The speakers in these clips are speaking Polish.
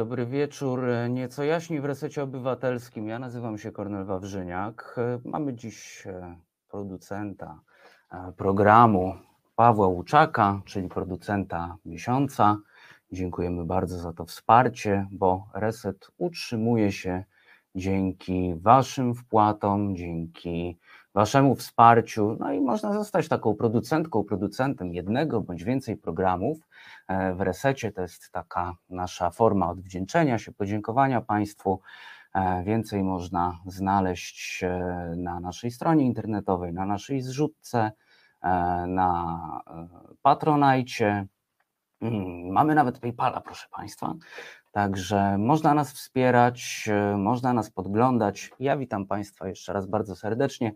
Dobry wieczór. Nieco jaśniej w resecie obywatelskim. Ja nazywam się Kornel Wawrzyniak. Mamy dziś e, producenta e, programu Pawła Łuczaka, czyli producenta miesiąca. Dziękujemy bardzo za to wsparcie, bo reset utrzymuje się dzięki Waszym wpłatom, dzięki Waszemu wsparciu. No i można zostać taką producentką, producentem jednego bądź więcej programów. E, w resecie to jest taka nasza forma odwdzięczenia się, podziękowania Państwu. E, więcej można znaleźć e, na naszej stronie internetowej, na naszej zrzutce, na Patronajcie. Mm, mamy nawet PayPala, proszę Państwa. Także można nas wspierać, e, można nas podglądać. Ja witam Państwa jeszcze raz bardzo serdecznie.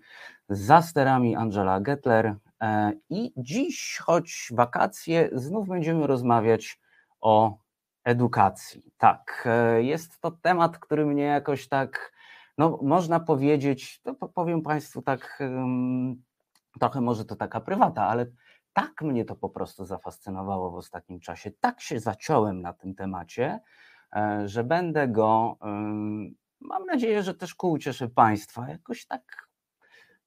Za sterami Angela Gettler. E, I dziś, choć wakacje, znów będziemy rozmawiać o edukacji. Tak, e, jest to temat, który mnie jakoś tak, no można powiedzieć, to powiem Państwu tak, trochę może to taka prywata, ale tak mnie to po prostu zafascynowało w ostatnim czasie, tak się zaciąłem na tym temacie, e, że będę go, mam nadzieję, że też ku ucieszy Państwa, jakoś tak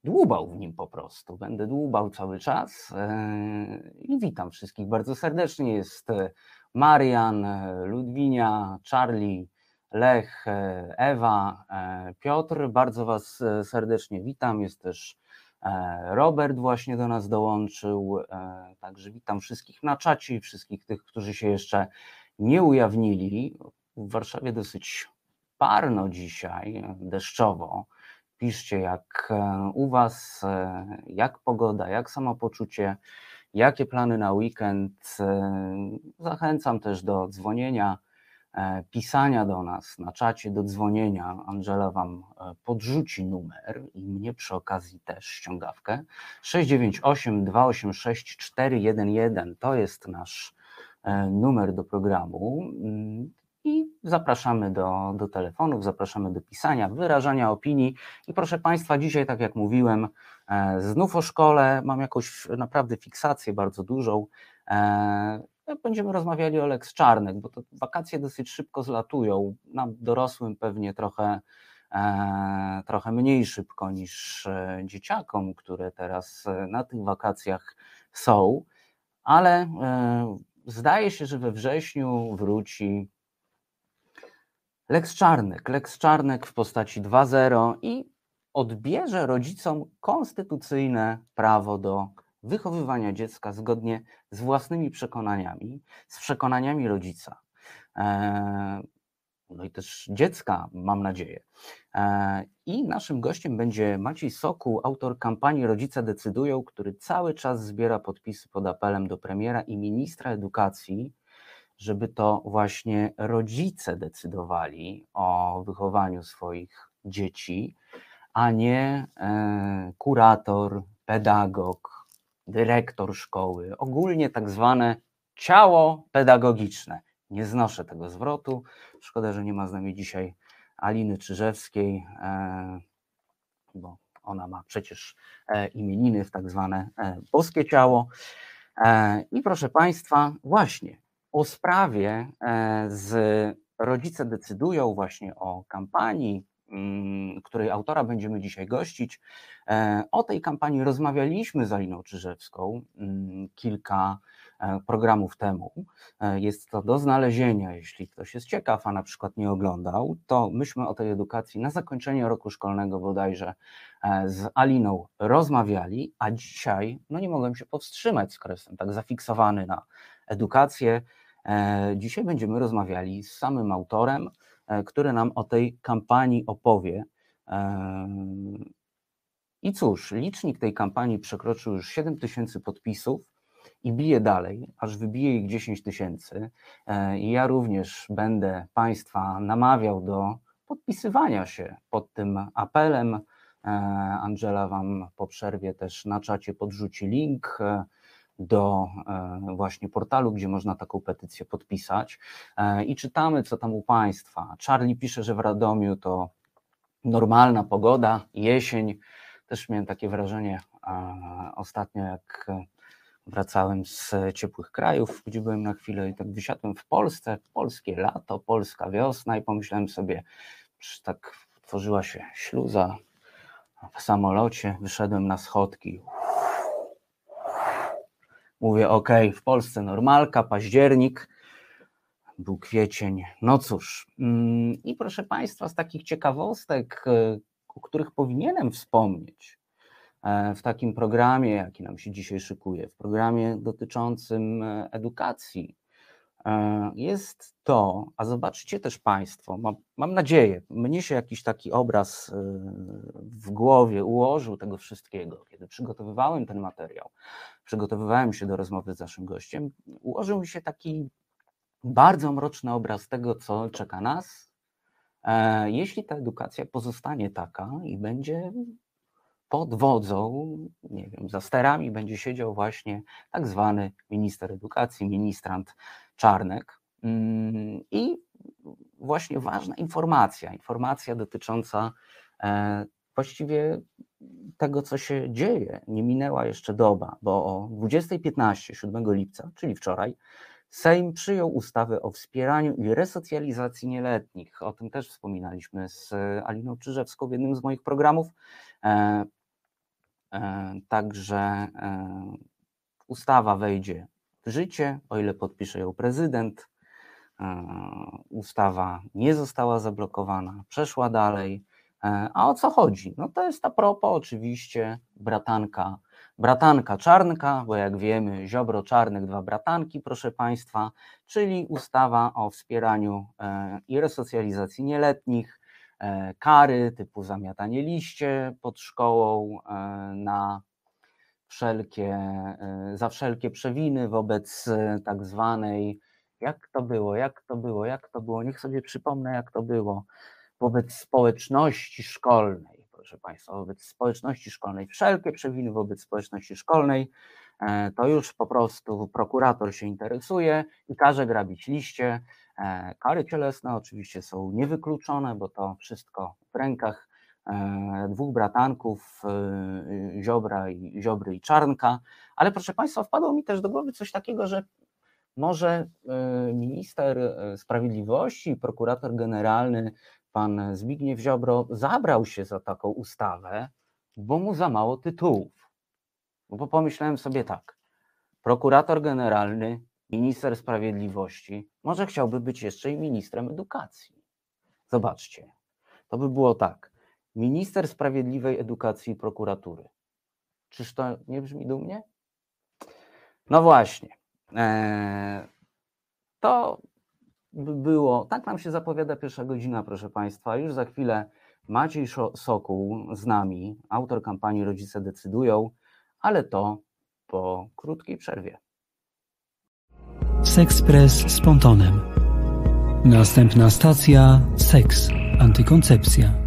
dłubał w nim po prostu. Będę dłubał cały czas e, i witam wszystkich bardzo serdecznie. Jest e, Marian, Ludwinia, Charlie, Lech, Ewa, Piotr. Bardzo Was serdecznie witam. Jest też Robert właśnie do nas dołączył, e, także witam wszystkich na czacie i wszystkich tych, którzy się jeszcze nie ujawnili. W Warszawie dosyć parno dzisiaj, deszczowo. Piszcie jak e, u Was, jak pogoda, jak samopoczucie, jakie plany na weekend. Zachęcam też do dzwonienia E, pisania do nas na czacie, do dzwonienia. Angela Wam e, podrzuci numer i mnie przy okazji też ściągawkę. 698 286 411 to jest nasz e, numer do programu. Mm, I zapraszamy do, do telefonów, zapraszamy do pisania, wyrażania opinii. I proszę Państwa, dzisiaj, tak jak mówiłem, znów o szkole. Mam jakąś naprawdę fiksację bardzo dużą będziemy rozmawiali o Lex Czarnek, bo to wakacje dosyć szybko zlatują. Nam dorosłym pewnie trochę, e, trochę mniej szybko niż e, dzieciakom, które teraz e, na tych wakacjach są, ale e, zdaje się, że we wrześniu wróci Lex Czarnek. Lex Czarnek w postaci 2.0 i odbierze rodzicom konstytucyjne prawo do wychowywania dziecka zgodnie z własnymi przekonaniami, z przekonaniami rodzica. E, no i też dziecka, mam nadzieję. E, I naszym gościem będzie Maciej Sokół, autor kampanii Rodzice decydują, który cały czas zbiera podpisy pod apelem do premiera i ministra edukacji, żeby to właśnie rodzice decydowali o wychowaniu swoich dzieci, a nie e, kurator, pedagog, dyrektor szkoły, ogólnie tak zwane ciało pedagogiczne. Nie znoszę tego zwrotu. Szkoda, że nie ma z nami dzisiaj Aliny Czyżewskiej, e, bo ona ma przecież e, imieniny w tak zwane e, boskie ciało. I proszę Państwa, właśnie o sprawie z rodzice decydują właśnie o kampanii której autora będziemy dzisiaj gościć. E, o tej kampanii rozmawialiśmy z Aliną Czyżewską mm, kilka e, programów temu. E, jest to do znalezienia, jeśli ktoś jest ciekaw, a na przykład nie oglądał, to myśmy o tej edukacji na zakończenie roku szkolnego bodajże z Aliną rozmawiali, a dzisiaj no nie mogłem się powstrzymać, skoro jestem tak zafiksowany na edukację. Dzisiaj będziemy rozmawiali z samym autorem, który nam o tej kampanii opowie. E, I cóż, licznik tej kampanii przekroczył już 7 tysięcy podpisów i bije dalej, aż wybije ich 10 tysięcy. E, I ja również będę Państwa namawiał do podpisywania się pod tym apelem. Angela Wam po przerwie też na czacie podrzuci link do e, właśnie portalu, gdzie można taką petycję podpisać e, i czytamy, co tam u Państwa. Charlie pisze, że w Radomiu to normalna pogoda, jesień. Też miałem takie wrażenie ostatnio, jak wracałem z ciepłych krajów, gdzie byłem na chwilę i tak wysiadłem w Polsce, polskie lato, polska wiosna i pomyślałem sobie, że tak tworzyła się śluza w samolocie, wyszedłem na schodki. Mówię, ok, w Polsce normalka, październik, był kwiecień. No cóż, mm, i proszę Państwa, z takich ciekawostek, e, o których powinienem wspomnieć e, w takim programie, jaki nam się dzisiaj szykuje, w programie dotyczącym e, edukacji, jest to, a zobaczcie też Państwo, mam, mam nadzieję, mnie się jakiś taki obraz w głowie ułożył tego wszystkiego, kiedy przygotowywałem ten materiał, przygotowywałem się do rozmowy z naszym gościem, ułożył mi się taki bardzo mroczny obraz tego, co czeka nas, e, jeśli ta edukacja pozostanie taka i będzie pod wodzą, nie wiem, za sterami będzie siedział właśnie tak zwany minister edukacji, ministrant Czarnek. Mm, I właśnie ważna informacja, informacja dotycząca e, właściwie tego, co się dzieje. Nie minęła jeszcze doba, bo o 20.15, 7 lipca, czyli wczoraj, Sejm przyjął ustawę o wspieraniu i resocjalizacji nieletnich. O tym też wspominaliśmy z Aliną Czyżewską w jednym z moich programów. E, e, także e, ustawa wejdzie życie, o ile podpisze ją prezydent. Ustawa nie została zablokowana, przeszła dalej. A o co chodzi? No to jest a propos oczywiście bratanka bratanka czarnka, bo jak wiemy, Ziobro Czarnek, dwa bratanki, proszę Państwa, czyli ustawa o wspieraniu e, i resocjalizacji nieletnich, e, kary typu zamiatanie liście pod szkołą e, na wszelkie, za wszelkie przewiny wobec tak zwanej, jak to było, jak to było, jak to było, niech sobie przypomnę, jak to było, wobec społeczności szkolnej proszę Państwa, wobec społeczności szkolnej. Wszelkie przewiny wobec społeczności szkolnej e, to już po prostu prokurator się interesuje i każe grabić liście. E, kary cielesne oczywiście są niewykluczone, bo to wszystko w rękach e, dwóch bratanków, Ziobra i, Ziobry i Czarnka. Ale proszę Państwa, wpadło mi też do głowy coś takiego, że może minister sprawiedliwości, prokurator generalny pan Zbigniew Ziobro zabrał się za taką ustawę, bo mu za mało tytułów. Bo pomyślałem sobie tak, prokurator generalny, minister sprawiedliwości, może chciałby być jeszcze i ministrem edukacji. Zobaczcie, to by było tak, minister sprawiedliwej edukacji i prokuratury. Czyż to nie brzmi dumnie? No właśnie. Eee, to by było, tak nam się zapowiada pierwsza godzina, proszę Państwa. Już za chwilę Maciej Sokół z nami, autor kampanii Rodzice decydują, ale to po krótkiej przerwie. Sexpress z pontonem. Następna stacja seks, antykoncepcja,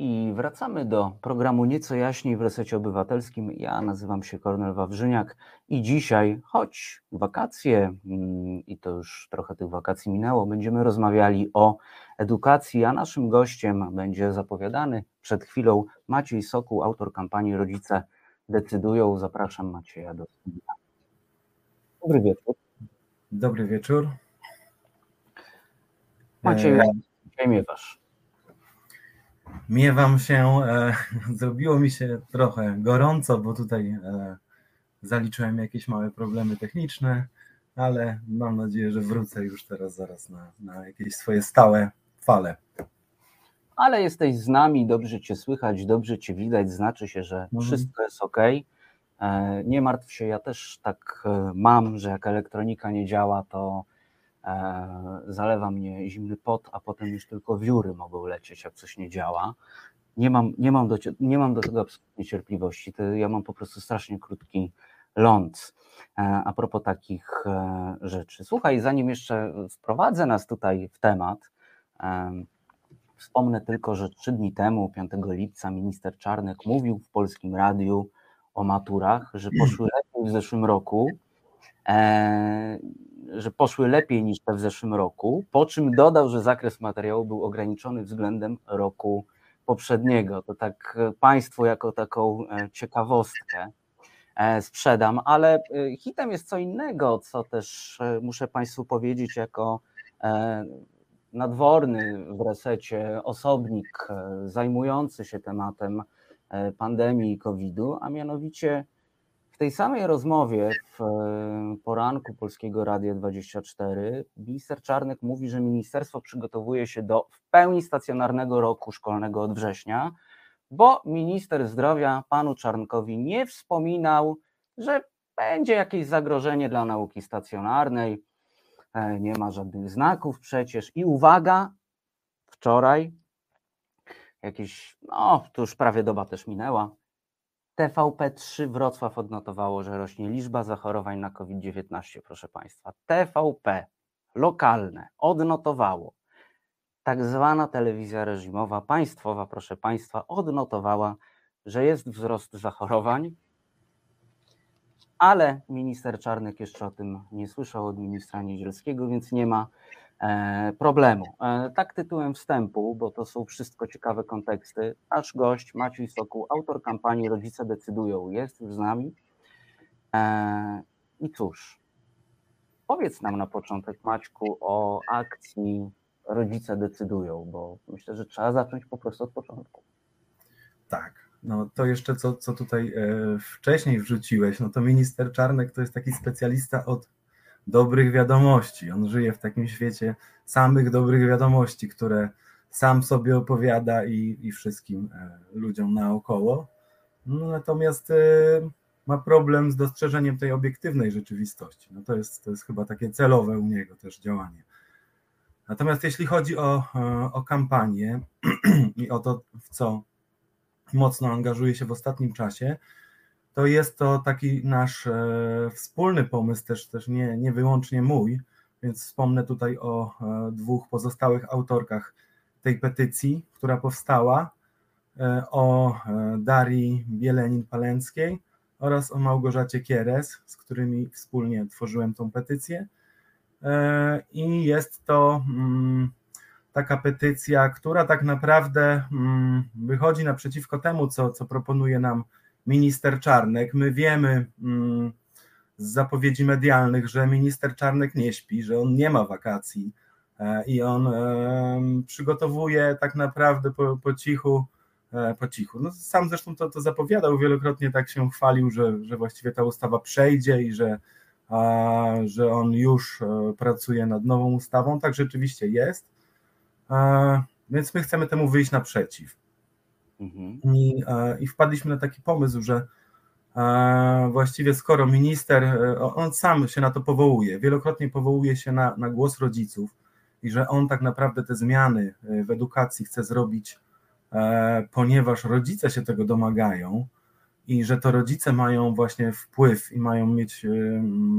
I wracamy do programu Nieco jaśniej w resecie obywatelskim. Ja nazywam się Kornel Wawrzyniak i dzisiaj, choć wakacje mm, i to już trochę tych wakacji minęło, będziemy rozmawiali o edukacji, a naszym gościem będzie zapowiadany przed chwilą Maciej Sokół, autor kampanii Rodzice Decydują. Zapraszam Macieja do studia. Dobry wieczór. Dobry wieczór. Maciej, e... jak miewasz? Miewam się, e, zrobiło mi się trochę gorąco, bo tutaj e, zaliczyłem jakieś małe problemy techniczne, ale mam nadzieję, że wrócę już teraz zaraz na, na jakieś swoje stałe fale. Ale jesteś z nami, dobrze Cię słychać, dobrze Cię widać, znaczy się, że mhm. wszystko jest ok. E, nie martw się, ja też tak e, mam, że jak elektronika nie działa, to zalewa mnie zimny pot, a potem już tylko wióry mogą lecieć, jak coś nie działa. Nie mam, nie mam, do, nie mam do tego absolutnie cierpliwości. To ja mam po prostu strasznie krótki ląd. E, a propos takich e, rzeczy. Słuchaj, zanim jeszcze wprowadzę nas tutaj w temat, wspomnę tylko, że trzy dni temu, 5 lipca, minister Czarnek mówił w polskim radiu o maturach, że poszły lepiej w zeszłym roku, e, że poszły lepiej niż te w zeszłym roku, po czym dodał, że zakres materiału był ograniczony względem roku poprzedniego. To tak Państwu jako taką ciekawostkę E, sprzedam, ale e, hitem jest co innego, co też e, muszę Państwu powiedzieć jako nadworny w resecie osobnik zajmujący się tematem pandemii COVID-u, a mianowicie w tej samej rozmowie w poranku Polskiego Radia 24 minister Czarnek mówi, że ministerstwo przygotowuje się do w pełni stacjonarnego roku szkolnego od września, bo minister zdrowia panu Czarnkowi nie wspominał, że będzie jakieś zagrożenie dla nauki stacjonarnej. E, nie ma żadnych znaków przecież. I uwaga, wczoraj, jakieś, no, to już prawie doba też minęła. TVP3 Wrocław odnotowało, że rośnie liczba zachorowań na COVID-19, proszę Państwa. TVP lokalne odnotowało, tak zwana telewizja reżimowa, państwowa, proszę Państwa, odnotowała, że jest wzrost zachorowań, ale minister Czarnek jeszcze o tym nie słyszał od ministra Niedzielskiego, więc nie ma problemu. E, tak tytułem wstępu, bo to są wszystko ciekawe konteksty. Nasz gość Maciej Sokół, autor kampanii Rodzice decydują, jest już z nami. E, I cóż, powiedz nam na początek, Maćku, o akcji rodzice decydują, bo myślę, że trzeba zacząć po prostu od początku. Tak. No to jeszcze co, co tutaj e, wcześniej wrzuciłeś, no to minister Czarnek to jest taki specjalista od dobrych wiadomości. On żyje w takim świecie samych dobrych wiadomości, które sam sobie opowiada i, i wszystkim e, ludziom naokoło. No, natomiast e, ma problem z dostrzeżeniem tej obiektywnej rzeczywistości. No to jest, to jest chyba takie celowe u niego też działanie. Natomiast jeśli chodzi o, e, o kampanię i o to, w co mocno angażuje się w ostatnim czasie, to jest to taki nasz e, wspólny pomysł, też, też nie, nie wyłącznie mój, więc wspomnę tutaj o e, dwóch pozostałych autorkach tej petycji, która powstała, o Darii Bielenin-Palenckiej oraz o Małgorzacie Kieres, z którymi wspólnie tworzyłem tą petycję. E, i jest to mm, taka petycja, która tak naprawdę mm, wychodzi naprzeciwko temu, co, co proponuje nam minister Czarnek. My wiemy mm, z zapowiedzi medialnych, że minister Czarnek nie śpi, że on nie ma wakacji e, i on przygotowuje tak naprawdę po, po cichu, e, po cichu. No, sam zresztą to, to zapowiadał, wielokrotnie tak się chwalił, że, że właściwie ta ustawa przejdzie i że że on już e, pracuje nad nową ustawą. Tak rzeczywiście jest. Więc my chcemy temu wyjść naprzeciw. Mhm. I, I wpadliśmy na taki pomysł, że właściwie skoro minister, e, on sam się na to powołuje, wielokrotnie powołuje się na, na głos rodziców i że on tak naprawdę te zmiany e, w edukacji chce zrobić, ponieważ rodzice się tego domagają, i że to rodzice mają właśnie wpływ i mają mieć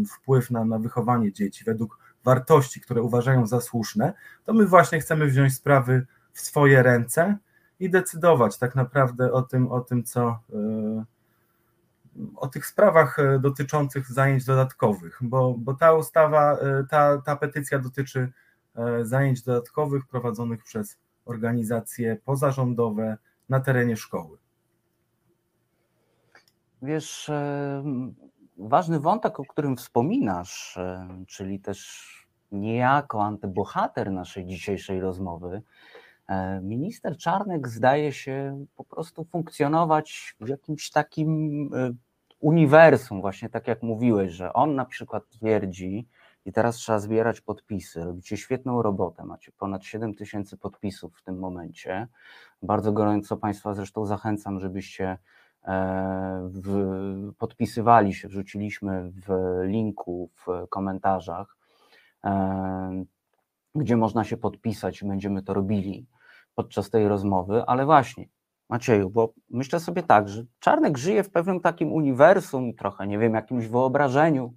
wpływ na, na wychowanie dzieci według wartości, które uważają za słuszne, to my właśnie chcemy wziąć sprawy w swoje ręce i decydować tak naprawdę o tym, o tym co e, o tych sprawach e, dotyczących zajęć dodatkowych, bo, bo ta ustawa, e, ta, ta petycja dotyczy zajęć dodatkowych prowadzonych przez organizacje pozarządowe na terenie szkoły. Wiesz, ważny wątek, o którym wspominasz, czyli też niejako antybohater naszej dzisiejszej rozmowy, minister Czarnek zdaje się po prostu funkcjonować w jakimś takim e, uniwersum, właśnie tak jak mówiłeś, że on na przykład twierdzi, i teraz trzeba zbierać podpisy. Robicie świetną robotę, macie ponad 7 tysięcy podpisów w tym momencie. Bardzo gorąco Państwa zresztą zachęcam, żebyście E, w, podpisywali się, wrzuciliśmy w linku w komentarzach, e, gdzie można się podpisać, będziemy to robili podczas tej rozmowy, ale właśnie Macieju, bo myślę sobie tak, że Czarnek żyje w pewnym takim uniwersum, trochę nie wiem, jakimś wyobrażeniu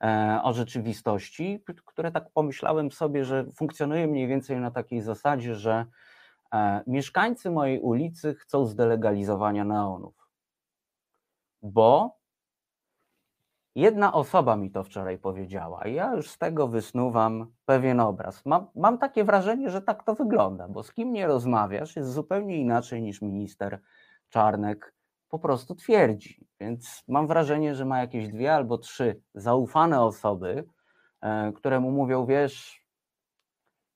e, o rzeczywistości, które tak pomyślałem sobie, że funkcjonuje mniej więcej na takiej zasadzie, że e, mieszkańcy mojej ulicy chcą zdelegalizowania neonów, bo Jedna osoba mi to wczoraj powiedziała, i ja już z tego wysnuwam pewien obraz. Mam, mam, takie wrażenie, że tak to wygląda, bo z kim nie rozmawiasz, jest zupełnie inaczej niż minister Czarnek po prostu twierdzi. Więc mam wrażenie, że ma jakieś dwie albo trzy zaufane osoby, e, które mu mówią, wiesz,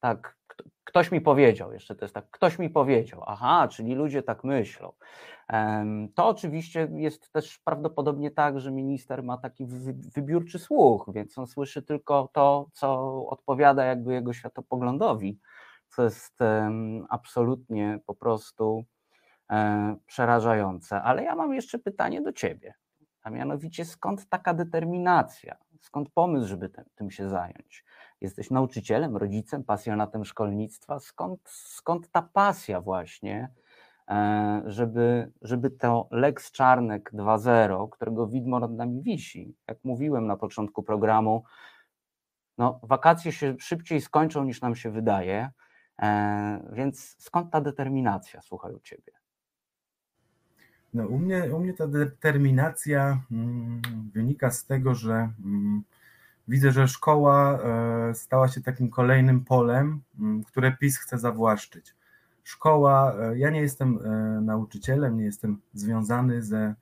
tak, ktoś mi powiedział, jeszcze to jest tak, ktoś mi powiedział, aha, czyli ludzie tak myślą. To oczywiście jest też prawdopodobnie tak, że minister ma taki wybiórczy słuch, więc on słyszy tylko to, co odpowiada jakby jego światopoglądowi, co jest absolutnie po prostu e, przerażające. Ale ja mam jeszcze pytanie do ciebie, a mianowicie skąd taka determinacja, skąd pomysł, żeby tym, tym się zająć? Jesteś nauczycielem, rodzicem, pasjonatem szkolnictwa, skąd, skąd ta pasja właśnie? E, żeby, żeby to Lex Czarnek 2.0, którego widmo nad nami wisi, jak mówiłem na początku programu, no, wakacje się szybciej skończą niż nam się wydaje, e, więc skąd ta determinacja, słuchaj, u Ciebie? No, u, mnie, u mnie ta determinacja mm, wynika z tego, że mm, widzę, że szkoła e, stała się takim kolejnym polem, które PiS chce zawłaszczyć szkoła, e, ja nie jestem e, nauczycielem, nie jestem związany ze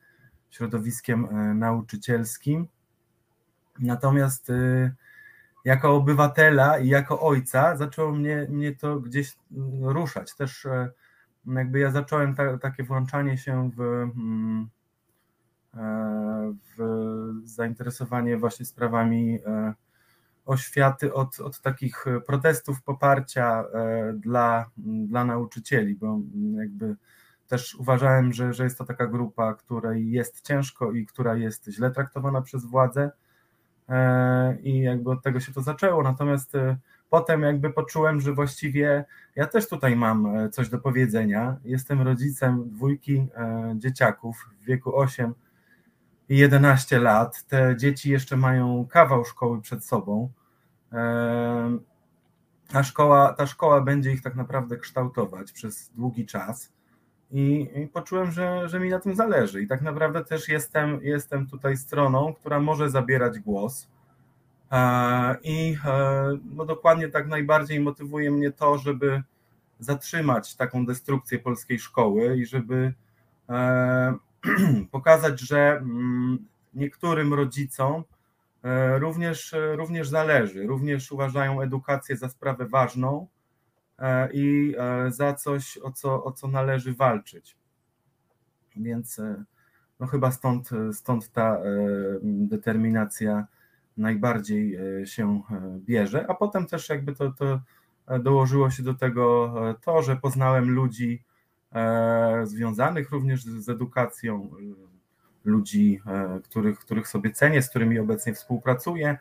środowiskiem nauczycielskim, natomiast jako obywatela i jako ojca zaczęło mnie, mnie to gdzieś ruszać. Też jakby ja zacząłem ta, takie włączanie się w, w zainteresowanie właśnie sprawami oświaty od, od takich e, protestów poparcia e, dla, dla nauczycieli, bo jakby też uważałem, że, że jest to taka grupa, której jest ciężko i która jest źle traktowana przez władze e, i jakby od tego się to zaczęło, natomiast potem jakby poczułem, że właściwie ja też tutaj mam coś do powiedzenia. Jestem rodzicem dwójki dzieciaków w wieku 8 i 11 lat. Te dzieci jeszcze mają kawał szkoły przed sobą ta szkoła, ta szkoła będzie ich tak naprawdę kształtować przez długi czas. I, i poczułem, że, że mi na tym zależy. I tak naprawdę też jestem, jestem tutaj stroną, która może zabierać głos. E, I e, no dokładnie tak najbardziej motywuje mnie to, żeby zatrzymać taką destrukcję polskiej szkoły i żeby e, pokazać, że mm, niektórym rodzicom E, również, e, również zależy, również uważają edukację za sprawę ważną e, i za coś, o co, o co należy walczyć. Więc no chyba stąd, stąd ta determinacja najbardziej się bierze, a potem też jakby to, to dołożyło się do tego to, że poznałem ludzi związanych również z edukacją, ludzi, e, których, których sobie cenię, z którymi obecnie współpracuję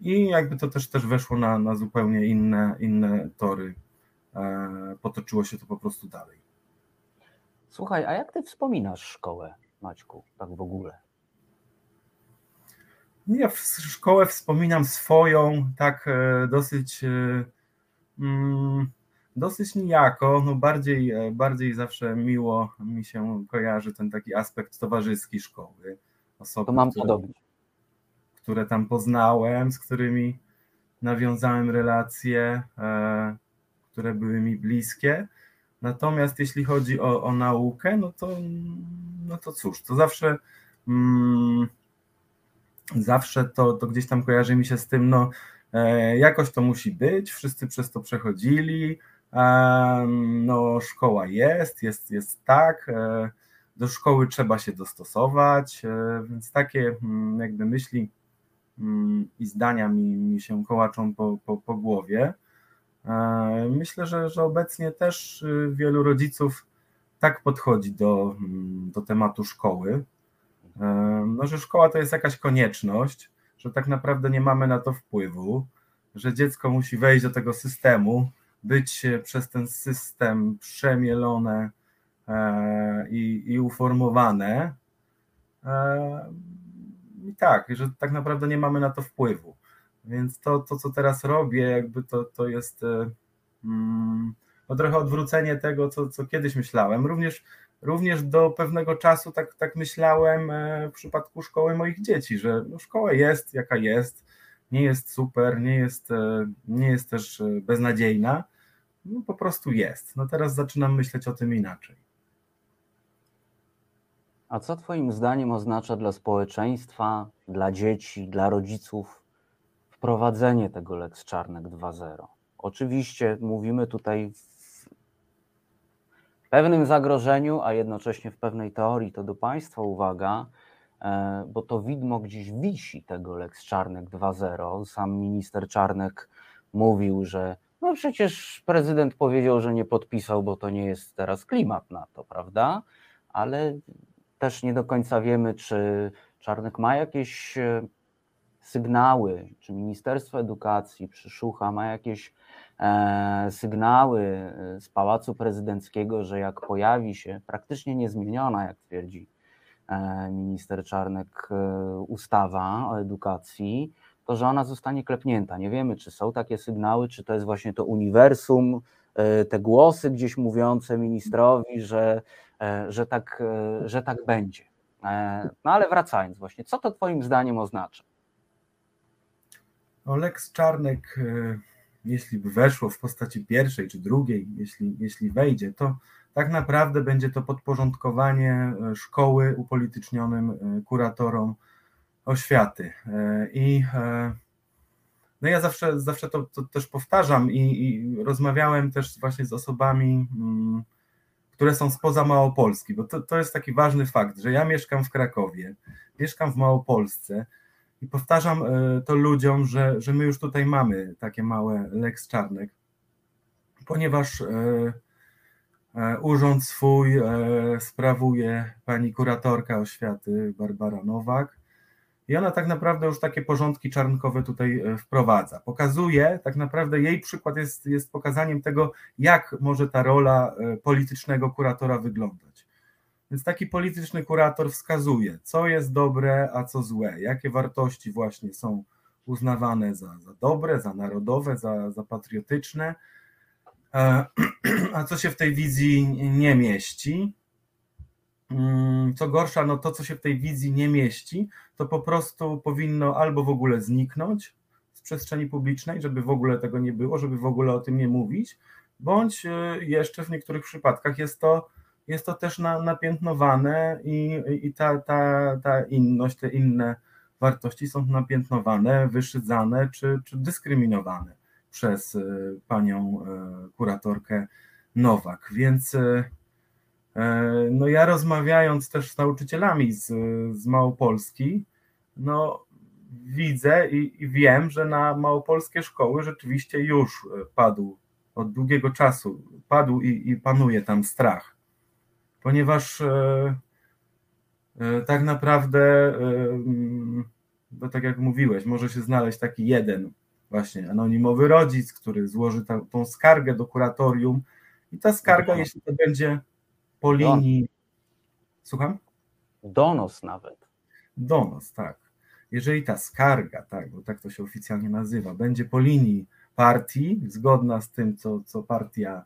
i jakby to też, też weszło na, na zupełnie inne, inne tory. E, potoczyło się to po prostu dalej. Słuchaj, a jak ty wspominasz szkołę, Maćku, tak w ogóle? Ja szkołę wspominam swoją, tak e, dosyć mm, dosyć nijako, no bardziej, e, bardziej zawsze miło mi się kojarzy ten taki aspekt towarzyski szkoły. Osoby, to mam które, podobnie. które tam poznałem, z którymi nawiązałem relacje, e, które były mi bliskie. Natomiast jeśli chodzi o, o naukę, no to, no to cóż, to zawsze mm, zawsze to, to gdzieś tam kojarzy mi się z tym, no e, jakoś to musi być, wszyscy przez to przechodzili, no, szkoła jest, jest, jest tak, e, do szkoły trzeba się dostosować, e, więc takie mm, jakby myśli mm, i zdania mi, mi się kołaczą po, po, po głowie. E, myślę, że, że obecnie też y, wielu rodziców tak podchodzi do, mm, do tematu szkoły, no, że szkoła to jest jakaś konieczność, że tak naprawdę nie mamy na to wpływu, że dziecko musi wejść do tego systemu, być przez ten system przemielone i, i uformowane. I tak, że tak naprawdę nie mamy na to wpływu. Więc to, to co teraz robię, jakby to, to jest mm, no trochę odwrócenie tego, co, co kiedyś myślałem. Również, również do pewnego czasu tak, tak myślałem e, w przypadku szkoły moich dzieci, że no szkoła jest jaka jest, nie jest super, nie jest, e, nie jest też e, beznadziejna, no po prostu jest. No teraz zaczynam myśleć o tym inaczej. A co Twoim zdaniem oznacza dla społeczeństwa, dla dzieci, dla rodziców wprowadzenie tego Lex Czarnek 2.0? Oczywiście mówimy tutaj pewnym zagrożeniu, a jednocześnie w pewnej teorii, to do Państwa uwaga, e, bo to widmo gdzieś wisi tego Lex Czarnek 2.0. Sam minister Czarnek mówił, że no przecież prezydent powiedział, że nie podpisał, bo to nie jest teraz klimat na to, prawda? Ale też nie do końca wiemy, czy Czarnek ma jakieś e, sygnały, czy Ministerstwo Edukacji, czy Szucha ma jakieś E, sygnały e, z Pałacu Prezydenckiego, że jak pojawi się praktycznie niezmieniona, jak twierdzi minister Czarnek, ustawa o edukacji, to że ona zostanie klepnięta. Nie wiemy, czy są takie sygnały, czy to jest właśnie to uniwersum, te głosy gdzieś mówiące ministrowi, że, że, tak, że tak będzie. No ale wracając właśnie, co to Twoim zdaniem oznacza? Oleks Czarnek jeśli by weszło w postaci pierwszej czy drugiej, jeśli, jeśli wejdzie, to tak naprawdę będzie to podporządkowanie e, szkoły upolitycznionym e, kuratorom oświaty. E, I no ja zawsze, zawsze to, to też powtarzam i, i, rozmawiałem też właśnie z osobami, mm, które są spoza Małopolski, bo to, to jest taki ważny fakt, że ja mieszkam w Krakowie, mieszkam w Małopolsce, i powtarzam e, to ludziom, że, że my już tutaj mamy takie małe Lex Czarnek, ponieważ e, e, urząd swój sprawuje pani kuratorka oświaty Barbara Nowak i ona tak naprawdę już takie porządki czarnkowe tutaj wprowadza. Pokazuje, tak naprawdę jej przykład jest, jest pokazaniem tego, jak może ta rola politycznego kuratora wyglądać. Więc taki polityczny kurator wskazuje, co jest dobre, a co złe, jakie wartości właśnie są uznawane za, za dobre, za narodowe, za, za patriotyczne, e, a co się w tej wizji nie mieści. Mm, co gorsza, no to, co się w tej wizji nie mieści, to po prostu powinno albo w ogóle zniknąć z przestrzeni publicznej, żeby w ogóle tego nie było, żeby w ogóle o tym nie mówić, bądź e, jeszcze w niektórych przypadkach jest to jest to też na, napiętnowane i, i ta, ta, ta inność, te inne wartości są napiętnowane, wyszydzane czy, czy dyskryminowane przez e, panią e, kuratorkę Nowak. Więc no ja rozmawiając też z nauczycielami z, z Małopolski, no widzę i, i wiem, że na małopolskie szkoły rzeczywiście już padł od długiego czasu, padł i, i panuje tam strach ponieważ e, e, tak naprawdę, e, bo tak jak mówiłeś, może się znaleźć taki jeden właśnie anonimowy rodzic, który złoży ta, tą skargę do kuratorium i ta skarga, jeśli to będzie po linii. Słucham? Donos nawet. Donos, tak. Jeżeli ta skarga, tak, bo tak to się oficjalnie nazywa, będzie po linii partii, zgodna z tym, co, co partia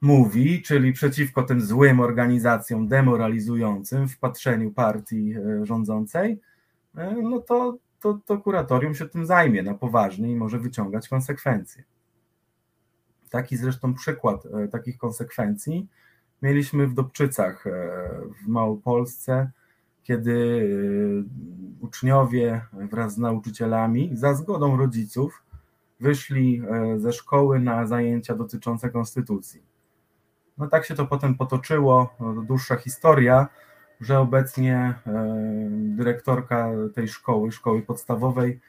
mówi, czyli przeciwko tym złym organizacjom demoralizującym w patrzeniu partii e, rządzącej, e, no to, to, to kuratorium się tym zajmie na poważnie i może wyciągać konsekwencje. Taki zresztą przykład e, takich konsekwencji mieliśmy w Dobczycach w Małopolsce, kiedy uczniowie wraz z nauczycielami za zgodą rodziców wyszli ze szkoły na zajęcia dotyczące konstytucji no tak się to potem potoczyło, no, dłuższa historia, że obecnie e, dyrektorka tej szkoły, szkoły podstawowej,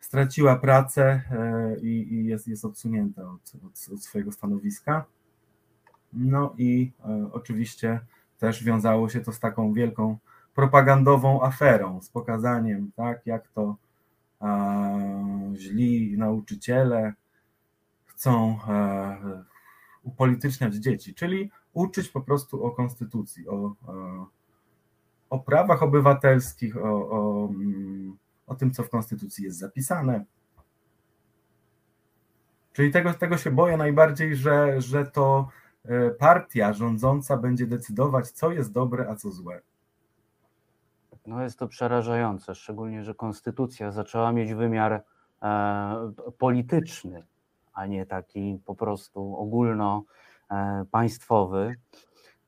straciła pracę e, i, jest, odsunięta od, od, od, swojego stanowiska. No i e, oczywiście też wiązało się to z taką wielką propagandową aferą, z pokazaniem, tak, jak to źli nauczyciele chcą upolityczniać dzieci, czyli uczyć po prostu o konstytucji, o, o, prawach obywatelskich, o, o, mm, o tym, co w konstytucji jest zapisane. Czyli tego, tego się boję najbardziej, że, że to e, partia rządząca będzie decydować, co jest dobre, a co złe. No jest to przerażające, szczególnie, że konstytucja zaczęła mieć wymiar e, polityczny, a nie taki po prostu ogólnopaństwowy.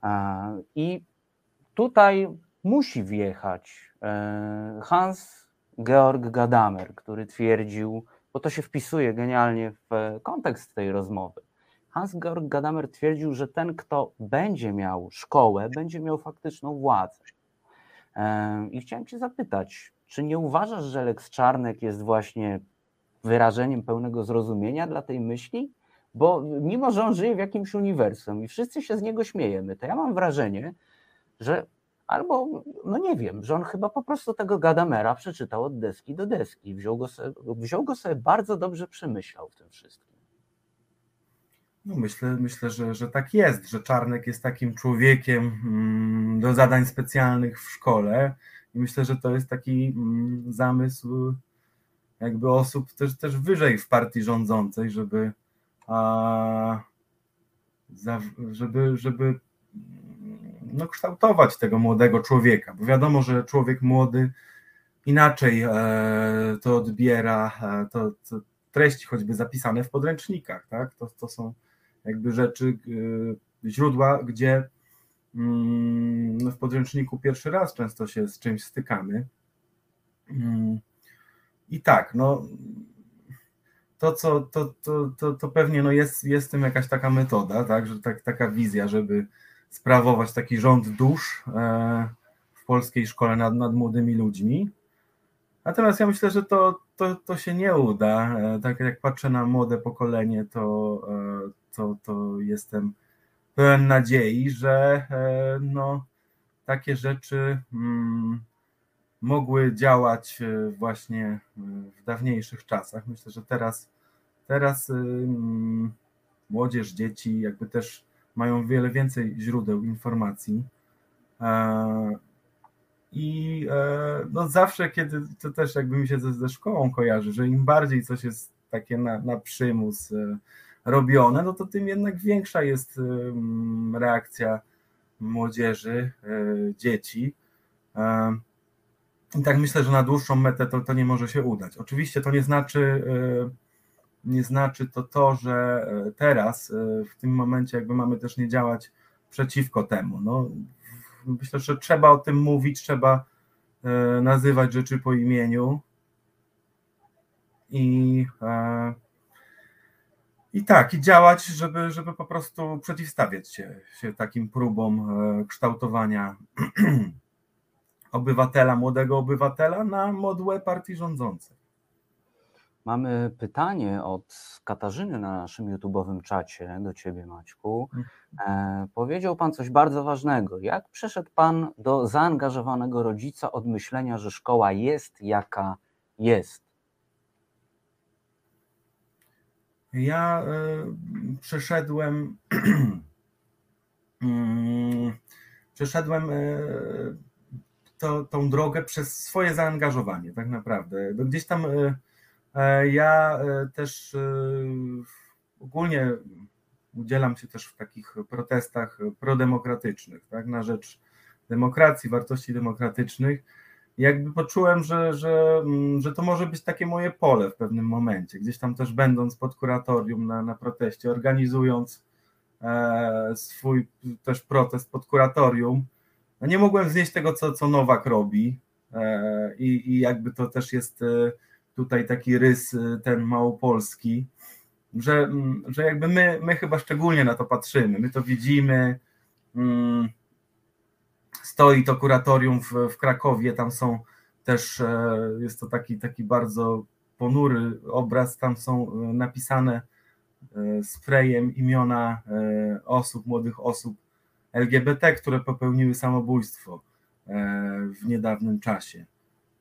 E, e, I tutaj musi wjechać e, Hans Georg Gadamer, który twierdził, bo to się wpisuje genialnie w kontekst tej rozmowy. Hans Georg Gadamer twierdził, że ten, kto będzie miał szkołę, będzie miał faktyczną władzę. I chciałem Cię zapytać, czy nie uważasz, że Lex Czarnek jest właśnie wyrażeniem pełnego zrozumienia dla tej myśli? Bo mimo, że on żyje w jakimś uniwersum i wszyscy się z niego śmiejemy, to ja mam wrażenie, że albo, no nie wiem, że on chyba po prostu tego Gadamera przeczytał od deski do deski. Wziął go sobie, wziął go sobie bardzo dobrze przemyślał w tym wszystkim. No myślę, myślę że, że tak jest, że Czarnek jest takim człowiekiem mm, do zadań specjalnych w szkole i myślę, że to jest taki mm, zamysł jakby osób też, też wyżej w partii rządzącej, żeby a, żeby, żeby no, kształtować tego młodego człowieka, bo wiadomo, że człowiek młody inaczej e, to odbiera, e, to, to, treści choćby zapisane w podręcznikach, tak? To, to są jakby rzeczy, e, źródła, gdzie mm, w podręczniku pierwszy raz często się z czymś stykamy. Mm, I tak, no to, co, to, to, to, to pewnie no jest, jest tym jakaś taka metoda, tak, że tak, taka wizja, żeby sprawować taki rząd dusz e, w polskiej szkole nad, nad młodymi ludźmi. Natomiast ja myślę, że to, to, to się nie uda. E, tak jak patrzę na młode pokolenie, to, e, to, to jestem pełen nadziei, że no, takie rzeczy mm, mogły działać właśnie w dawniejszych czasach. Myślę, że teraz, teraz mm, młodzież, dzieci jakby też mają wiele więcej źródeł informacji. E, I e, no zawsze, kiedy to też jakby mi się ze, ze szkołą kojarzy, że im bardziej coś jest takie na, na przymus e, robione, no to tym jednak większa jest reakcja młodzieży, dzieci. I tak myślę, że na dłuższą metę to, to nie może się udać. Oczywiście to nie znaczy, nie znaczy to to, że e, teraz, e, w tym momencie, jakby mamy też nie działać przeciwko temu. No, myślę, że trzeba o tym mówić, trzeba e, nazywać rzeczy po imieniu. I, i tak, i działać, żeby, żeby po prostu przeciwstawiać się, się takim próbom kształtowania obywatela, młodego obywatela na modłę partii rządzącej. Mamy pytanie od Katarzyny na naszym YouTube'owym czacie do Ciebie, Maćku. Mhm. E, powiedział Pan coś bardzo ważnego. Jak przeszedł Pan do zaangażowanego rodzica od myślenia, że szkoła jest jaka jest? Ja y, przeszedłem. y, przeszedłem y, to, tą drogę przez swoje zaangażowanie, tak naprawdę. Gdzieś tam E, ja e, też e, ogólnie udzielam się też w takich protestach prodemokratycznych, tak, na rzecz demokracji, wartości demokratycznych. Jakby poczułem, że, że, mm, że to może być takie moje pole w pewnym momencie, gdzieś tam też będąc pod kuratorium na, na proteście, organizując e, swój też protest pod kuratorium, no nie mogłem znieść tego, co, co Nowak robi e, i, i jakby to też jest e, tutaj taki rys y, ten małopolski, że, mm, że jakby my, my chyba szczególnie na to patrzymy, my to widzimy, mm, stoi to kuratorium w, w Krakowie, tam są też, e, jest to taki, taki bardzo ponury obraz, tam są e, napisane e, sprayem imiona osób, młodych osób LGBT, które popełniły samobójstwo w niedawnym czasie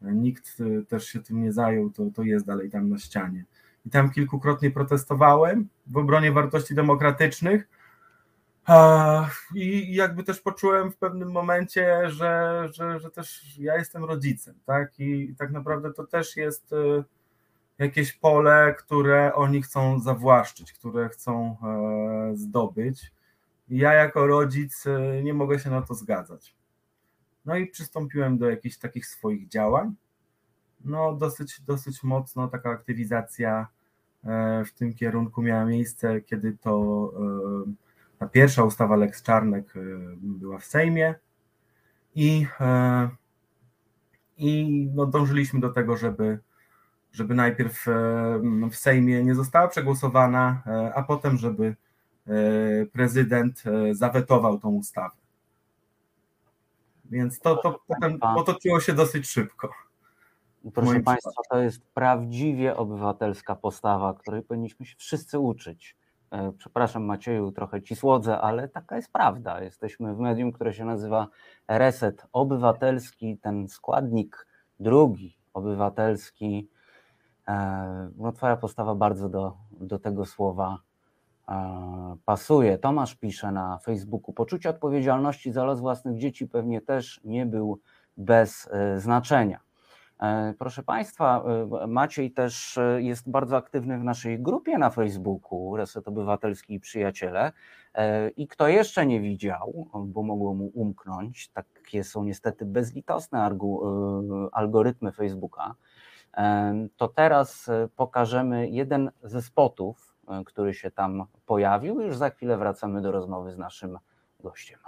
nikt e, też się tym nie zajął, to, to jest dalej tam na ścianie. I tam kilkukrotnie protestowałem w obronie wartości demokratycznych, I jakby też poczułem w pewnym momencie, że, że, że też ja jestem rodzicem, tak? I tak naprawdę to też jest y, jakieś pole, które oni chcą zawłaszczyć, które chcą e, zdobyć. I ja jako rodzic nie mogę się na to zgadzać. No i przystąpiłem do jakichś takich swoich działań. No dosyć, dosyć mocno taka aktywizacja e, w tym kierunku miała miejsce, kiedy to e, ta pierwsza ustawa Lex Czarnek e, była w Sejmie i, i no dążyliśmy do tego, żeby, żeby najpierw w Sejmie nie została przegłosowana, a potem, żeby prezydent zawetował tą ustawę. Więc to, to potem potoczyło się dosyć szybko. Proszę Państwa, to jest prawdziwie obywatelska postawa, której powinniśmy się wszyscy uczyć. E, przepraszam Macieju, trochę ci słodzę, ale taka jest prawda. Jesteśmy w medium, które się nazywa Reset Obywatelski, ten składnik drugi, obywatelski. E, no, twoja postawa bardzo do, do tego słowa pasuje. Tomasz pisze na Facebooku, poczucie odpowiedzialności za los własnych dzieci pewnie też nie był bez znaczenia. E, proszę Państwa, e, Maciej też e, jest bardzo aktywny w naszej grupie na Facebooku Reset Obywatelski i Przyjaciele. I kto jeszcze nie widział, bo mogło mu umknąć, takie są niestety bezlitosne algorytmy Facebooka, to teraz pokażemy jeden ze spotów, który się tam pojawił. Już za chwilę wracamy do rozmowy z naszym gościem.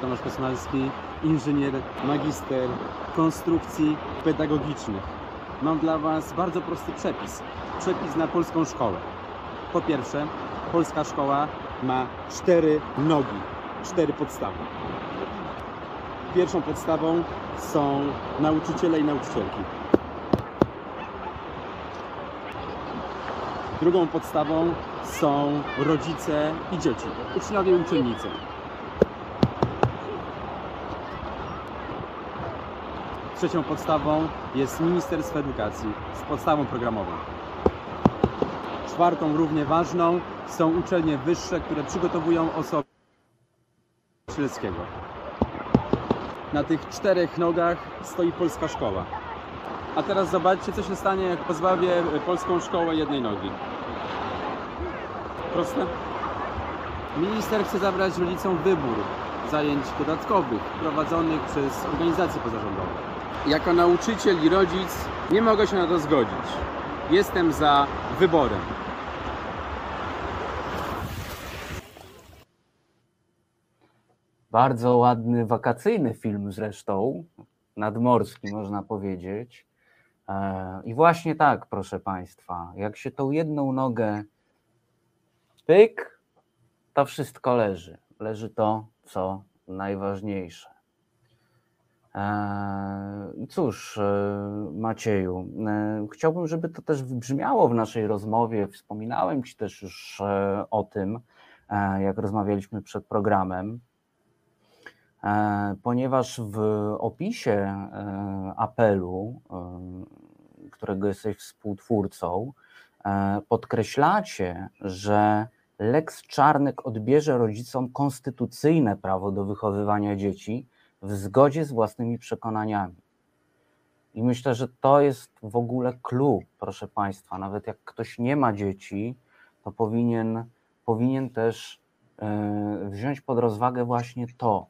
Tomasz Kosmalski, inżynier, magister konstrukcji pedagogicznych. Mam dla Was bardzo prosty przepis. Przepis na polską szkołę. Po pierwsze, polska szkoła ma cztery nogi, cztery podstawy. Pierwszą podstawą są nauczyciele i nauczycielki. Drugą podstawą są rodzice i dzieci, uczniowie i uczennice. Trzecią podstawą jest Ministerstwo Edukacji z podstawą programową. Czwartą, równie ważną, są uczelnie wyższe, które przygotowują osoby Strzeleckiego. Na tych czterech nogach stoi polska szkoła. A teraz zobaczcie, co się stanie, jak pozbawię polską szkołę jednej nogi. Proste? Minister chce zabrać rodzicom wybór zajęć dodatkowych prowadzonych przez organizacje pozarządowe jako nauczyciel i rodzic nie mogę się na to zgodzić. Jestem za wyborem. Bardzo ładny wakacyjny film zresztą, nadmorski można powiedzieć. E, I właśnie tak, proszę Państwa, jak się tą jedną nogę pyk, to wszystko leży. Leży to, co najważniejsze. Eee, cóż, e, Macieju, e, chciałbym, żeby to też wybrzmiało w naszej rozmowie. Wspominałem Ci też już e, o tym, jak rozmawialiśmy przed programem, ponieważ w opisie apelu, którego jesteś współtwórcą, podkreślacie, że Lex Czarnek odbierze rodzicom konstytucyjne prawo do wychowywania dzieci w zgodzie z własnymi przekonaniami. I myślę, że to jest w ogóle clue, proszę Państwa. Nawet jak ktoś nie ma dzieci, to powinien, powinien też e, wziąć pod rozwagę właśnie to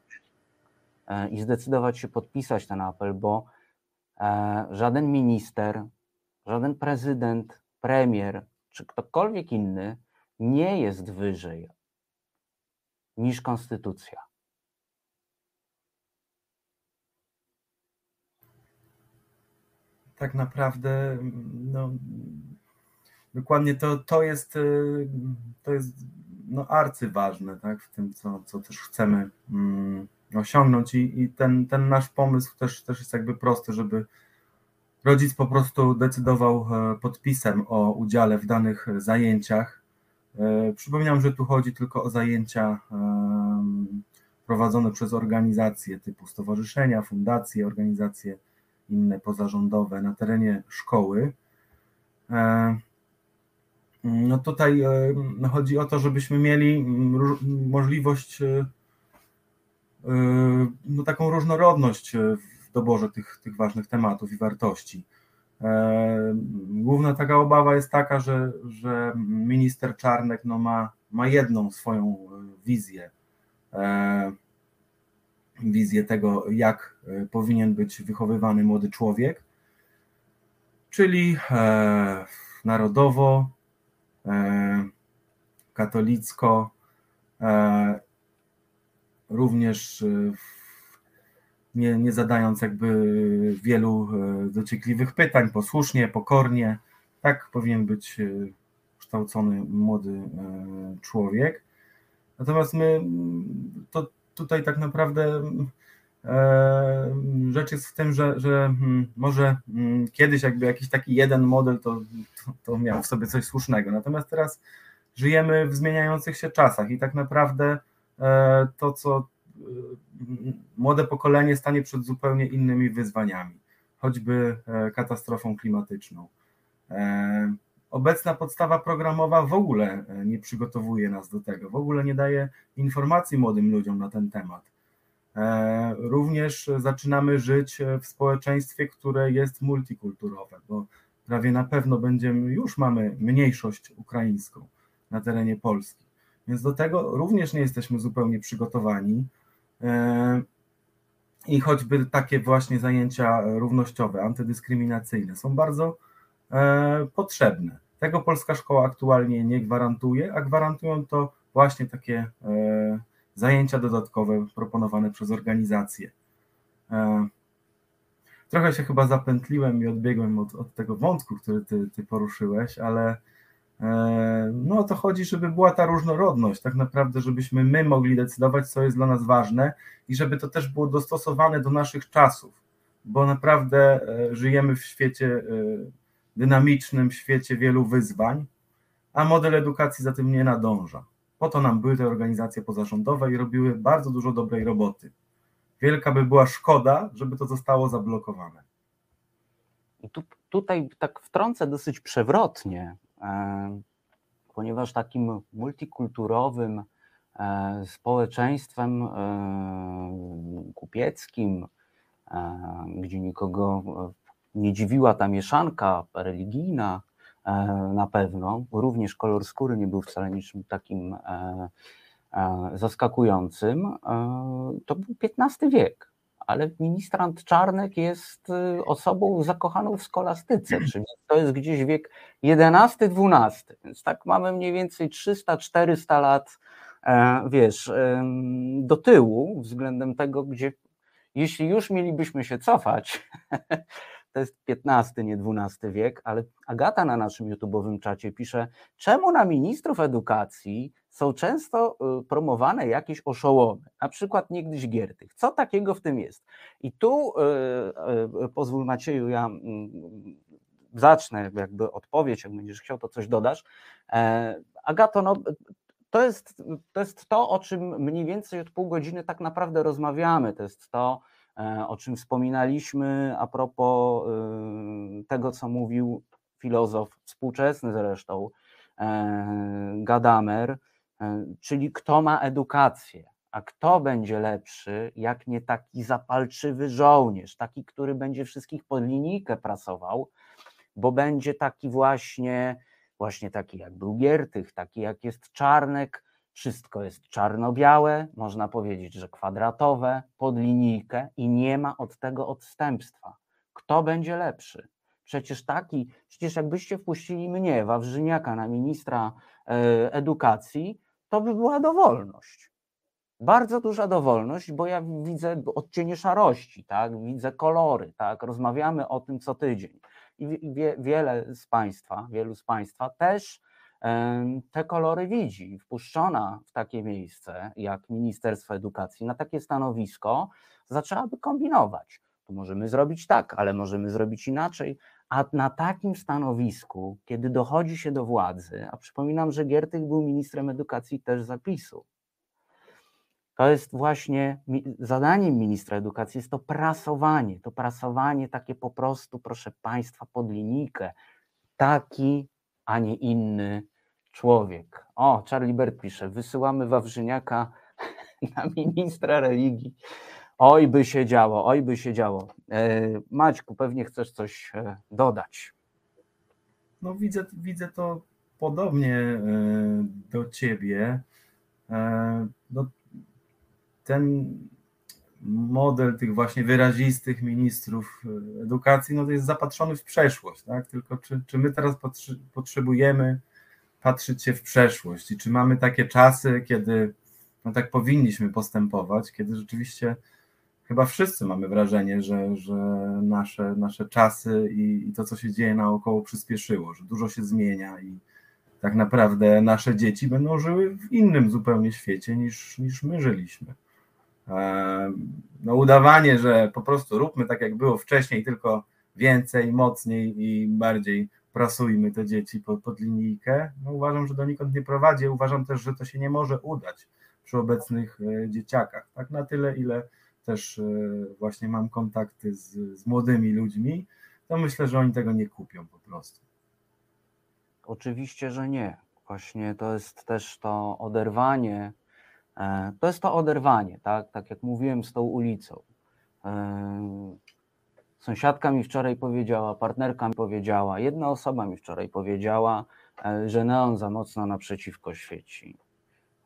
e, i zdecydować się podpisać ten apel, bo e, żaden minister, żaden prezydent, premier czy ktokolwiek inny nie jest wyżej niż konstytucja. tak naprawdę no, dokładnie to, to jest, y, to jest no, arcyważne tak, w tym, co, co też chcemy mm, osiągnąć i, i ten, ten nasz pomysł też, też jest jakby prosty, żeby rodzic po prostu decydował e, podpisem o udziale w danych zajęciach. E, przypominam, że tu chodzi tylko o zajęcia prowadzone przez organizacje typu stowarzyszenia, fundacje, organizacje inne pozarządowe na terenie szkoły. E, No tutaj chodzi o to, żebyśmy mieli możliwość, no taką różnorodność w doborze tych, tych ważnych tematów i wartości. Główna taka obawa jest taka, że, że minister Czarnek no ma, ma jedną swoją wizję, wizję tego, jak powinien być wychowywany młody człowiek, czyli narodowo, katolicko, również e, nie, nie zadając jakby wielu dociekliwych pytań, posłusznie, pokornie. Tak powinien być kształcony młody człowiek. Natomiast my to tutaj tak naprawdę rzecz jest w tym, że, że hmm, może hmm, kiedyś jakby jakiś taki jeden model to, to, to miał w sobie coś słusznego. Natomiast teraz żyjemy w zmieniających się czasach i tak naprawdę to, co e, młode pokolenie stanie przed zupełnie innymi wyzwaniami, choćby e, katastrofą klimatyczną. Obecna podstawa programowa w ogóle nie przygotowuje nas do tego, w ogóle nie daje informacji młodym ludziom na ten temat. Również zaczynamy żyć w społeczeństwie, które jest multikulturowe, bo prawie na pewno będziemy, już mamy mniejszość ukraińską na terenie Polski. Więc do tego również nie jesteśmy zupełnie przygotowani. E, I choćby takie właśnie zajęcia równościowe, antydyskryminacyjne są bardzo e, potrzebne. Tego polska szkoła aktualnie nie gwarantuje, a gwarantują to właśnie takie e, zajęcia dodatkowe proponowane przez organizacje. Trochę się chyba zapętliłem i odbiegłem od, od tego wątku, który ty, ty poruszyłeś, ale no o to chodzi, żeby była ta różnorodność, tak naprawdę, żebyśmy my mogli decydować, co jest dla nas ważne i żeby to też było dostosowane do naszych czasów, bo naprawdę e, żyjemy w świecie e, dynamicznym, świecie wielu wyzwań, a model edukacji za tym nie nadąża. Po to nam były te organizacje pozarządowe i robiły bardzo dużo dobrej roboty wielka by była szkoda, żeby to zostało zablokowane. Tu, tutaj tak wtrącę dosyć przewrotnie, e, ponieważ takim multikulturowym e, społeczeństwem e, kupieckim, gdzie nikogo nie dziwiła ta mieszanka religijna, na pewno, również kolor skóry nie był wcale niczym takim E, zaskakującym, e, to był XV wiek, ale ministrant Czarnek jest e, osobą zakochaną w skolastyce, czyli to jest gdzieś wiek XI-XII, więc tak mamy mniej więcej 300-400 lat, wiesz, do tyłu względem tego, gdzie jeśli już mielibyśmy się cofać, to jest XV, nie XII wiek, ale Agata na naszym YouTube'owym czacie pisze, czemu na ministrów edukacji są często y, promowane jakieś oszołomy, na przykład niegdyś Giertych. Co takiego w tym jest? I tu y, y, pozwól Macieju, ja mm, zacznę jakby odpowiedź, jak będziesz chciał, to coś dodasz. E, Agato, no, to jest, to jest to, o czym mniej więcej od pół godziny tak naprawdę rozmawiamy. To jest to, e, o czym wspominaliśmy a propos tego, co mówił filozof współczesny zresztą, e, Gadamer, czyli kto ma edukację, a kto będzie lepszy, jak nie taki zapalczywy żołnierz, taki, który będzie wszystkich pod linijkę prasował, bo będzie taki właśnie, właśnie taki jak był Giertych, taki jak jest Czarnek, wszystko jest czarno-białe, można powiedzieć, że kwadratowe, pod linijkę i nie ma od tego odstępstwa. Kto będzie lepszy? Przecież taki, przecież jakbyście wpuścili mnie, Wawrzyniaka, na ministra e, edukacji, to by była dowolność. Bardzo duża dowolność, bo ja widzę odcienie szarości, tak? widzę kolory, tak? rozmawiamy o tym co tydzień. I wie, wiele z Państwa, wielu z Państwa też te kolory widzi. Wpuszczona w takie miejsce jak Ministerstwo Edukacji na takie stanowisko, zaczęłaby kombinować. To możemy zrobić tak, ale możemy zrobić inaczej. A na takim stanowisku, kiedy dochodzi się do władzy, a przypominam, że Giertych był ministrem edukacji też zapisu, to jest właśnie zadaniem ministra edukacji, jest to prasowanie, to prasowanie takie po prostu, proszę Państwa, pod linijkę, taki, a nie inny człowiek. O, Charlie Bert pisze, wysyłamy Wawrzyniaka na ministra religii. Oj by się działo, oj by się działo. E, Maćku, pewnie chcesz coś e, dodać. No widzę, widzę to podobnie e, do ciebie. No, ten model tych właśnie wyrazistych ministrów edukacji no to jest zapatrzony w przeszłość, tak? Tylko czy, czy my teraz potrzebujemy patrzeć się w przeszłość i czy mamy takie czasy, kiedy no tak powinniśmy postępować, kiedy rzeczywiście chyba wszyscy mamy wrażenie, że, że nasze, nasze czasy i, i to, co się dzieje naokoło, przyspieszyło, że dużo się zmienia i tak naprawdę nasze dzieci będą żyły w innym zupełnie świecie niż, niż my żyliśmy. No, udawanie, że po prostu róbmy tak, jak było wcześniej, tylko więcej, mocniej i bardziej prasujmy te dzieci pod, pod linijkę, no uważam, że donikąd nie prowadzi. Uważam też, że to się nie może udać przy obecnych e, dzieciakach. Tak na tyle, ile też e, właśnie mam kontakty z, z młodymi ludźmi, to myślę, że oni tego nie kupią po prostu. Oczywiście, że nie. Właśnie to jest też to oderwanie, e, to jest to oderwanie, tak, tak jak mówiłem z tą ulicą. Sąsiadka mi wczoraj powiedziała, partnerka mi powiedziała, jedna osoba mi wczoraj powiedziała, że neon za mocno naprzeciwko świeci.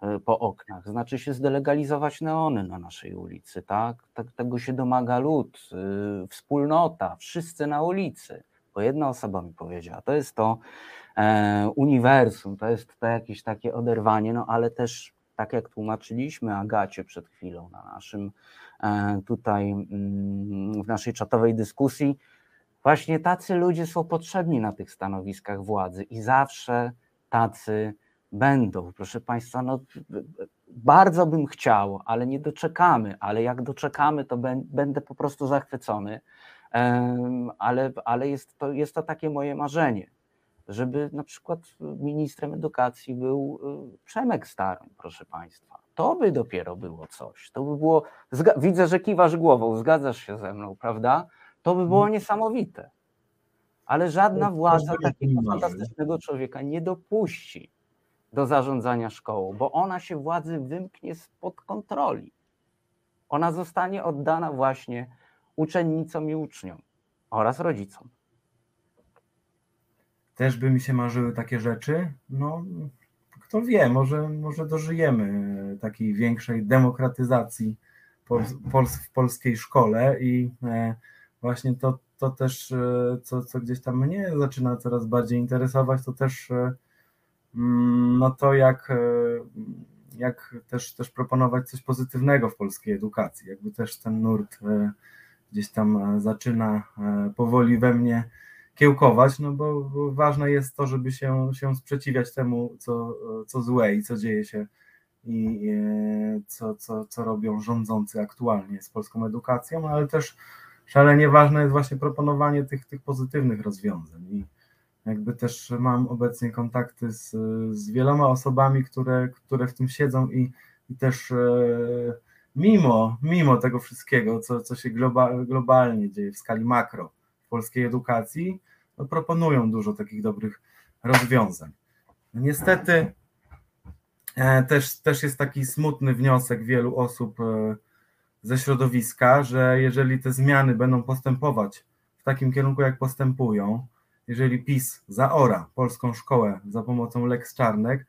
E, po oknach. Znaczy się zdelegalizować neony na naszej ulicy, tak? tak tego się domaga lud, yy, wspólnota, wszyscy na ulicy. Bo jedna osoba mi powiedziała, to jest to e, uniwersum, to jest to jakieś takie oderwanie, no ale też tak jak tłumaczyliśmy Agacie przed chwilą na naszym e, tutaj mm, w naszej czatowej dyskusji, właśnie tacy ludzie są potrzebni na tych stanowiskach władzy i zawsze tacy będą. Proszę Państwa, no, bardzo bym chciał, ale nie doczekamy, ale jak doczekamy, to będę po prostu zachwycony. Ale, ale jest, to, jest to takie moje marzenie, żeby na przykład ministrem edukacji był y, Przemek Staroń, proszę Państwa. To by dopiero było coś. To by było. Widzę, że kiwasz głową, zgadzasz się ze mną, prawda? To by było mhm. niesamowite. Ale żadna władza takiego fantastycznego człowieka nie dopuści do zarządzania szkołą, bo ona się władzy wymknie spod kontroli. Ona zostanie oddana właśnie uczennicom i uczniom oraz rodzicom. Też by mi się marzyły takie rzeczy. No, kto wie, może, może dożyjemy takiej większej demokratyzacji w polskiej szkole i e, właśnie to, to też, e, co, co gdzieś tam mnie zaczyna coraz bardziej interesować, to też e, no to jak, e, jak też, też proponować coś pozytywnego w polskiej edukacji. Jakby też ten nurt e, gdzieś tam e, zaczyna powoli we mnie kiełkować, no bo, bo ważne jest to, żeby się, się sprzeciwiać temu, co, co złe i co dzieje się i co, co, co robią rządzący aktualnie z polską edukacją, ale też szalenie ważne jest właśnie proponowanie tych, tych pozytywnych rozwiązań. I jakby też mam obecnie kontakty z, z wieloma osobami, które, które w tym siedzą i, i też e, mimo, mimo tego wszystkiego, co, co się globalnie dzieje w skali makro w polskiej edukacji, no proponują dużo takich dobrych rozwiązań. No niestety e, też, też jest taki smutny wniosek wielu osób e, ze środowiska, że jeżeli te zmiany będą postępować w takim kierunku, jak postępują, jeżeli PiS zaora polską szkołę za pomocą Lex Czarnek,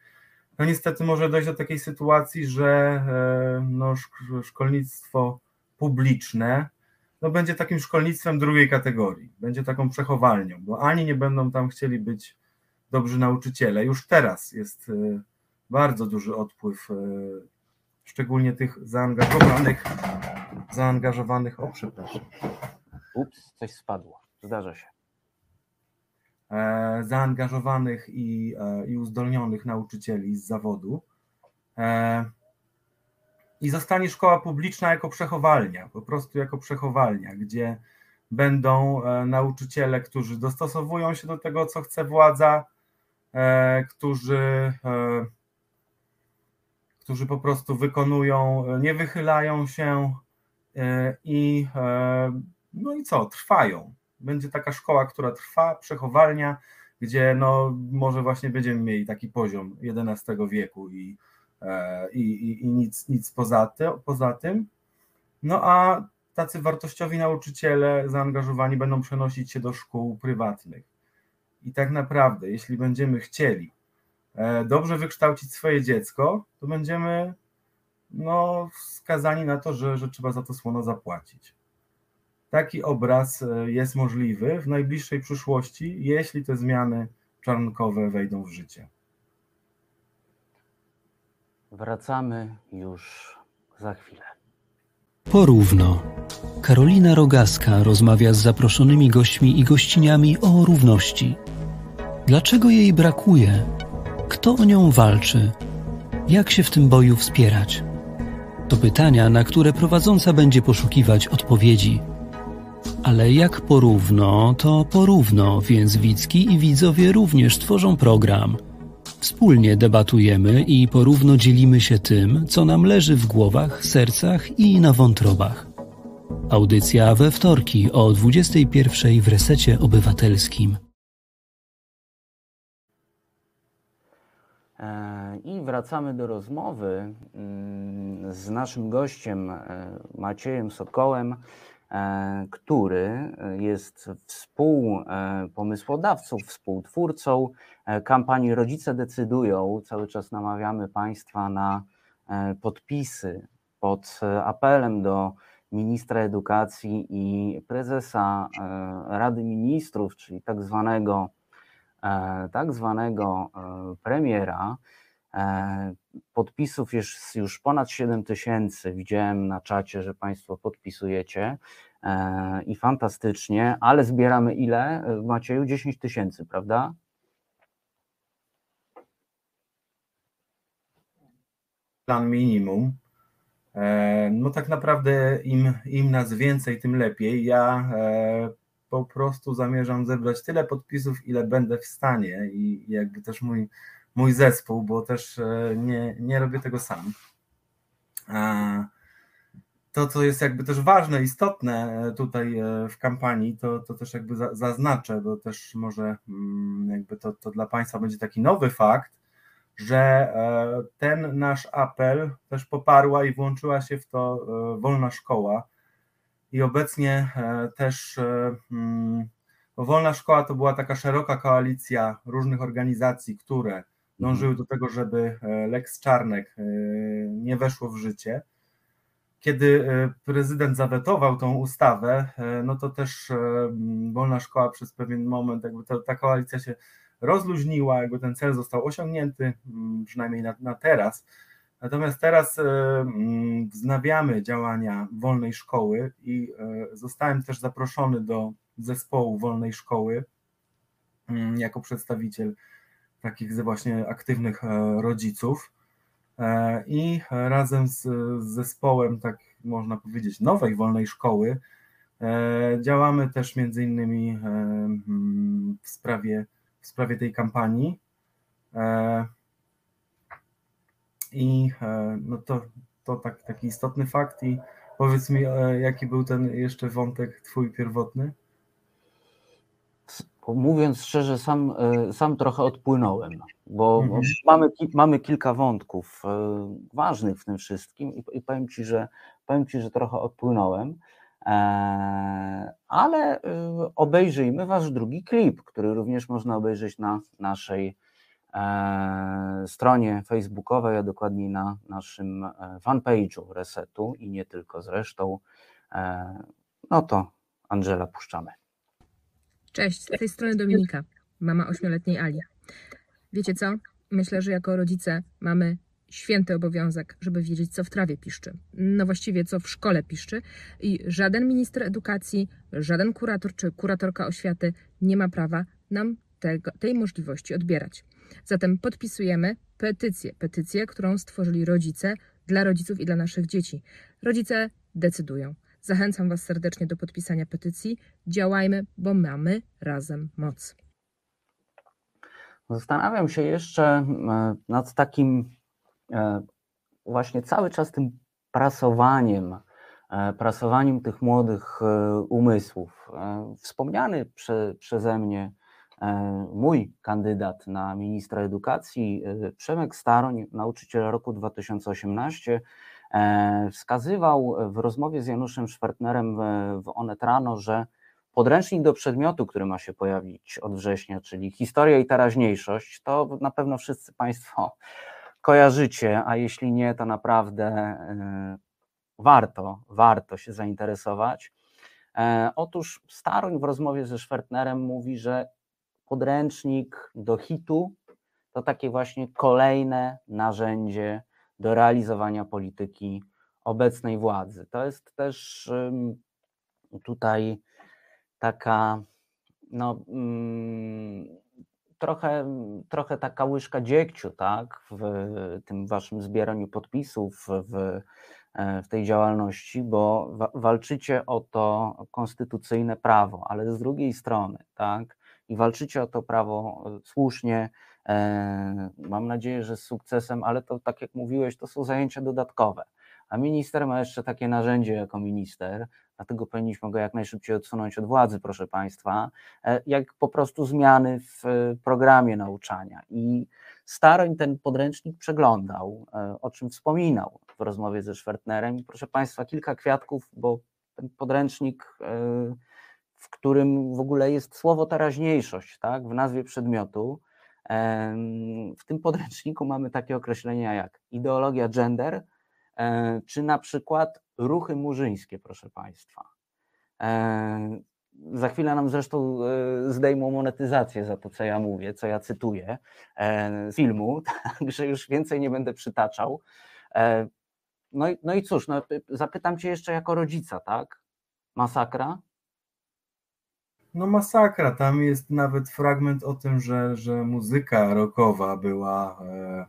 no niestety może dojść do takiej sytuacji, że e, no, szkolnictwo publiczne no, będzie takim szkolnictwem drugiej kategorii, będzie taką przechowalnią, bo ani nie będą tam chcieli być dobrzy nauczyciele. Już teraz jest e, bardzo duży odpływ, e, szczególnie tych zaangażowanych, zaangażowanych, o przepraszam. Ups, coś spadło, zdarza się. E, zaangażowanych i, e, i uzdolnionych nauczycieli z zawodu. E, I zostanie szkoła publiczna jako przechowalnia, po prostu jako przechowalnia, gdzie będą nauczyciele, którzy dostosowują się do tego, co chce władza, którzy, którzy po prostu wykonują, nie wychylają się i no i co, trwają będzie taka szkoła, która trwa, przechowalnia, gdzie no, może właśnie będziemy mieli taki poziom XI wieku i, i, i, i nic, nic poza, ty, poza tym. No a tacy wartościowi nauczyciele zaangażowani będą przenosić się do szkół prywatnych. I tak naprawdę, jeśli będziemy chcieli dobrze wykształcić swoje dziecko, to będziemy no, skazani na to, że, że trzeba za to słono zapłacić. Taki obraz e, jest możliwy w najbliższej przyszłości, jeśli te zmiany czarnkowe wejdą w życie. Wracamy już za chwilę. Porówno. Karolina Rogaska rozmawia z zaproszonymi gośćmi i gościniami o równości. Dlaczego jej brakuje? Kto o nią walczy? Jak się w tym boju wspierać? To pytania, na które prowadząca będzie poszukiwać odpowiedzi. Ale jak porówno, to porówno, więc i widzowie również tworzą program. Wspólnie debatujemy i porówno dzielimy się tym, co nam leży w głowach, sercach i na wątrobach. Audycja we wtorki o 21 w resecie obywatelskim. E, I wracamy do rozmowy mm, z naszym gościem e, Maciejem Sokołem, który jest współpomysłodawcą, współtwórcą kampanii Rodzice decydują. Cały czas namawiamy Państwa na podpisy pod apelem do ministra edukacji i prezesa Rady Ministrów, czyli tak zwanego E, tak zwanego e, premiera. E, podpisów jest już ponad 7 tysięcy. Widziałem na czacie, że Państwo podpisujecie i fantastycznie, ale zbieramy ile? Macieju 10 tysięcy, prawda? Plan minimum. No tak naprawdę im, im nas więcej, tym lepiej. Ja po prostu zamierzam zebrać tyle podpisów, ile będę w stanie i jakby też mój, mój zespół, bo też e, nie, nie robię tego sam. To, co jest jakby też ważne, istotne e, tutaj e, w kampanii, to, to też jakby zaznaczę, bo też może mm, jakby to, to dla Państwa będzie taki nowy fakt, że ten nasz apel też poparła i włączyła się w to Wolna Szkoła, i obecnie e, też e, mm, Wolna Szkoła to była taka szeroka koalicja różnych organizacji, które dążyły do tego, żeby e, Lex Czarnek nie weszło w życie. Kiedy prezydent zawetował tą ustawę, no to też Wolna Szkoła przez pewien moment, jakby to, ta koalicja się rozluźniła, jakby ten cel został osiągnięty, przynajmniej na, na teraz. Natomiast teraz e, wznawiamy działania wolnej szkoły i e, zostałem też zaproszony do zespołu wolnej szkoły jako przedstawiciel takich właśnie aktywnych e, rodziców. I razem z, zespołem, tak można powiedzieć, nowej wolnej szkoły działamy też między innymi mm, w sprawie, w sprawie tej kampanii. I e, no to, to tak, taki istotny fakt. I powiedz mi, e, jaki był ten jeszcze wątek twój pierwotny? Mówiąc szczerze, sam, e, sam trochę odpłynąłem, bo mhm. mamy, mamy kilka wątków ważnych w tym wszystkim i, i powiem, ci, że, powiem Ci, że trochę odpłynąłem, ale obejrzyjmy Wasz drugi klip, który również można obejrzeć na naszej E, stronie facebookowej, a dokładniej na naszym e, fanpage'u Resetu i nie tylko zresztą. E, no to Angela puszczamy. Cześć, z tej strony Dominika, mama ośmioletniej Ali. Wiecie co? Myślę, że jako rodzice mamy święty obowiązek, żeby wiedzieć, co w trawie piszczy. No właściwie, co w szkole piszczy. I żaden minister edukacji, żaden kurator czy kuratorka oświaty nie ma prawa nam tego, tej możliwości odbierać. Zatem podpisujemy petycję, petycję, którą stworzyli rodzice dla rodziców i dla naszych dzieci. Rodzice decydują. Zachęcam Was serdecznie do podpisania petycji. Działajmy, bo mamy razem moc. Zastanawiam się jeszcze e, nad takim e, właśnie cały czas tym prasowaniem, e, prasowaniem tych młodych umysłów. Wspomniany prze, przeze mnie mój kandydat na ministra edukacji, Przemek Staroń, nauczyciel roku 2018, wskazywał w rozmowie z Januszem Szwartnerem w Onet Rano, że podręcznik do przedmiotu, który ma się pojawić od września, czyli historia i teraźniejszość, to na pewno wszyscy Państwo kojarzycie, a jeśli nie, to naprawdę warto, warto się zainteresować. E, otóż Staroń w rozmowie ze Schwertnerem mówi, że podręcznik do hitu to takie właśnie kolejne narzędzie do realizowania polityki obecnej władzy. To jest też tutaj taka no, mm, trochę, trochę taka łyżka dziegciu, tak, w tym waszym zbieraniu podpisów, w E, w tej działalności, bo walczycie o to konstytucyjne prawo, ale z drugiej strony, tak, i walczycie o to prawo e, słusznie, e, mam nadzieję, że z sukcesem, ale to tak jak mówiłeś, to są zajęcia dodatkowe. A minister ma jeszcze takie narzędzie jako minister, dlatego powinniśmy go jak najszybciej odsunąć od władzy, proszę Państwa, jak po prostu zmiany w programie nauczania. I Staroń ten podręcznik przeglądał, o czym wspominał w rozmowie ze Schwertnerem. Proszę Państwa, kilka kwiatków, bo ten podręcznik, e, w którym w ogóle jest słowo teraźniejszość, tak, w nazwie przedmiotu, w tym podręczniku mamy takie określenia jak ideologia gender, e, czy na przykład ruchy murzyńskie, proszę Państwa. E, za chwilę nam zresztą zdejmą monetyzację za to, co ja mówię, co ja cytuję z filmu, także już więcej nie będę przytaczał. No i, no i cóż, no, zapytam Cię jeszcze jako rodzica, tak? Masakra? No masakra, tam jest nawet fragment o tym, że, że muzyka rockowa była, e,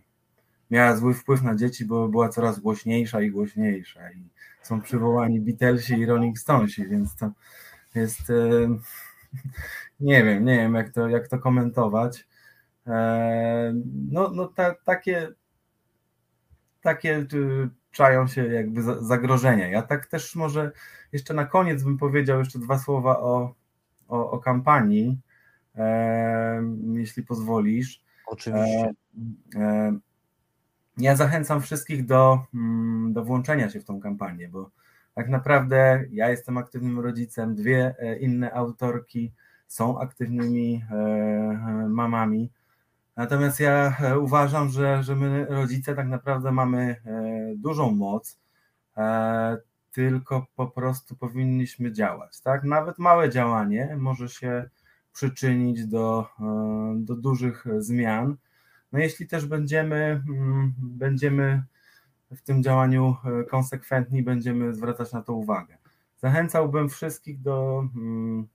miała zły wpływ na dzieci, bo była coraz głośniejsza i głośniejsza i są przywołani Beatlesi i Rolling Stonesi, więc to jest, e, nie wiem, nie wiem jak to, jak to komentować. E, no, no ta, takie takie czają się jakby zagrożenia. Ja tak też może jeszcze na koniec bym powiedział jeszcze dwa słowa o, o, o kampanii, e, jeśli pozwolisz. Oczywiście. E, ja zachęcam wszystkich do, mm, do włączenia się w tą kampanię, bo tak naprawdę ja jestem aktywnym rodzicem, dwie e, inne autorki są aktywnymi e, mamami. Natomiast ja e, uważam, że, że my rodzice tak naprawdę mamy dużą moc, tylko po prostu powinniśmy działać. Tak? Nawet małe działanie może się przyczynić do, do dużych zmian. No jeśli też będziemy, mm, będziemy w tym działaniu konsekwentni, będziemy zwracać na to uwagę. Zachęcałbym wszystkich do, mm,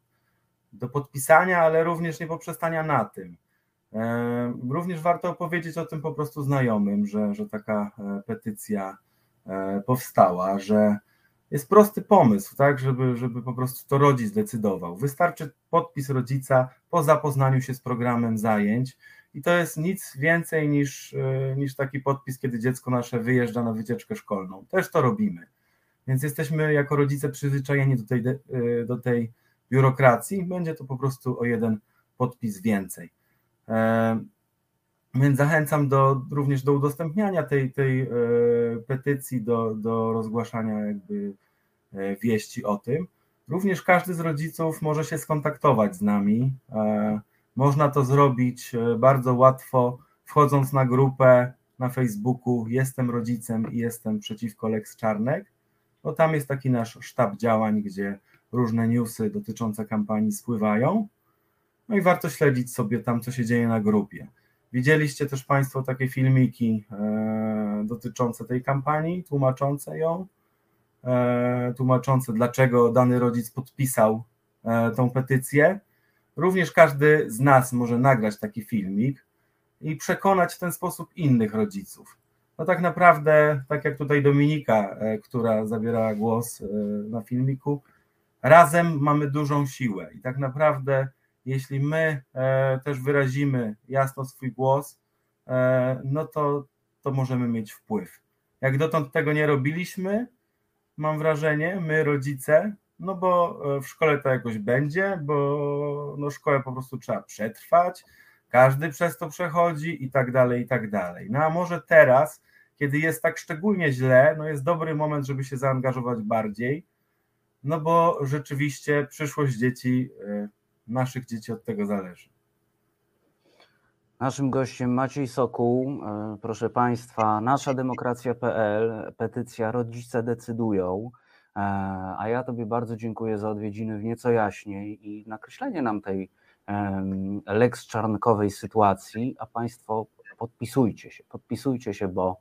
do podpisania, ale również nie poprzestania na tym. E, również warto opowiedzieć o tym po prostu znajomym, że, że taka e, petycja e, powstała, że jest prosty pomysł, tak, żeby, żeby po prostu to rodzic decydował. Wystarczy podpis rodzica po zapoznaniu się z programem zajęć i to jest nic więcej niż, niż taki podpis, kiedy dziecko nasze wyjeżdża na wycieczkę szkolną. Też to robimy. Więc jesteśmy jako rodzice przyzwyczajeni do tej, do tej biurokracji. Będzie to po prostu o jeden podpis więcej. E, więc zachęcam do, również do udostępniania tej, tej e, petycji, do, do rozgłaszania jakby e, wieści o tym. Również każdy z rodziców może się skontaktować z nami. Można to zrobić bardzo łatwo, wchodząc na grupę na Facebooku Jestem rodzicem i jestem przeciwko Lex Czarnek. No tam jest taki nasz sztab działań, gdzie różne newsy dotyczące kampanii spływają. No i warto śledzić sobie tam, co się dzieje na grupie. Widzieliście też Państwo takie filmiki e, dotyczące tej kampanii, tłumaczące ją, e, tłumaczące, dlaczego dany rodzic podpisał e, tą petycję. Również każdy z nas może nagrać taki filmik i przekonać w ten sposób innych rodziców. No tak naprawdę, tak jak tutaj Dominika, która zabierała głos na filmiku, razem mamy dużą siłę i tak naprawdę jeśli my e, też wyrazimy jasno swój głos, e, no to, to możemy mieć wpływ. Jak dotąd tego nie robiliśmy, mam wrażenie, my rodzice, no bo e, w szkole to jakoś będzie, bo no szkołę po prostu trzeba przetrwać, każdy przez to przechodzi i tak dalej, i tak dalej. No a może teraz, kiedy jest tak szczególnie źle, no jest dobry moment, żeby się zaangażować bardziej, no bo rzeczywiście przyszłość dzieci, naszych dzieci od tego zależy. Naszym gościem Maciej Sokół, e, proszę Państwa, nasza demokracja.pl, petycja Rodzice decydują. E, a ja Tobie bardzo dziękuję za odwiedziny w nieco jaśniej i nakreślenie nam tej Lex Czarnkowej sytuacji, a Państwo podpisujcie się, podpisujcie się, bo,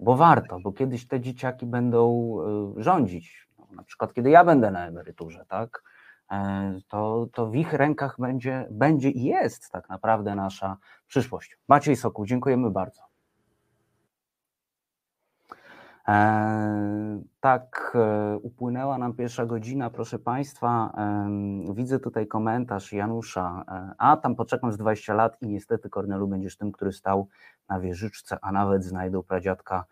bo warto, bo kiedyś te dzieciaki będą e, rządzić. No, na przykład, kiedy ja będę na emeryturze, tak? E, to, to w ich rękach będzie, będzie i jest tak naprawdę nasza przyszłość. Maciej Sokół, dziękujemy bardzo. E, tak, e, upłynęła nam pierwsza godzina, proszę Państwa. Widzę tutaj komentarz Janusza. A tam poczekam z 20 lat i niestety Kornelu będziesz tym, który stał na wieżyczce, a nawet znajdą pradziadka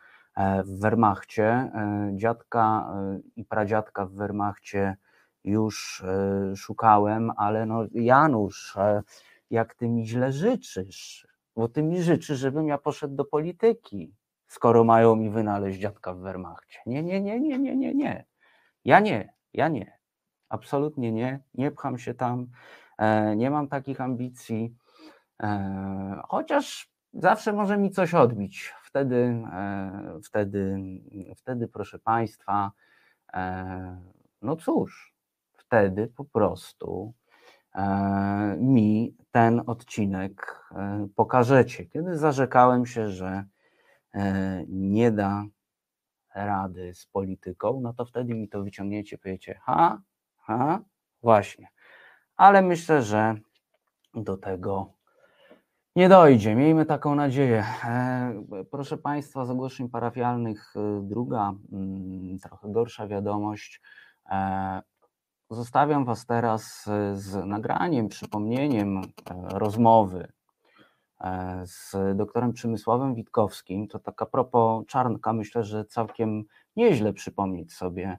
w Wehrmachcie. Dziadka i pradziadka w Wehrmachcie już e, szukałem, ale no Janusz, e, jak ty mi źle życzysz, bo ty mi życzysz, żebym ja poszedł do polityki, skoro mają mi wynaleźć dziadka w Wehrmachcie. Nie, nie, nie, nie, nie, nie, nie. Ja nie, ja nie. Absolutnie nie, nie pcham się tam, e, nie mam takich ambicji, chociaż zawsze może mi coś odbić. Wtedy, wtedy, wtedy proszę Państwa, no cóż, wtedy po prostu e, mi ten odcinek e, pokażecie. Kiedy zarzekałem się, że e, nie da rady z polityką, no to wtedy mi to wyciągniecie, powiecie, ha, ha, właśnie. Ale myślę, że do tego nie dojdzie. Miejmy taką nadzieję. Proszę Państwa, z ogłoszeń parafialnych druga, mm, trochę gorsza wiadomość. Zostawiam Was teraz e, z nagraniem, przypomnieniem e, rozmowy e, z doktorem Przemysławem Witkowskim. To taka propos Czarnka, myślę, że całkiem nieźle przypomnieć sobie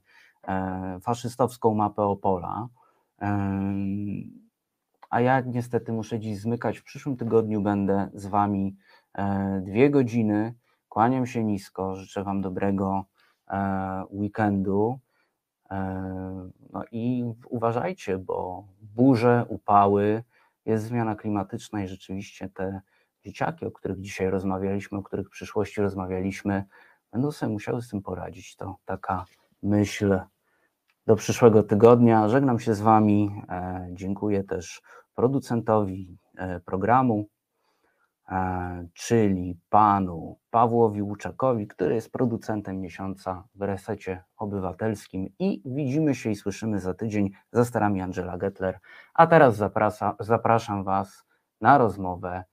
faszystowską mapę Opola. A ja niestety muszę dziś zmykać. W przyszłym tygodniu będę z Wami dwie godziny. Kłaniam się nisko, życzę Wam dobrego weekendu. No i uważajcie, bo burze, upały, jest zmiana klimatyczna i rzeczywiście te dzieciaki, o których dzisiaj rozmawialiśmy, o których w przyszłości rozmawialiśmy, będą sobie musiały z tym poradzić. To taka myśl do przyszłego tygodnia. Żegnam się z Wami. E, dziękuję też producentowi e, programu, E, czyli panu Pawłowi Łuczakowi, który jest producentem miesiąca w resecie obywatelskim i widzimy się i słyszymy za tydzień za starami Angela Gettler. A teraz zapraszam, Was na rozmowę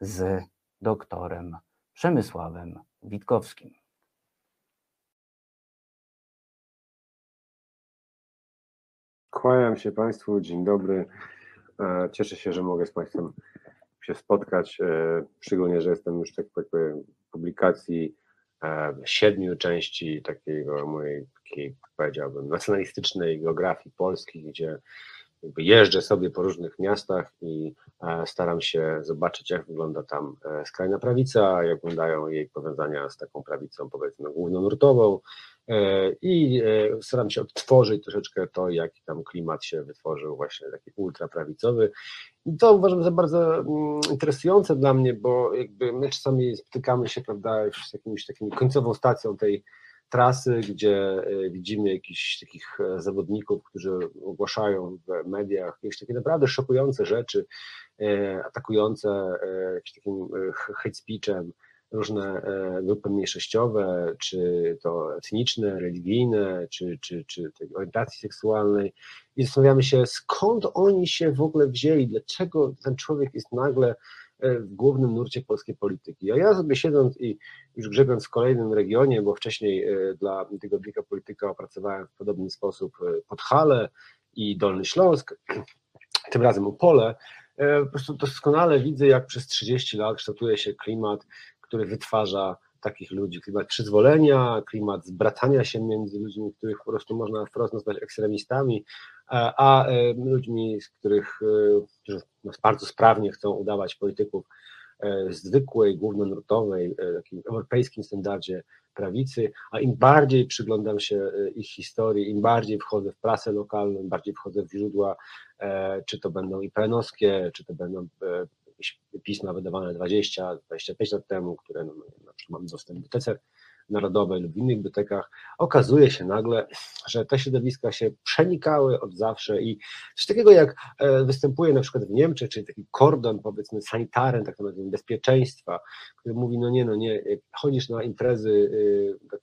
z doktorem Przemysławem Witkowskim. Kłaniam się Państwu, dzień dobry. E, cieszę się, że mogę z Państwem się spotkać. E, szczególnie, że jestem już tak jakby publikacji e, siedmiu części takiego mojej, takiej powiedziałbym, nacjonalistycznej geografii Polski, gdzie jeżdżę sobie po różnych miastach i e, staram się zobaczyć, jak wygląda tam skrajna prawica, jak wyglądają jej powiązania z taką prawicą, powiedzmy, głównonurtową, i staram się odtworzyć troszeczkę to, jaki tam klimat się wytworzył, właśnie taki ultraprawicowy. I to uważam za bardzo mm, interesujące dla mnie, bo jakby my czasami spotykamy się, prawda, z jakimś takim końcową stacją tej trasy, gdzie e, widzimy jakichś takich e, zawodników, którzy ogłaszają w mediach jakieś takie naprawdę szokujące rzeczy, e, atakujące jakimś takim hate speechem, różne e, grupy mniejszościowe, czy to etniczne, religijne, czy, czy, czy orientacji seksualnej i zastanawiamy się, skąd oni się w ogóle wzięli, dlaczego ten człowiek jest nagle e, w głównym nurcie polskiej polityki. A ja sobie siedząc i już grzebiąc w kolejnym regionie, bo wcześniej e, dla tygodnika Polityka opracowałem w podobny sposób Podhale i Dolny Śląsk, tym razem Opole, po prostu doskonale widzę, jak przez 30 lat kształtuje się klimat który wytwarza takich ludzi, klimat przyzwolenia, klimat zbratania się między ludźmi, których po prostu można wprost nazwać ekstremistami, a, e, ludźmi, z których e, którzy bardzo sprawnie chcą udawać polityków e, zwykłej, głównonurtowej, takim europejskim standardzie prawicy, a im bardziej przyglądam się ich historii, im bardziej wchodzę w prasę lokalną, im bardziej wchodzę w źródła, czy to będą IPN-owskie, czy to będą jakieś pisma wydawane 20-25 lat temu, które no, na przykład mam dostęp do TECER Narodowej lub w innych bibliotekach, okazuje się nagle, że te środowiska się przenikały od zawsze i coś takiego jak e, występuje na przykład w Niemczech, czyli taki kordon powiedzmy sanitarny, tak naprawdę bezpieczeństwa, który mówi, no nie, no nie, chodzisz na imprezy y, tak,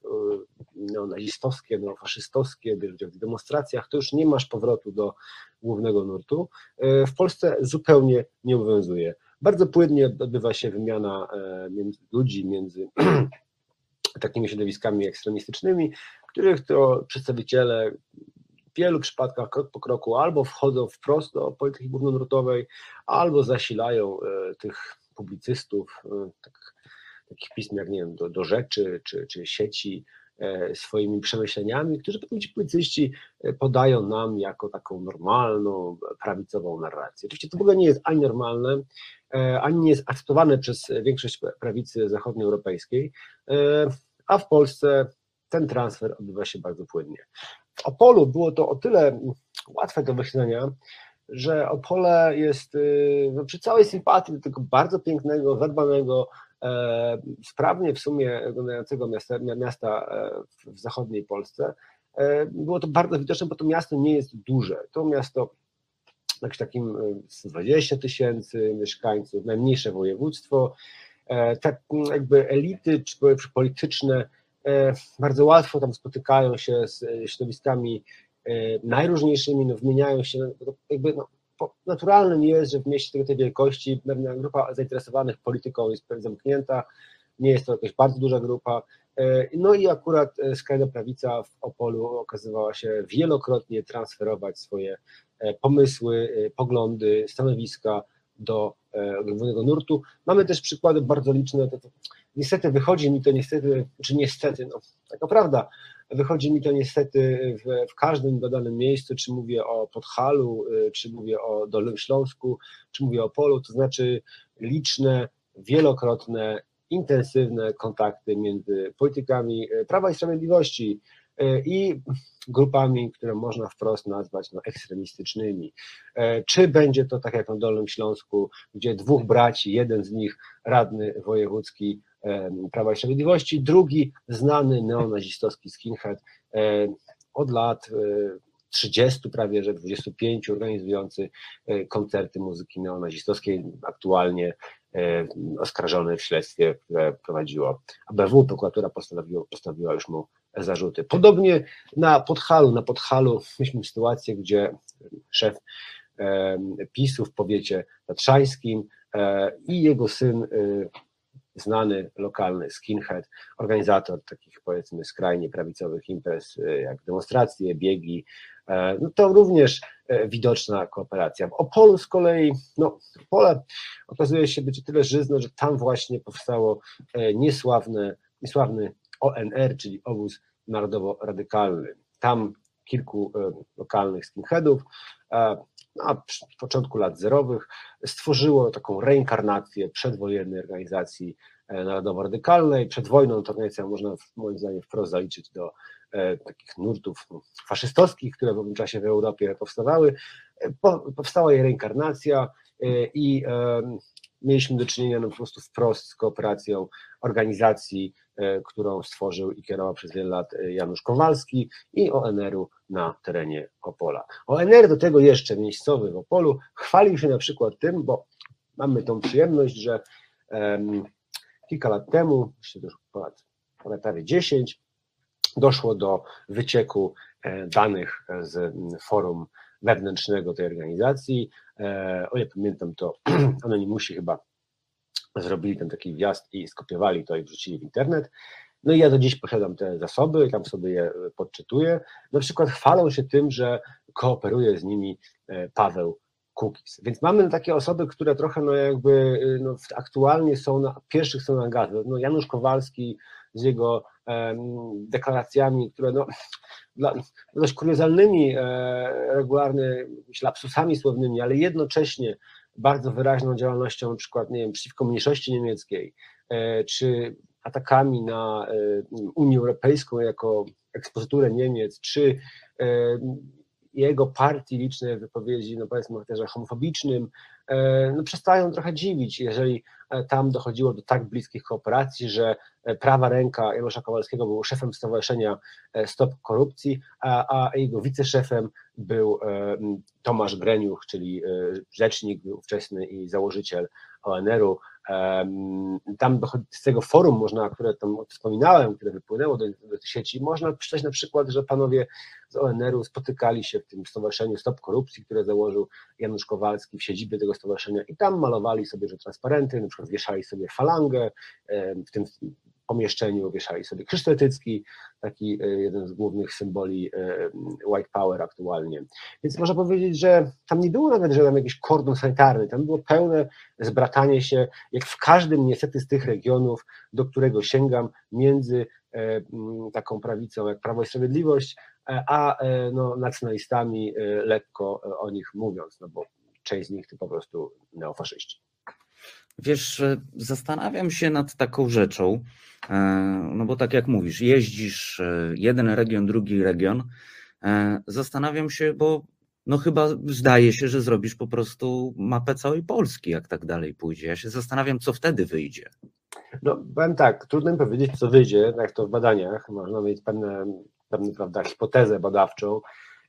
no, nazistowskie, no, faszystowskie, bierzesz udział w demonstracjach, to już nie masz powrotu do głównego nurtu. E, w Polsce zupełnie nie obowiązuje. Bardzo płynnie odbywa się wymiana e, między ludzi, między takimi środowiskami ekstremistycznymi, których to przedstawiciele w wielu przypadkach krok po kroku albo wchodzą wprost do polityki głównonurtowej, albo zasilają e, tych publicystów, tak, takich pism jak nie wiem, do, do rzeczy czy, czy sieci, E, swoimi przemyśleniami, którzy potem ci publicyści e, podają nam jako taką normalną, prawicową narrację. Oczywiście to w ogóle nie jest ani normalne, e, ani nie jest akceptowane przez większość prawicy zachodnioeuropejskiej, a w Polsce ten transfer odbywa się bardzo płynnie. W Opolu było to o tyle łatwe do wyśledzenia, że Opole jest no, przy całej sympatii do tego bardzo pięknego, zadbanego, E, sprawnie w sumie wyglądającego miasta, miasta e, w zachodniej Polsce. E, było to bardzo widoczne, bo to miasto nie jest duże. To miasto jakimś takim 20 tysięcy mieszkańców, najmniejsze województwo. Te jakby elity czy polityczne bardzo łatwo tam spotykają się z środowiskami najróżniejszymi, no, wymieniają się, jakby no, naturalnym jest, że w mieście tej wielkości pewna grupa zainteresowanych polityką jest zamknięta, nie jest to jakaś bardzo duża grupa. E, no i akurat e, skrajna prawica w Opolu okazywała się wielokrotnie transferować swoje e, pomysły, poglądy, stanowiska do głównego nurtu. Mamy też przykłady bardzo liczne. Niestety wychodzi mi to niestety, czy niestety, no taka prawda, Wychodzi mi to niestety w, w każdym dodanym miejscu, czy mówię o Podhalu, y, czy mówię o Dolnym Śląsku, czy mówię o Polu, to znaczy liczne, wielokrotne, intensywne kontakty między politykami y, Prawa i Sprawiedliwości y, i grupami, które można wprost nazwać no, ekstremistycznymi. Czy będzie to tak jak na Dolnym Śląsku, gdzie dwóch braci, jeden z nich radny wojewódzki Prawa i Sprawiedliwości, drugi znany neonazistowski skinhead od lat 30 prawie, że 25 organizujący e, koncerty muzyki neonazistowskiej, aktualnie oskarżony w śledztwie, które prowadziło ABW, prokuratura postawiła, postawiła już mu zarzuty. Podobnie na Podhalu, na Podhalu mieliśmy sytuację, gdzie szef PiSu w powiecie tatrzańskim e, i jego syn e, znany lokalny skinhead, organizator takich powiedzmy skrajnie prawicowych imprez y, jak demonstracje, biegi, e, no to również e, widoczna kooperacja. W Opolu z kolei, no Opole okazuje się być tyle żyzne, że tam właśnie powstało e, niesławne, niesławny ONR, czyli Obóz Narodowo-Radykalny. Tam kilku lokalnych skinheadów, na początku lat zerowych stworzyło taką reinkarnację przedwojennej organizacji e, narodowo-radykalnej. Przed wojną tę organizację można moim zdaniem wprost zaliczyć do e, takich nurtów faszystowskich, które w owym czasie w Europie powstawały. E, powstała jej reinkarnacja i mieliśmy do czynienia no, po prostu wprost z kooperacją organizacji, którą stworzył i kierował przez wiele lat e, Janusz Kowalski i ONR-u na terenie Opola. ONR do tego jeszcze miejscowy w Opolu chwalił się na przykład tym, bo mamy tą przyjemność, że um, kilka lat temu, myślę, że ponad, ponad prawie 10, doszło do wycieku e, danych z forum wewnętrznego tej organizacji. E, o ile pamiętam, to Anonimusi chyba zrobili tam taki wjazd i skopiowali to i wrzucili w internet. No i ja do dziś posiadam te zasoby, tam sobie je podczytuję. Na przykład chwalą się tym, że kooperuje z nimi e, Paweł cookies. Więc mamy takie osoby, które trochę no jakby y, no, aktualnie są na pierwszych stronach gazet. No Janusz Kowalski z jego em, deklaracjami, które no, dla, dość kuriozalnymi, e, regularnie lapsusami słownymi, ale jednocześnie bardzo wyraźną działalnością, na przykład, nie wiem, przeciwko mniejszości niemieckiej, e, czy atakami na e, Unię Europejską jako ekspozyturę Niemiec, czy e, jego partii liczne wypowiedzi, no powiedzmy o charakterze homofobicznym, no przestają trochę dziwić, jeżeli e, tam dochodziło do tak bliskich kooperacji, że e, prawa ręka Janusza Kowalskiego był szefem Stowarzyszenia Stop Korupcji, a, a jego wiceszefem był Tomasz Greniuch, czyli rzecznik ówczesny i założyciel ONR-u. Tam z tego forum można, które tam wspominałem, które wypłynęło do, do sieci, można przeczytać na przykład, że panowie z ONR-u spotykali się w tym stowarzyszeniu Stop Korupcji, które założył Janusz Kowalski w siedzibie tego stowarzyszenia i tam malowali sobie, że transparenty, na przykład wieszali sobie falangę, w tym pomieszczeniu wieszali sobie krzyż etycki, taki e, jeden z głównych symboli e, white power aktualnie. Więc można powiedzieć, że tam nie było nawet, że tam jakiś kordon sanitarny, tam było pełne zbratanie się, jak w każdym niestety z tych regionów, do którego sięgam, między e, taką prawicą jak Prawo i Sprawiedliwość, a no, nacjonalistami lekko o nich mówiąc, no bo część z nich to po prostu neofaszyści. Wiesz, zastanawiam się nad taką rzeczą, no bo tak jak mówisz, jeździsz e, jeden region, drugi region. E, zastanawiam się, bo no chyba zdaje się, że zrobisz po prostu mapę całej Polski, jak tak dalej pójdzie. Ja się zastanawiam, co wtedy wyjdzie. No, powiem tak, trudno mi powiedzieć, co wyjdzie, jak to w badaniach. Można mieć pewne, pewne prawda, hipotezę badawczą,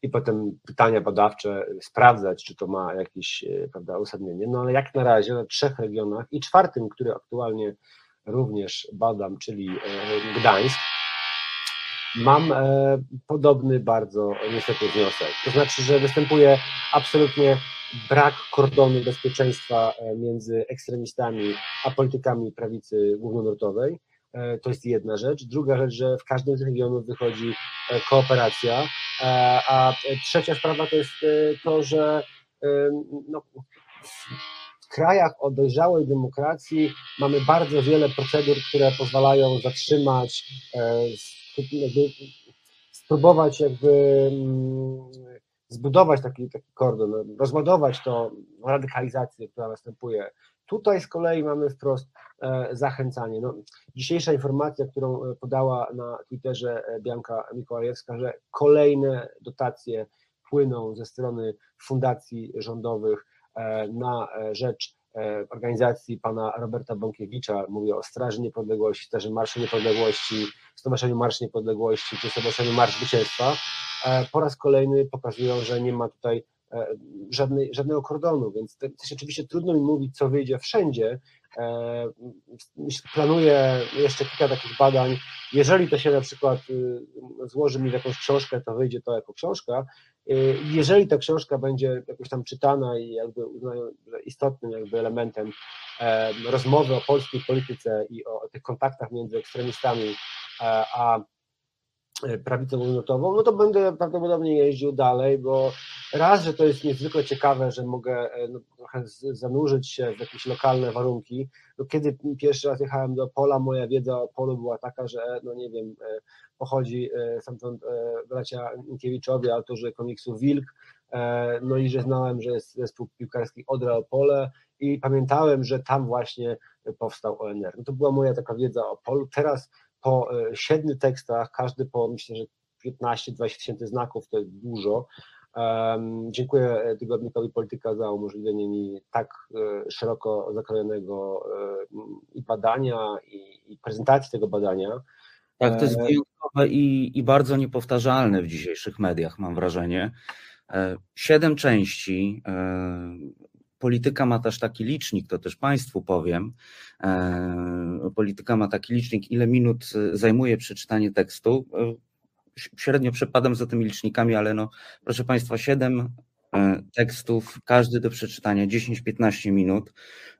i potem pytania badawcze sprawdzać, czy to ma jakieś e, prawda, uzasadnienie. No ale jak na razie na trzech regionach i czwartym, który aktualnie również badam, czyli e, Gdańsk, mam e, podobny bardzo niestety wniosek. To znaczy, że występuje absolutnie brak kordonu bezpieczeństwa między ekstremistami a politykami prawicy głównonurtowej. E, to jest jedna rzecz. Druga rzecz, że w każdym z regionów wychodzi e, kooperacja. E, a trzecia sprawa to jest to, że no, w krajach o dojrzałej demokracji mamy bardzo wiele procedur, które pozwalają zatrzymać, jakby spróbować jakby mm, zbudować taki, taki kordon, rozładować to radykalizację, która następuje Tutaj z kolei mamy wprost e, zachęcanie. No, dzisiejsza informacja, którą e, podała na Twitterze e, Bianka Mikołajewska, że kolejne dotacje płyną ze strony fundacji rządowych na rzecz organizacji pana Roberta Bąkiewicza, mówię o Straży Niepodległości, Straży Marszu Niepodległości, Stowarzyszeniu Marsz Niepodległości czy Stowarzyszeniu Marsz Zwycięstwa, po raz kolejny pokazują, że nie ma tutaj E, żadnej, żadnego kordonu, więc jest oczywiście trudno mi mówić, co wyjdzie wszędzie. E, planuję jeszcze kilka takich badań. Jeżeli to się na przykład y, złoży mi w jakąś książkę, to wyjdzie to jako książka. Y, jeżeli ta książka będzie jakoś tam czytana i jakby istotnym jakby elementem e, rozmowy o polskiej polityce i o tych kontaktach między ekstremistami a E, prawicą minutową, no to będę prawdopodobnie jeździł dalej, bo raz, że to jest niezwykle ciekawe, że mogę e, no, trochę zanurzyć się w jakieś lokalne warunki. No, kiedy pierwszy raz jechałem do Pola, moja wiedza o Polu była taka, że no nie wiem, e, pochodzi stamtąd bracia Minkiewiczowie, autorzy komiksu Wilk, no i że znałem, że jest zespół piłkarski Odra Opole i pamiętałem, że tam właśnie powstał ONR. No to była moja taka wiedza o Polu. Teraz po e, siedmiu tekstach, każdy po myślę, że 15-20 tysięcy znaków, to jest dużo. Um, dziękuję tygodnikowi Polityka za umożliwienie mi tak e, szeroko zakrojonego e, i badania, i, i, prezentacji tego badania. Tak, to jest wyjątkowe i, i bardzo niepowtarzalne w dzisiejszych mediach, mam wrażenie. Siedem części, Polityka ma też taki licznik, to też Państwu powiem. E, polityka ma taki licznik, ile minut zajmuje przeczytanie tekstu. E, średnio przepadam za tymi licznikami, ale no, proszę Państwa, siedem e, tekstów, każdy do przeczytania 10-15 minut.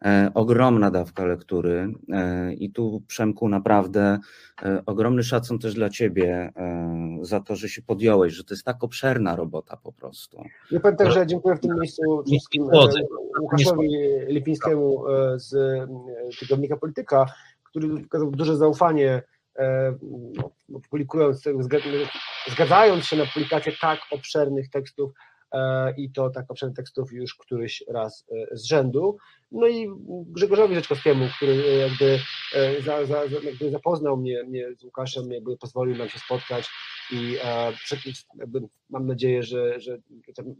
E, ogromna dawka lektury e, i tu Przemku naprawdę ogromny szacun też dla Ciebie za to, że się podjąłeś, że to jest tak obszerna robota po prostu. Ja powiem tak, że dziękuję w tym miejscu wszystkim Łukaszowi Lipińskiemu z tygodnika Polityka, który wykazał duże zaufanie no, publikując, zgadzając się na publikację tak obszernych tekstów e, i to tak obszernych tekstów już któryś raz e, z rzędu. No i Grzegorzowi Rzeczkowskiemu, który jakby, e, za, za, jakby zapoznał mnie, mnie z Łukaszem, jakby pozwolił nam się spotkać i jakby mam nadzieję, że, że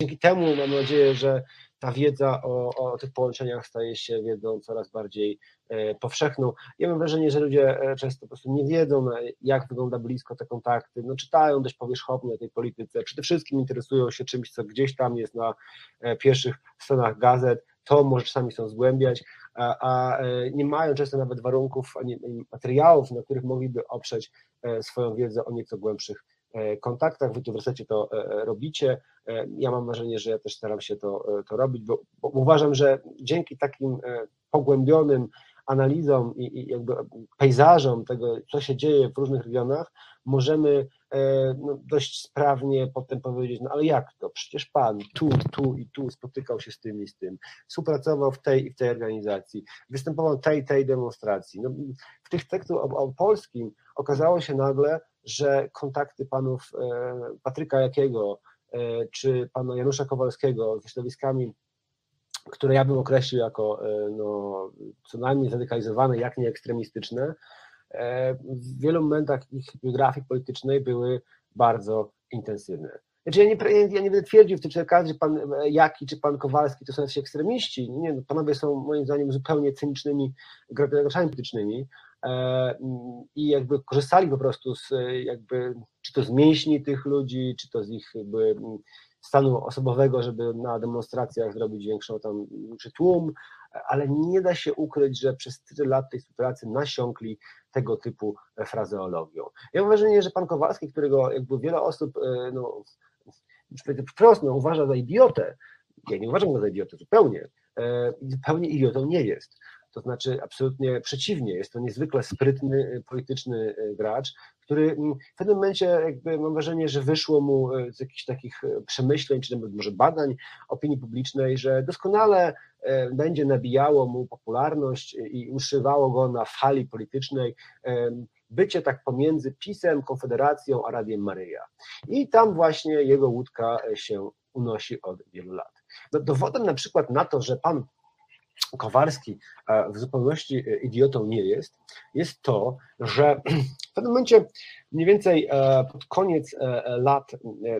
dzięki temu mam nadzieję, że ta wiedza o, o tych połączeniach staje się wiedzą coraz bardziej e, powszechną. Ja mam wrażenie, że ludzie e, często po prostu nie wiedzą, jak wygląda blisko te kontakty, no czytają dość powierzchownie o tej polityce, przede wszystkim interesują się czymś, co gdzieś tam jest na e, pierwszych stronach gazet, to może czasami są zgłębiać, a, a nie mają często nawet warunków ani materiałów, na których mogliby oprzeć swoją wiedzę o nieco głębszych E, kontaktach, wy tu w resecie to e, e, robicie. Ja mam wrażenie, że ja też staram się to, to robić, bo, bo uważam, że dzięki takim pogłębionym analizom i, i jakby pejzażom tego, co się dzieje w różnych regionach, możemy no, dość sprawnie potem powiedzieć, no ale jak to, przecież pan tu, tu i tu spotykał się z tym i z tym, współpracował w tej i w tej organizacji, występował tej tej demonstracji. No, w tych tekstach o, o polskim okazało się nagle, że kontakty panów e, Patryka Jakiego e, czy pana Janusza Kowalskiego ze środowiskami, które ja bym określił jako e, no, co najmniej zradykalizowane, jak nie ekstremistyczne, w wielu momentach ich biografii politycznej były bardzo intensywne. Znaczy ja nie, ja nie będę twierdził w tym przypadku, że pan Jaki czy pan Kowalski to są ekstremiści. Nie, no, panowie są moim zdaniem zupełnie cynicznymi graczami politycznymi, i jakby korzystali po prostu z jakby, czy to z mięśni tych ludzi, czy to z ich jakby stanu osobowego, żeby na demonstracjach zrobić większą tam, czy tłum, ale nie da się ukryć, że przez tyle lat tej współpracy nasiąkli tego typu frazeologią. Ja mam wrażenie, że pan Kowalski, którego jakby wiele osób e, no, wprost no, uważa za idiotę, ja nie uważam go za idiotę zupełnie, e, zupełnie idiotą nie jest. To znaczy absolutnie przeciwnie, jest to niezwykle sprytny, y, polityczny y, gracz, który mm, w pewnym momencie jakby mam wrażenie, że wyszło mu y, z jakichś takich przemyśleń, czy nawet może badań opinii publicznej, że doskonale będzie nabijało mu popularność i uszywało go na fali politycznej bycie tak pomiędzy PiSem, Konfederacją a Radiem Maryja. I tam właśnie jego łódka się unosi od wielu lat. No, dowodem na przykład na to, że pan Kowalski e, w zupełności e, idiotą nie jest, jest to, że w pewnym momencie, mniej więcej e, pod koniec lat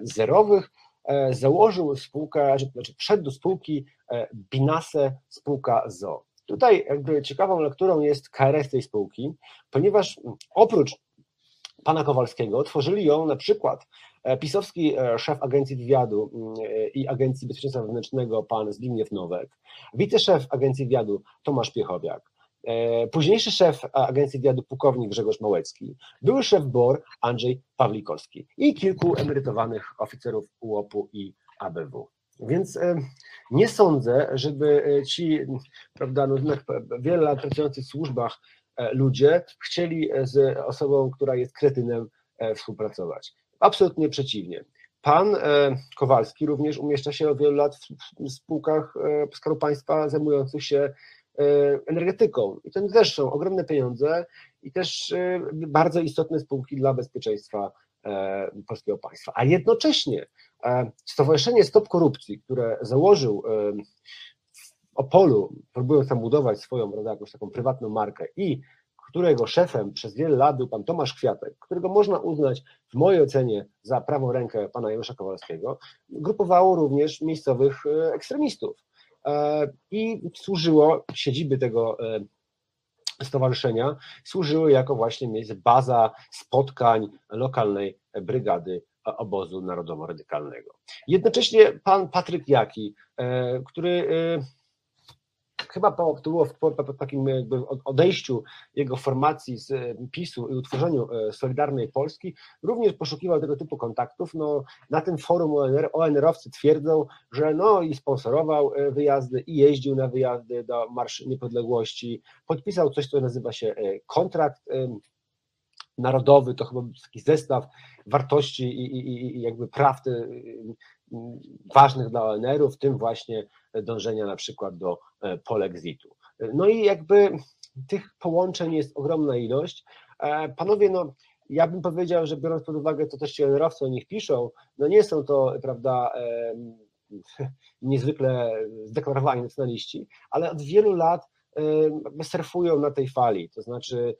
zerowych, założył spółkę, znaczy wszedł do spółki Binase spółka ZO. Tutaj jakby ciekawą lekturą jest KRS tej spółki, ponieważ oprócz pana Kowalskiego tworzyli ją na przykład pisowski e, szef Agencji Wywiadu mm, e, i Agencji Bezpieczeństwa Wewnętrznego pan Zbigniew Nowek, wiceszef Agencji Wywiadu Tomasz Piechowiak, późniejszy szef Agencji Wywiadu pułkownik Grzegorz Małecki, były szef BOR Andrzej Pawlikowski i kilku emerytowanych oficerów UOP-u i ABW. Więc nie sądzę, żeby ci, prawda, no, wiele lat pracujący w służbach ludzie chcieli z osobą, która jest kretynem, współpracować. Absolutnie przeciwnie. Pan e, Kowalski również umieszcza się od wielu lat w spółkach e, Skarbu Państwa zajmujących się e, energetyką. I to też są ogromne pieniądze i też bardzo istotne spółki dla bezpieczeństwa polskiego państwa. A jednocześnie Stowarzyszenie Stop Korupcji, które założył w Opolu, próbując tam budować swoją prawda, jakąś taką prywatną markę i którego szefem przez wiele lat był pan Tomasz Kwiatek, którego można uznać w mojej ocenie za prawą rękę pana Janusza Kowalskiego, grupowało również miejscowych e, ekstremistów. E, I służyło, siedziby tego e, stowarzyszenia, służyły jako właśnie miejsce, baza spotkań lokalnej brygady obozu narodowo-radykalnego. Jednocześnie pan Patryk Jaki, który chyba po, to było po, po, po takim odejściu jego formacji z PiSu i utworzeniu Solidarnej Polski, również poszukiwał tego typu kontaktów. No, na tym forum ONR, ONR-owcy twierdzą, że no i sponsorował wyjazdy i jeździł na wyjazdy do Marsz Niepodległości, podpisał coś, co nazywa się kontrakt narodowy, to chyba taki zestaw wartości i, i, i jakby praw ważnych dla ONR-u, w tym właśnie dążenia na przykład do e, polexitu. No i jakby tych połączeń jest ogromna ilość. E, panowie, no ja bym powiedział, że biorąc pod uwagę to też ci ONR-owcy o nich piszą, no nie są to, prawda, niezwykle zdeklarowani nacjonaliści, ale od wielu lat surfują na tej fali, to znaczy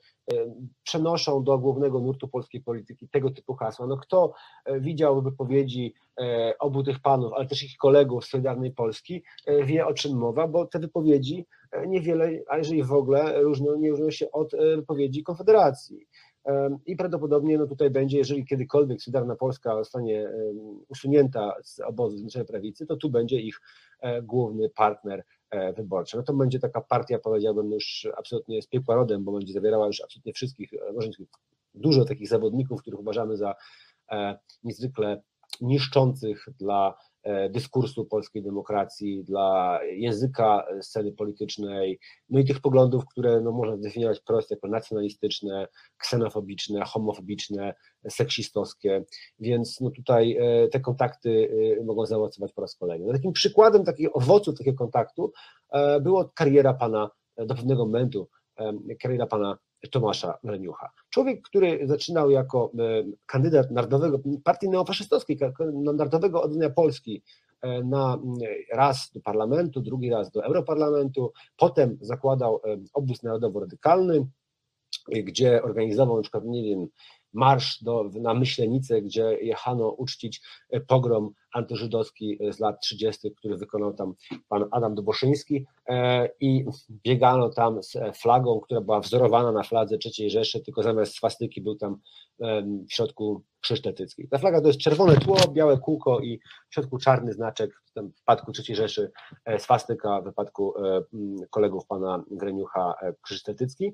przenoszą do głównego nurtu polskiej polityki tego typu hasła. No kto e, widział wypowiedzi e, obu tych panów, ale też ich kolegów z Solidarnej Polski, e, wie o czym mowa, bo te wypowiedzi niewiele, a jeżeli w ogóle, różnią, nie różnią się od wypowiedzi Konfederacji. I prawdopodobnie no tutaj będzie, jeżeli kiedykolwiek Solidarna Polska zostanie usunięta z obozu Zjednoczonej Prawicy, to tu będzie ich główny partner E, wyborcze. No to będzie taka partia, powiedziałbym, już absolutnie z piekła rodem, bo będzie zawierała już absolutnie wszystkich, e, może dużo takich zawodników, których uważamy za e, niezwykle niszczących dla E, dyskursu polskiej demokracji, dla języka sceny politycznej, no i tych poglądów, które no, można zdefiniować prosto jako nacjonalistyczne, ksenofobiczne, homofobiczne, seksistowskie, więc no tutaj e, te kontakty e, mogą zaowocować po raz kolejny. No, takim przykładem takiego owocu takiego kontaktu była kariera pana do pewnego momentu, kariera pana Tomasza Leniucha. Człowiek, który zaczynał jako e, kandydat narodowego, partii neofaszystowskiej, narodowego oddziału Polski e, na raz do parlamentu, drugi raz do Europarlamentu, potem zakładał e, obóz narodowo-radykalny, gdzie organizował na przykład, nie wiem, marsz do, na Myślenicę, gdzie jechano uczcić pogrom antyżydowski z lat 30., który wykonał tam pan Adam Doboszyński e, i biegano tam z flagą, która była wzorowana na fladze III Rzeszy, tylko zamiast swastyki był tam w środku krzyż tetycki. Ta flaga to jest czerwone tło, białe kółko i w środku czarny znaczek, w wypadku III Rzeszy e, swastyka, w wypadku e, kolegów pana Greniucha krzyż tetycki.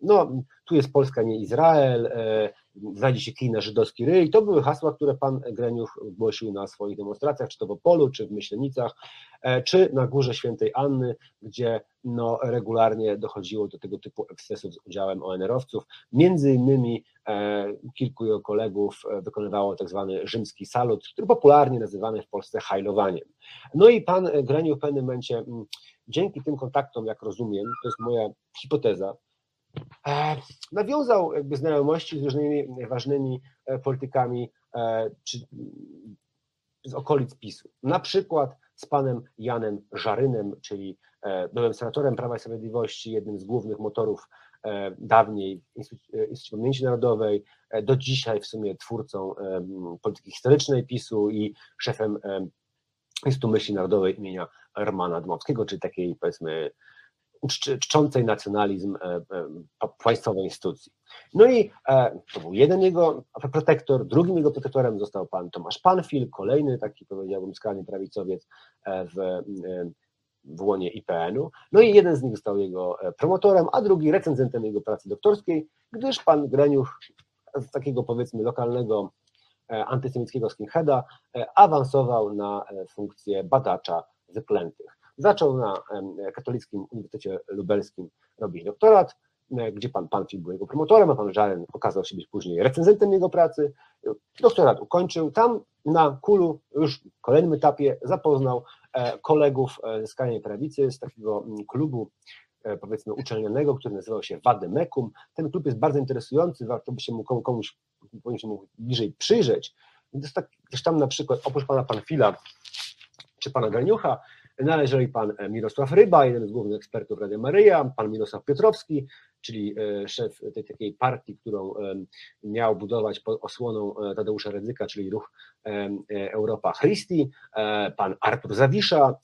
No, tu jest Polska, nie Izrael, znajdzie się kij na żydowski ryj. To były hasła, które pan Greniuch głosił na swoich demonstracjach, czy to w Opolu, czy w Myślenicach, e, czy na Górze Świętej Anny, gdzie no, regularnie dochodziło do tego typu ekscesów z udziałem ONR-owców. Między innymi e, kilku jego kolegów e, wykonywało tak zwany rzymski salut, który popularnie nazywany w Polsce hajlowaniem. No i pan Greniuch w pewnym momencie, m, dzięki tym kontaktom, jak rozumiem, to jest moja hipoteza, nawiązał jakby znajomości z różnymi ważnymi e, politykami e, czy z okolic PiSu. Na przykład z panem Janem Żarynem, czyli byłem senatorem Prawa i Sprawiedliwości, jednym z głównych motorów dawniej Instytucji Pamięci Narodowej, do dzisiaj w sumie twórcą polityki historycznej PiSu i szefem Instytutu Myśli Narodowej imienia Romana Dmowskiego, czyli takiej powiedzmy czczącej nacjonalizm e, e, państwowej instytucji. No i e, to był jeden jego protektor, drugim jego protektorem został pan Tomasz Panfil, kolejny taki powiedziałbym skrajny prawicowiec w, w łonie IPN-u. No i jeden z nich został jego promotorem, a drugi recenzentem jego pracy doktorskiej, gdyż pan Greniuch z takiego powiedzmy lokalnego antysemickiego skinheada awansował na funkcję badacza wyklętych. Zaczął na Katolickim Uniwersytecie Lubelskim robić doktorat, e, gdzie pan Panfil był jego promotorem, a pan Żaren okazał się być później recenzentem jego pracy. Doktorat ukończył. Tam na Kulu już w kolejnym etapie zapoznał e, kolegów e, ze skrajnej prawicy z takiego klubu powiedzmy uczelnianego, który nazywał się Wademekum. Ten klub jest bardzo interesujący, warto by się mu komuś, komuś mu bliżej przyjrzeć. Jest tak, tam na przykład oprócz pana Panfila czy pana Graniucha Należeli pan e, Mirosław Ryba, jeden z głównych ekspertów Radia Maryja, pan Mirosław Piotrowski, czyli e, szef tej takiej partii, którą miał budować pod osłoną e, Tadeusza Redzyka, czyli ruch Europa Christi, pan Artur Zawisza,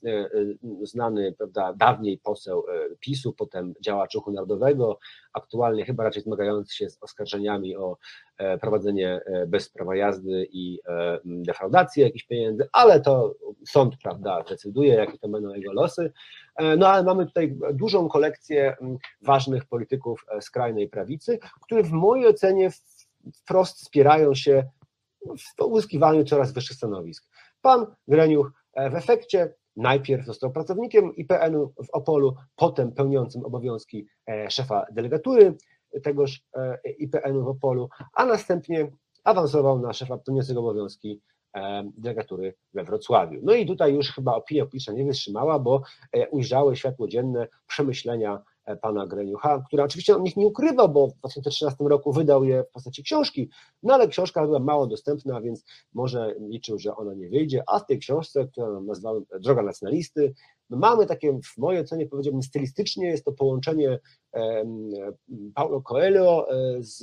znany prawda, dawniej poseł PiSu, potem działacz ruchu narodowego, aktualnie chyba raczej zmagający się z oskarżeniami o e, prowadzenie e, bez prawa jazdy i defraudację jakichś pieniędzy, ale to sąd, prawda, decyduje, jakie to będą jego losy. No ale mamy tutaj dużą kolekcję ważnych polityków skrajnej prawicy, które w mojej ocenie wprost wspierają się w uzyskiwaniu coraz wyższych stanowisk. Pan Greniuch w efekcie Najpierw został pracownikiem IPN-u w Opolu, potem pełniącym obowiązki e, szefa delegatury tegoż e, IPN-u w Opolu, a następnie awansował na szefa pełniącego obowiązki e, delegatury we Wrocławiu. No i tutaj już chyba opinia publiczna nie wytrzymała, bo ujrzały światło dzienne przemyślenia E, pana Greniucha, która oczywiście on ich nie ukrywał, bo w 2013 roku wydał je w postaci książki, no ale książka była mało dostępna, więc może liczył, że ona nie wyjdzie, a w tej książce, którą nazwałem Droga Nacjonalisty, mamy takie, w mojej ocenie powiedziałbym stylistycznie, jest to połączenie Paulo Coelho e, z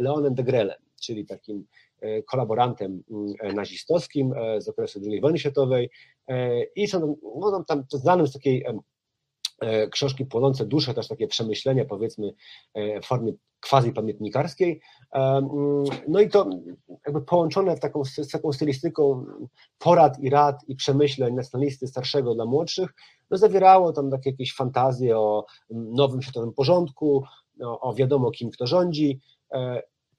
Leonem de Grelem, czyli takim e, kolaborantem mm, nazistowskim z okresu II wojny światowej. I są no, tam znanym z takiej E, książki płonące dusze, też takie przemyślenia powiedzmy e, w formie quasi pamiętnikarskiej. E, mm, no i to jakby połączone w taką, z taką stylistyką porad i rad i przemyśleń nacjonalisty starszego dla młodszych, no zawierało tam takie jakieś fantazje o nowym światowym porządku, o, o wiadomo kim kto rządzi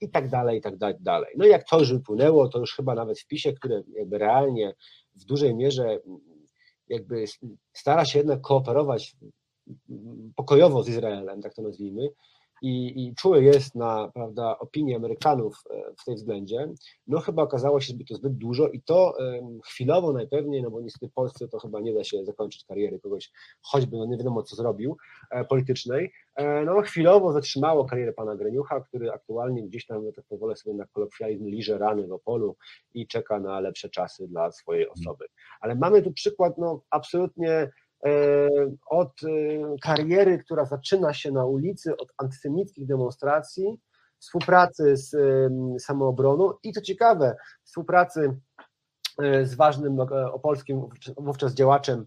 i tak dalej, i tak dalej. No i jak to już wypłynęło, to już chyba nawet w PiSie, które jakby realnie w dużej mierze jakby stara się jednak kooperować pokojowo z Izraelem, tak to nazwijmy, i, i czuły jest na prawda, opinię Amerykanów e, w tej względzie, no chyba okazało się, że to zbyt dużo i to chwilowo najpewniej, no bo niestety w Polsce to chyba nie da się zakończyć kariery kogoś, choćby no nie wiadomo co zrobił, e, politycznej, e, no chwilowo zatrzymało karierę pana Greniucha, który aktualnie gdzieś tam, tak powolę sobie na kolokwializm, liże rany w Opolu i czeka na lepsze czasy dla swojej osoby. Ale mamy tu przykład no absolutnie od e, kariery, która zaczyna się na ulicy, od antysemickich demonstracji, współpracy z samoobroną i co ciekawe, współpracy e, z ważnym opolskim wówczas działaczem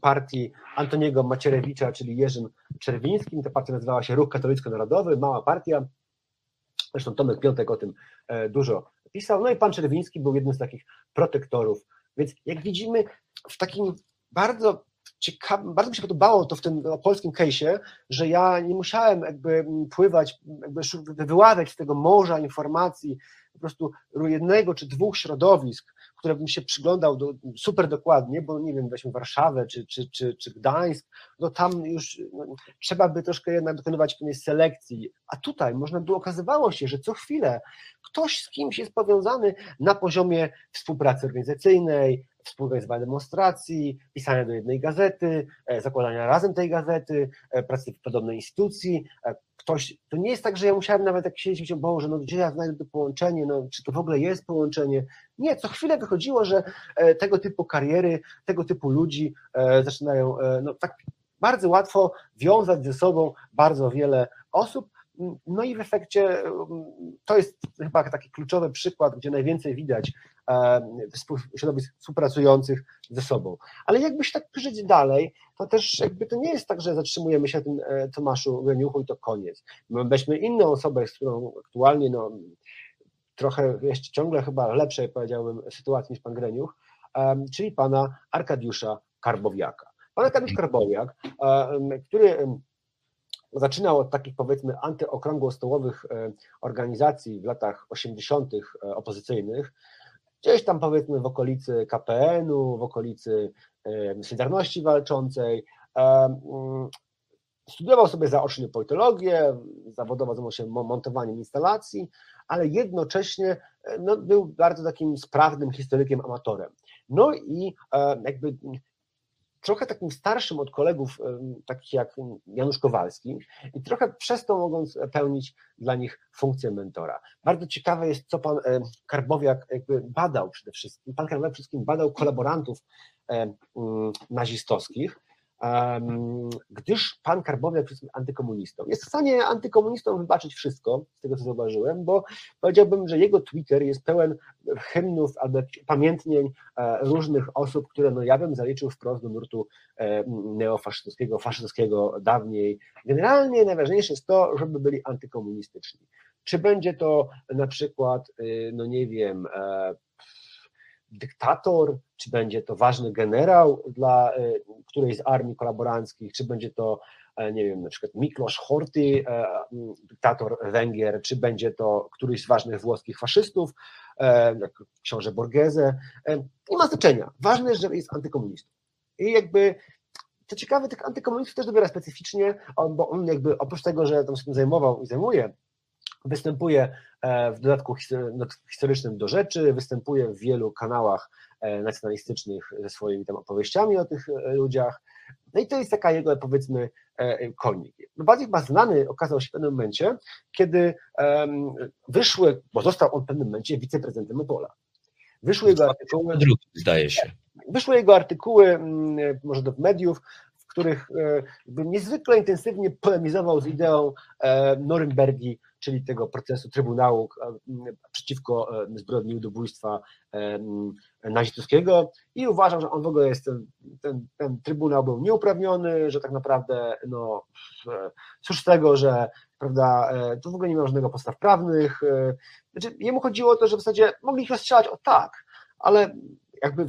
partii Antoniego Macierewicza, czyli Jerzym Czerwińskim. Ta partia nazywała się Ruch Katolicko-Narodowy, mała partia. Zresztą Tomek Piątek o tym dużo pisał. No i pan Czerwiński był jednym z takich protektorów. Więc jak widzimy, w takim bardzo ciekawe, bardzo mi się podobało to w tym polskim case'ie, że ja nie musiałem jakby pływać, jakby wyławiać z tego morza informacji po prostu jednego czy dwóch środowisk, które bym się przyglądał do, super dokładnie, bo nie wiem, weźmy Warszawę czy, czy, czy, czy Gdańsk, no tam już no, trzeba by troszkę jednak dokonywać pewnej selekcji, a tutaj można by okazywało się, że co chwilę ktoś z kimś jest powiązany na poziomie współpracy organizacyjnej, współorganizowania demonstracji, pisania do jednej gazety, e, zakładania razem tej gazety, e, pracy w podobnej instytucji. E, ktoś, to nie jest tak, że ja musiałem nawet jak siedzieć i Boże, no gdzie ja znajdę to połączenie, no czy to w ogóle jest połączenie. Nie, co chwilę wychodziło, że tego typu kariery, tego typu ludzi zaczynają no, tak bardzo łatwo wiązać ze sobą bardzo wiele osób, no i w efekcie to jest chyba taki kluczowy przykład, gdzie najwięcej widać środowisk współpracujących ze sobą. Ale jakby się tak żyć dalej, to też jakby to nie jest tak, że zatrzymujemy się tym e, Tomaszu Greniuchu i to koniec. My weźmy inną osobę, z którą aktualnie no, trochę jeszcze ciągle chyba lepszej powiedziałbym sytuacji niż pan Greniuch, czyli pana Arkadiusza Karbowiaka. Pan Arkadiusz Karbowiak, który zaczynał od takich powiedzmy antyokrągłostołowych e, organizacji w latach 80. E, opozycyjnych, gdzieś tam powiedzmy w okolicy KPN-u, w okolicy Solidarności Walczącej. Mm, studiował sobie zaocznie politologię, zawodowo zajmował się montowaniem instalacji, ale jednocześnie e, no, był bardzo takim sprawnym historykiem, amatorem. No i jakby trochę takim starszym od kolegów, takich jak Janusz Kowalski, i trochę przez to mogąc pełnić dla nich funkcję mentora. Bardzo ciekawe jest, co pan Karbowiak badał przede wszystkim. Pan Karbowiak przede wszystkim badał kolaborantów nazistowskich, gdyż pan Karbowiak jest antykomunistą. Jest w stanie antykomunistom wybaczyć wszystko, z tego co zauważyłem, bo powiedziałbym, że jego Twitter jest pełen hymnów albo pamiętnień e, różnych osób, które no ja bym zaliczył wprost do nurtu e, neofaszystowskiego, faszystowskiego dawniej. Generalnie najważniejsze jest to, żeby byli antykomunistyczni. czy będzie to na przykład, y, no nie wiem, e, dyktator, czy będzie to ważny generał dla y, którejś z armii kolaboranckich, czy będzie to, e, nie wiem, na przykład Miklos Horty, e, dyktator Węgier, czy będzie to któryś z ważnych włoskich faszystów, e, jak książę Borghese. E, Nie ma znaczenia. Ważne jest, że jest antykomunistą. I jakby co ciekawe, tych antykomunistów też dobiera specyficznie, bo on jakby oprócz tego, że tam się tym zajmował i zajmuje, występuje e, w dodatku not- historycznym do rzeczy, występuje w wielu kanałach e, nacjonalistycznych ze swoimi tam opowieściami o tych e, ludziach. No i to jest taka jego, powiedzmy, konik. No bardziej chyba znany okazał się w pewnym momencie, kiedy wyszły, bo został on w pewnym momencie wiceprezydentem Opola. Wyszły jego artykuły, Drugi, zdaje się. wyszły jego artykuły, może do mediów, w których niezwykle intensywnie polemizował z ideą Norymbergi, czyli tego procesu Trybunału e, przeciwko e, zbrodni ludobójstwa e, nazistowskiego i uważał, że on w ogóle jest, ten, ten, Trybunał był nieuprawniony, że tak naprawdę no, cóż z tego, że prawda, to w ogóle nie ma żadnego podstaw prawnych. Znaczy, jemu chodziło o to, że w zasadzie mogli ich rozstrzelać o tak, ale jakby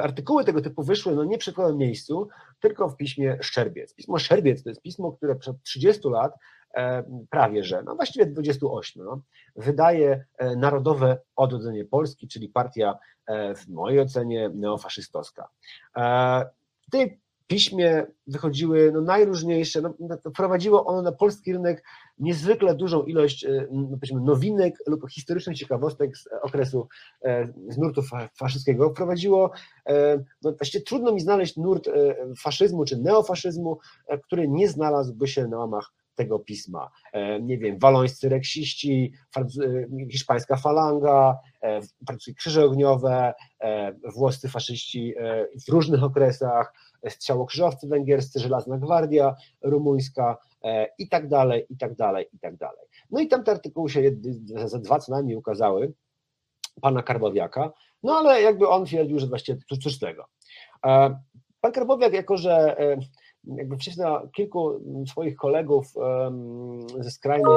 artykuły tego typu wyszły no nie przy kolejnym miejscu, tylko w piśmie Szczerbiec. Pismo Szczerbiec to jest pismo, które przed 30 lat, e, prawie że, no właściwie 28, no, wydaje e, Narodowe Odrodzenie Polski, czyli partia e, w mojej ocenie neofaszystowska. W tej piśmie wychodziły no, najróżniejsze, no, to wprowadziło ono na polski rynek niezwykle dużą ilość e, no, nowinek lub historycznych ciekawostek z okresu e, z nurtu fa- faszyskiego. Wprowadziło, e, no właściwie trudno mi znaleźć nurt e, faszyzmu czy neofaszyzmu, e, który nie znalazłby się na łamach tego pisma. E, Nie wiem, walońscy reksiści, e, hiszpańska falanga, e, francuskie krzyże ogniowe, e, włoscy faszyści e, w różnych okresach, e, strzałokrzyżowcy węgierscy, żelazna gwardia rumuńska e, i tak dalej, i tak dalej, i tak dalej. No i tam te artykuły się za dwa co najmniej ukazały, pana Karbowiaka, no ale jakby on twierdził, że właściwie cóż, tego. E, Pan Karbowiak, jako że e, jakby wcześniej kilku swoich kolegów ze skrajnej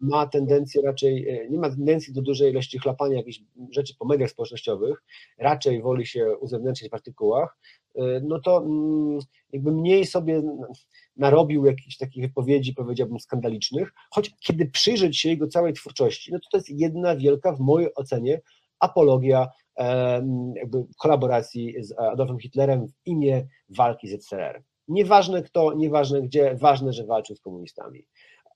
ma tendencję raczej, e, nie ma tendencji do dużej ilości chlapania jakichś rzeczy po mediach społecznościowych, raczej woli się uzewnętrznić w artykułach, e, no to mm, jakby mniej sobie narobił jakichś takich wypowiedzi, powiedziałbym, skandalicznych, choć kiedy przyjrzeć się jego całej twórczości, no to to jest jedna wielka, w mojej ocenie, apologia jakby kolaboracji z Adolfem Hitlerem w imię walki z ZSRR. Nieważne kto, nieważne gdzie, ważne, że walczył z komunistami.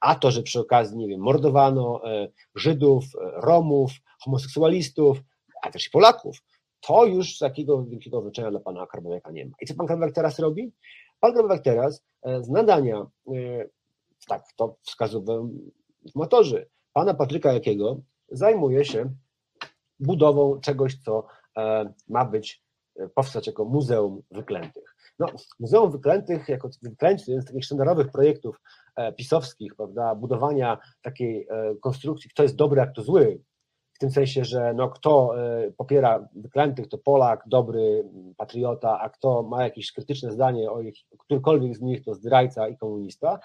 A to, że przy okazji, nie wiem, mordowano e, Żydów, e, Romów, homoseksualistów, a też Polaków, to już takiego wielkiego znaczenia dla pana Karbowiaka nie ma. I co pan Karbowiak teraz robi? Pan Karbowiak teraz e, z nadania, e, tak to wskazują informatorzy, pana Patryka Jakiego zajmuje się budową czegoś, co e, ma być, powstać jako Muzeum Wyklętych. No, Muzeum Wyklętych, jako wyklęci, jeden z takich sztandarowych projektów pisowskich, prawda, budowania takiej konstrukcji, kto jest dobry, a kto zły, w tym sensie, że no, kto e, popiera wyklętych, to Polak, dobry patriota, a kto ma jakieś krytyczne zdanie o ich, którkolwiek z nich, to zdrajca i komunista,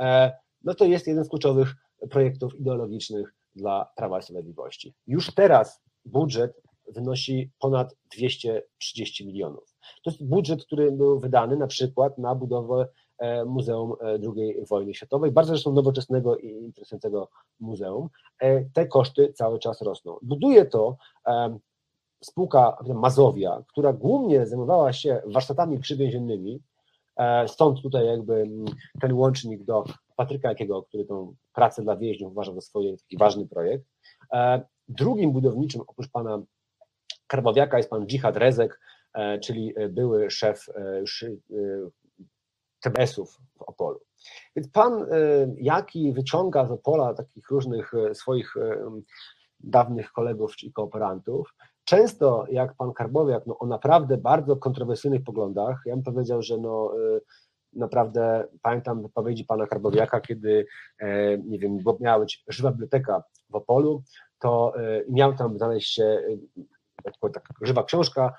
e, no to jest jeden z kluczowych projektów ideologicznych dla Prawa i Sprawiedliwości. Już teraz budżet wynosi ponad 230 milionów. To jest budżet, który był wydany na przykład na budowę Muzeum e, II Wojny Światowej, bardzo zresztą nowoczesnego i interesującego muzeum. E, Te koszty cały czas rosną. Buduje to spółka Mazowia, która głównie zajmowała się warsztatami przywięziennymi, e, stąd tutaj jakby ten łącznik do Patryka Jakiego, który tą pracę dla więźniów uważa za swój taki ważny projekt. E, Drugim budowniczym oprócz pana Karbowiaka jest pan Dżihad Rezek, e, czyli e, były szef e, już, e, TBS-ów w Opolu. Więc pan e, Jaki wyciąga z Opola takich różnych e, swoich e, dawnych kolegów i kooperantów, często jak pan Karbowiak no, o naprawdę bardzo kontrowersyjnych poglądach, ja bym powiedział, że no, naprawdę pamiętam wypowiedzi pana Karbowiaka, kiedy e, nie wiem, bo miała być żywa biblioteka w Opolu, to miał tam znaleźć się taka, taka żywa książka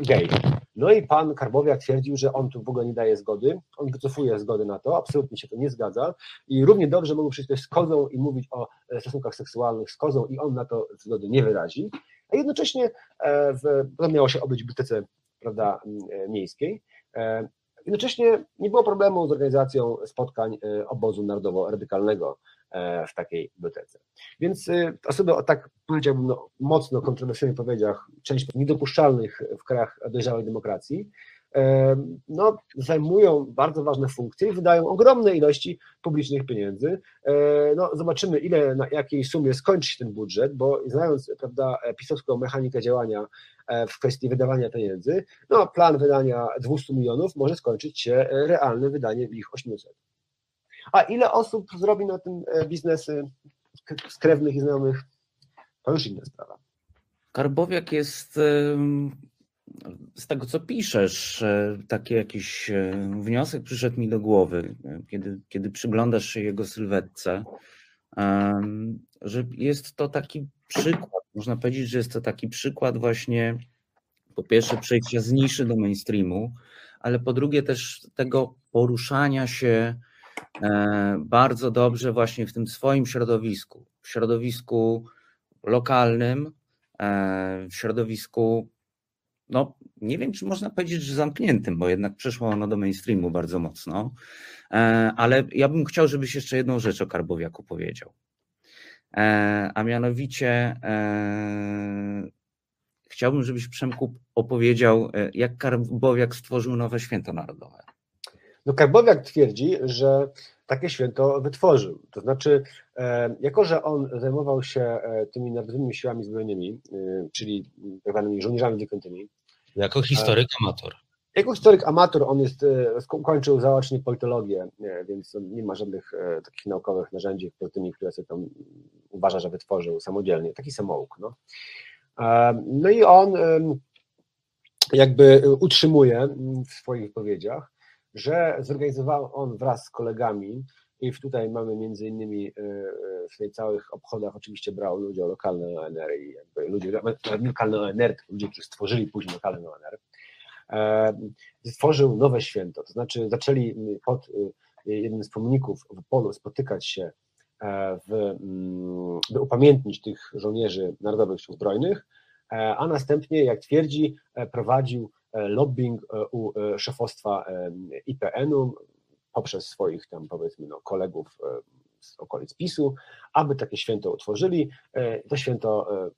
gej. No i pan Karbowiak twierdził, że on tu w ogóle nie daje zgody, on wycofuje zgody na to, absolutnie się to nie zgadza i równie dobrze mógł przyjść ktoś z kozą i mówić o e, stosunkach seksualnych z kozą i on na to zgody nie wyrazi, a jednocześnie e, w, to miało się odbyć w bibliotece prawda, e, miejskiej. E, Jednocześnie nie było problemu z organizacją spotkań e, obozu narodowo-radykalnego e, w takiej bibliotece. Więc e, osoby o tak powiedziałbym no, mocno kontrowersyjnych powiedziach, część niedopuszczalnych w krajach dojrzałej demokracji, e, no, zajmują bardzo ważne funkcje i wydają ogromne ilości publicznych pieniędzy. E, No, zobaczymy, ile, na jakiej sumie skończy się ten budżet, bo znając prawda, pisowską mechanikę działania e, w kwestii wydawania pieniędzy, no, plan wydania 200 milionów może skończyć się e, realne wydanie ich 800. A ile osób zrobi na tym e, biznesy z krewnych i znajomych, to już inna sprawa. Karbowiak jest z tego, co piszesz, e, taki jakiś e, wniosek przyszedł mi do głowy, kiedy, kiedy przyglądasz się jego sylwetce, że jest to taki przykład, można powiedzieć, że jest to taki przykład właśnie po pierwsze przejścia z niszy do mainstreamu, ale po drugie też tego poruszania się bardzo dobrze właśnie w tym swoim środowisku, w środowisku lokalnym, e, w środowisku, no nie wiem, czy można powiedzieć, że zamkniętym, bo jednak przeszło ono do mainstreamu bardzo mocno, e, ale ja bym chciał, żebyś jeszcze jedną rzecz o Karbowiaku powiedział. E, A mianowicie e, chciałbym, żebyś Przemku opowiedział, e, jak Karbowiak stworzył nowe święto narodowe. No Karbowiak twierdzi, że takie święto wytworzył. To znaczy, e, jako że on zajmował się e, tymi narodowymi siłami zbrojnymi, e, czyli tak zwanymi żołnierzami dziesiątymi, Jako historyk amator. jako historyk amator on jest, kończył zaocznie politologię, więc nie ma żadnych takich naukowych narzędzi, tymi, które sobie tam uważa, że wytworzył samodzielnie. Taki samouk. No, no i on jakby utrzymuje w swoich wypowiedziach, że zorganizował on wraz z kolegami i tutaj mamy między innymi e, e, w tych całych obchodach oczywiście brał udział lokalne ONR i jakby ludzie, lokalne ONR, ludzie, którzy stworzyli później lokalne ONR, stworzył nowe święto, to znaczy zaczęli pod e, jednym z pomników w Opolu spotykać się w, mm, by upamiętnić tych żołnierzy Narodowych Sił Zbrojnych, a następnie, jak twierdzi, prowadził lobbying e, u e, szefostwa e, IPN-u poprzez swoich tam powiedzmy no, kolegów e, z okolic PiSu, aby takie święto utworzyli. E, To święto e,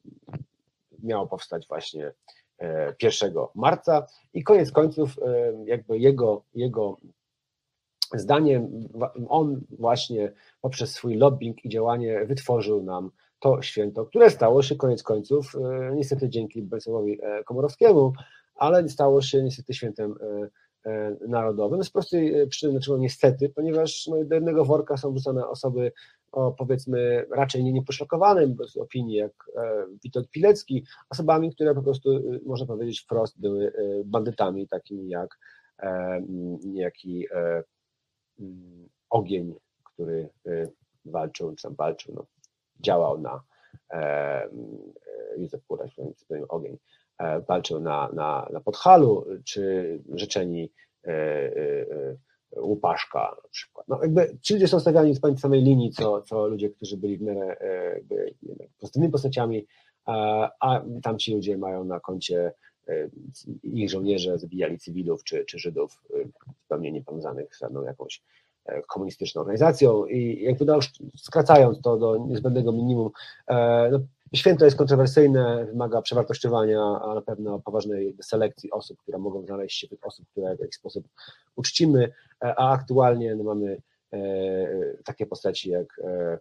miało powstać właśnie e, 1 marca i koniec końców e, jakby jego, jego zdaniem on właśnie poprzez swój lobbying i działanie wytworzył nam to święto, które stało się koniec końców e, niestety dzięki Bolesławowi e, Komorowskiemu, ale stało się niestety świętem e, e, narodowym. Z prostej e, przyczyny, dlaczego niestety, ponieważ no, do jednego worka są wrzucone osoby o powiedzmy raczej nie nieposzlakowanym z opinii, jak Witold Pilecki, osobami, które po prostu, można powiedzieć wprost, były bandytami takimi jak niejaki ogień, który walczył, czy tam walczył, no, działał na Józef Kuraś, ogień, walczył na, na, na Podhalu, czy rzeczeni e, e, e, Łupaszka na przykład. No jakby ci ludzie są stawiani z tej samej linii, co, co ludzie, którzy byli w miarę e, pozytywnymi postaciami, a, a tamci ludzie mają na koncie e, ich żołnierze zabijali cywilów czy, czy Żydów e, zupełnie niepowiązanych z żadną jakąś e, komunistyczną organizacją i jakby no już skracając to do niezbędnego minimum, e, no, święto jest kontrowersyjne, wymaga przewartościowania, a na pewno poważnej selekcji osób, które mogą znaleźć się osób, które w jakiś sposób uczcimy, e, a aktualnie no, mamy e, takie postaci jak e,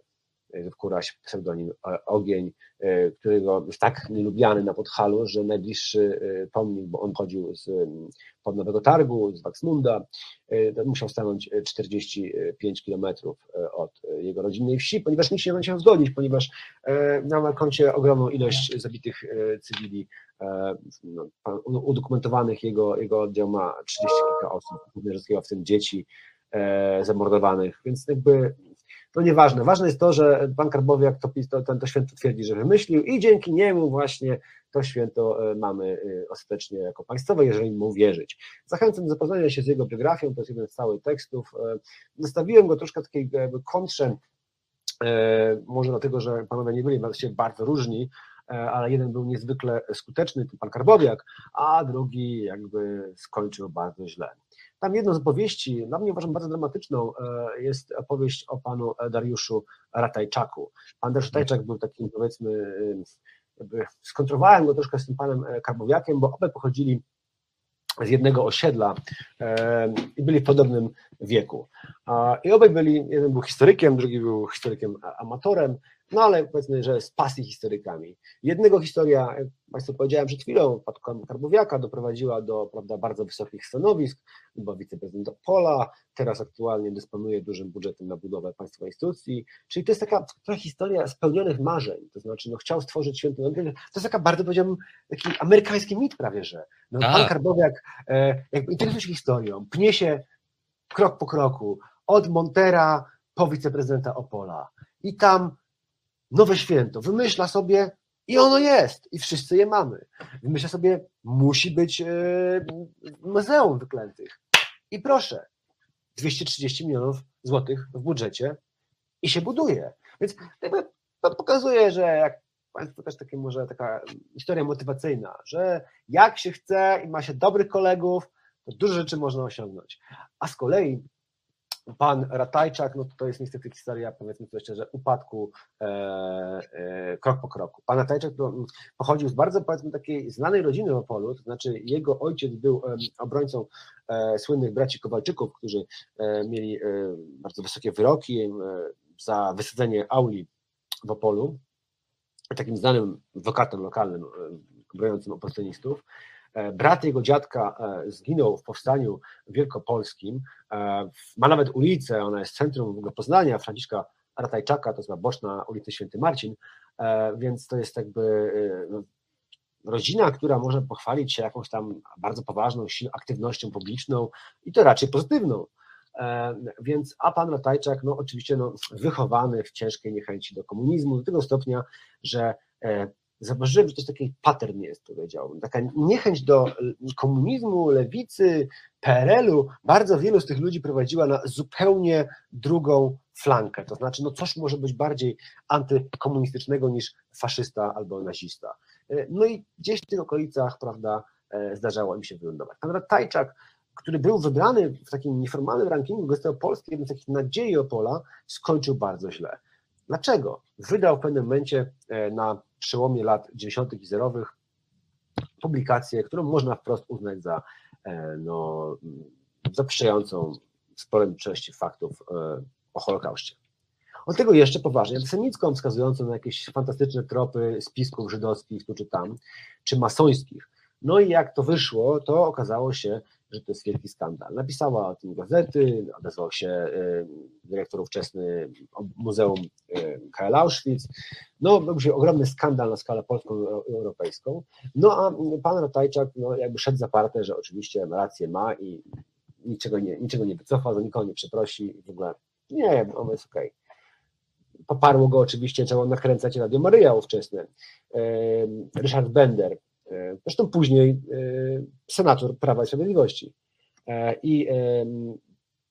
Kuraś, pseudonim e, Ogień, e, którego jest tak nielubiany na Podhalu, że najbliższy e, pomnik, bo on chodził z, pod Nowego Targu, z Waxmunda, to musiał stanąć e, 45 kilometrów od jego rodzinnej wsi, ponieważ nikt się nie chciał zgodzić, ponieważ miał na koncie ogromną ilość zabitych cywili, no, udokumentowanych jego, jego oddział ma 30 kilka osób, w tym dzieci zamordowanych, więc jakby to nieważne. Ważne jest to, że pan Karbowiak to, to, to, to święto twierdzi, że wymyślił i dzięki niemu właśnie to święto e, mamy e, ostatecznie jako państwowe, jeżeli mu wierzyć. Zachęcam do zapoznania się z jego biografią, to jest jeden z całych tekstów. Zostawiłem go troszkę takiej kontrze, może dlatego, że panowie nie byli bardzo różni, ale jeden był niezwykle skuteczny, pan Karbowiak, a drugi jakby skończył bardzo źle. Tam jedną z opowieści, dla mnie uważam bardzo dramatyczną, e, jest opowieść o panu Dariuszu Ratajczaku. Pan Dariusz Ratajczak był takim, powiedzmy, e, jakby skontrowałem go troszkę z tym panem e, Karbowiakiem, bo obaj pochodzili z jednego osiedla i byli w podobnym wieku. I obaj byli, jeden był historykiem, drugi był historykiem amatorem, no ale powiedzmy, że z pasji historykami. Jednego historia, jak Państwu powiedziałem przed chwilą, wpadką Karbowiaka doprowadziła do prawda, bardzo wysokich stanowisk, była wiceprezydent Pola, teraz aktualnie dysponuje dużym budżetem na budowę państwa instytucji, czyli to jest taka trochę historia spełnionych marzeń, to znaczy no, chciał stworzyć święto, to jest taka bardzo, powiedziałbym, taki amerykański mit prawie, że. No, pan tak. Karbowiak e, jakby interesuje się historią, pnie się krok po kroku, od Montera po wiceprezydenta Opola. I tam nowe święto, wymyśla sobie i ono jest, i wszyscy je mamy. Wymyśla sobie, musi być e, muzeum wyklętych. I proszę, 230 milionów złotych w budżecie i się buduje. Więc jakby to pokazuje, że jak Państwo też takie może taka historia motywacyjna, że jak się chce i ma się dobrych kolegów, to dużo rzeczy można osiągnąć. A z kolei Pan Ratajczak, no to jest niestety historia, powiedzmy sobie szczerze, upadku e, e, krok po kroku. Pan Ratajczak pochodził z bardzo, powiedzmy, takiej znanej rodziny w Opolu, to znaczy jego ojciec był obrońcą e, słynnych braci Kowalczyków, którzy e, mieli e, bardzo wysokie wyroki za wysadzenie auli w Opolu, takim znanym adwokatem lokalnym broniącym opozycjonistów. E, brat jego dziadka e, zginął w powstaniu wielkopolskim. E, ma nawet ulicę, ona jest centrum Poznania, Franciszka Ratajczaka, to jest boczna ulicy Święty Marcin, więc to jest jakby rodzina, która może pochwalić się jakąś tam bardzo poważną aktywnością publiczną i to raczej pozytywną. Więc, a pan Ratajczak, no oczywiście no, wychowany w ciężkiej niechęci do komunizmu, do tego stopnia, że zauważyłem, że to jest taki pattern jest, powiedziałbym, taka niechęć do komunizmu, lewicy, PRL-u, bardzo wielu z tych ludzi prowadziła na zupełnie drugą flankę, to znaczy, no coś może być bardziej antykomunistycznego niż faszysta albo nazista. E, no i gdzieś w tych okolicach, prawda, e, zdarzało im się wylądować. Pan Tajczak, który był wybrany w takim nieformalnym rankingu Gazety Polskiej, jednym z takich nadziei Opola, skończył bardzo źle. Dlaczego? Wydał w pewnym momencie e, na przełomie lat 90. i zerowych publikację, którą można wprost uznać za e, no, zaprzeczającą sporym części faktów e, o Holokauście. Od tego jeszcze poważnie, antysemicką, wskazującą na jakieś fantastyczne tropy spisków żydowskich tu czy tam, czy masońskich. No i jak to wyszło, to okazało się, że to jest wielki skandal. Napisała o tym gazety, odezwał się y, dyrektor ówczesny Muzeum y, KL Auschwitz. No, był się ogromny skandal na skalę polską i europejsą. No a pan Ratajczak no, jakby szedł zaparte, że oczywiście rację ma i niczego nie, niczego nie wycofa, za nikogo nie przeprosi w ogóle nie, on jest okej. Okay. Poparło go oczywiście, trzeba nakręcać Radio Maryja ówczesne. Ryszard Bender, zresztą później e, senator Prawa i Sprawiedliwości e, i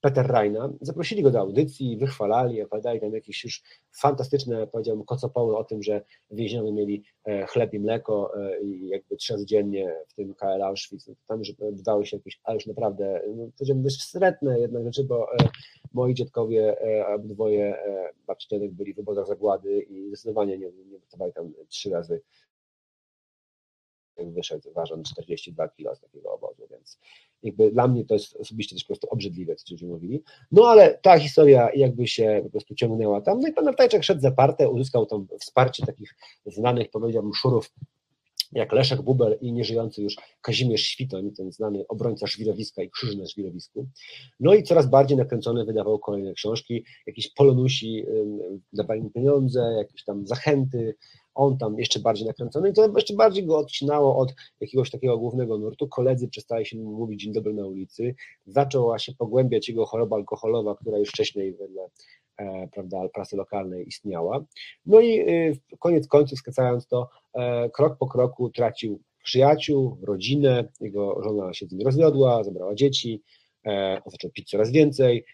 Peter Reina, zaprosili go do audycji, wychwalali, opowiadali tam jakieś już fantastyczne, powiedziałbym, kocopoły o tym, że więźniowie mieli chleb i mleko i jakby trzy razy dziennie w tym KL Auschwitz, no tam że wydały się jakieś, ale już naprawdę, no, powiedziałbym, wstrętne jednak rzeczy, bo moi dziadkowie, obydwoje babci byli w obozach zagłady i zdecydowanie nie, nie tam trzy razy wyszedł ważąc 42 kg z takiego obozu, więc jakby dla mnie to jest osobiście też po prostu obrzydliwe, co ludzie mówili. No ale ta historia jakby się po prostu ciągnęła tam, no i pan Artajczak szedł zaparte, uzyskał tam wsparcie takich znanych, powiedziałbym, szurów jak Leszek Bubel i nieżyjący już Kazimierz Świtoń, ten znany obrońca szwirowiska i krzyży na szwirowisku. No i coraz bardziej nakręcony wydawał kolejne książki, jakieś polonusi dawali mu pieniądze, jakieś tam zachęty, on tam jeszcze bardziej nakręcony i to jeszcze bardziej go odcinało od jakiegoś takiego głównego nurtu. Koledzy przestali się mu mówić dzień dobry na ulicy, zaczęła się pogłębiać jego choroba alkoholowa, która już wcześniej wedle e, prawda, prasy lokalnej istniała. No i y, koniec końców, skracając to, e, krok po kroku tracił przyjaciół, rodzinę, jego żona się z nim rozwiodła, zabrała dzieci, e, zaczął pić coraz więcej,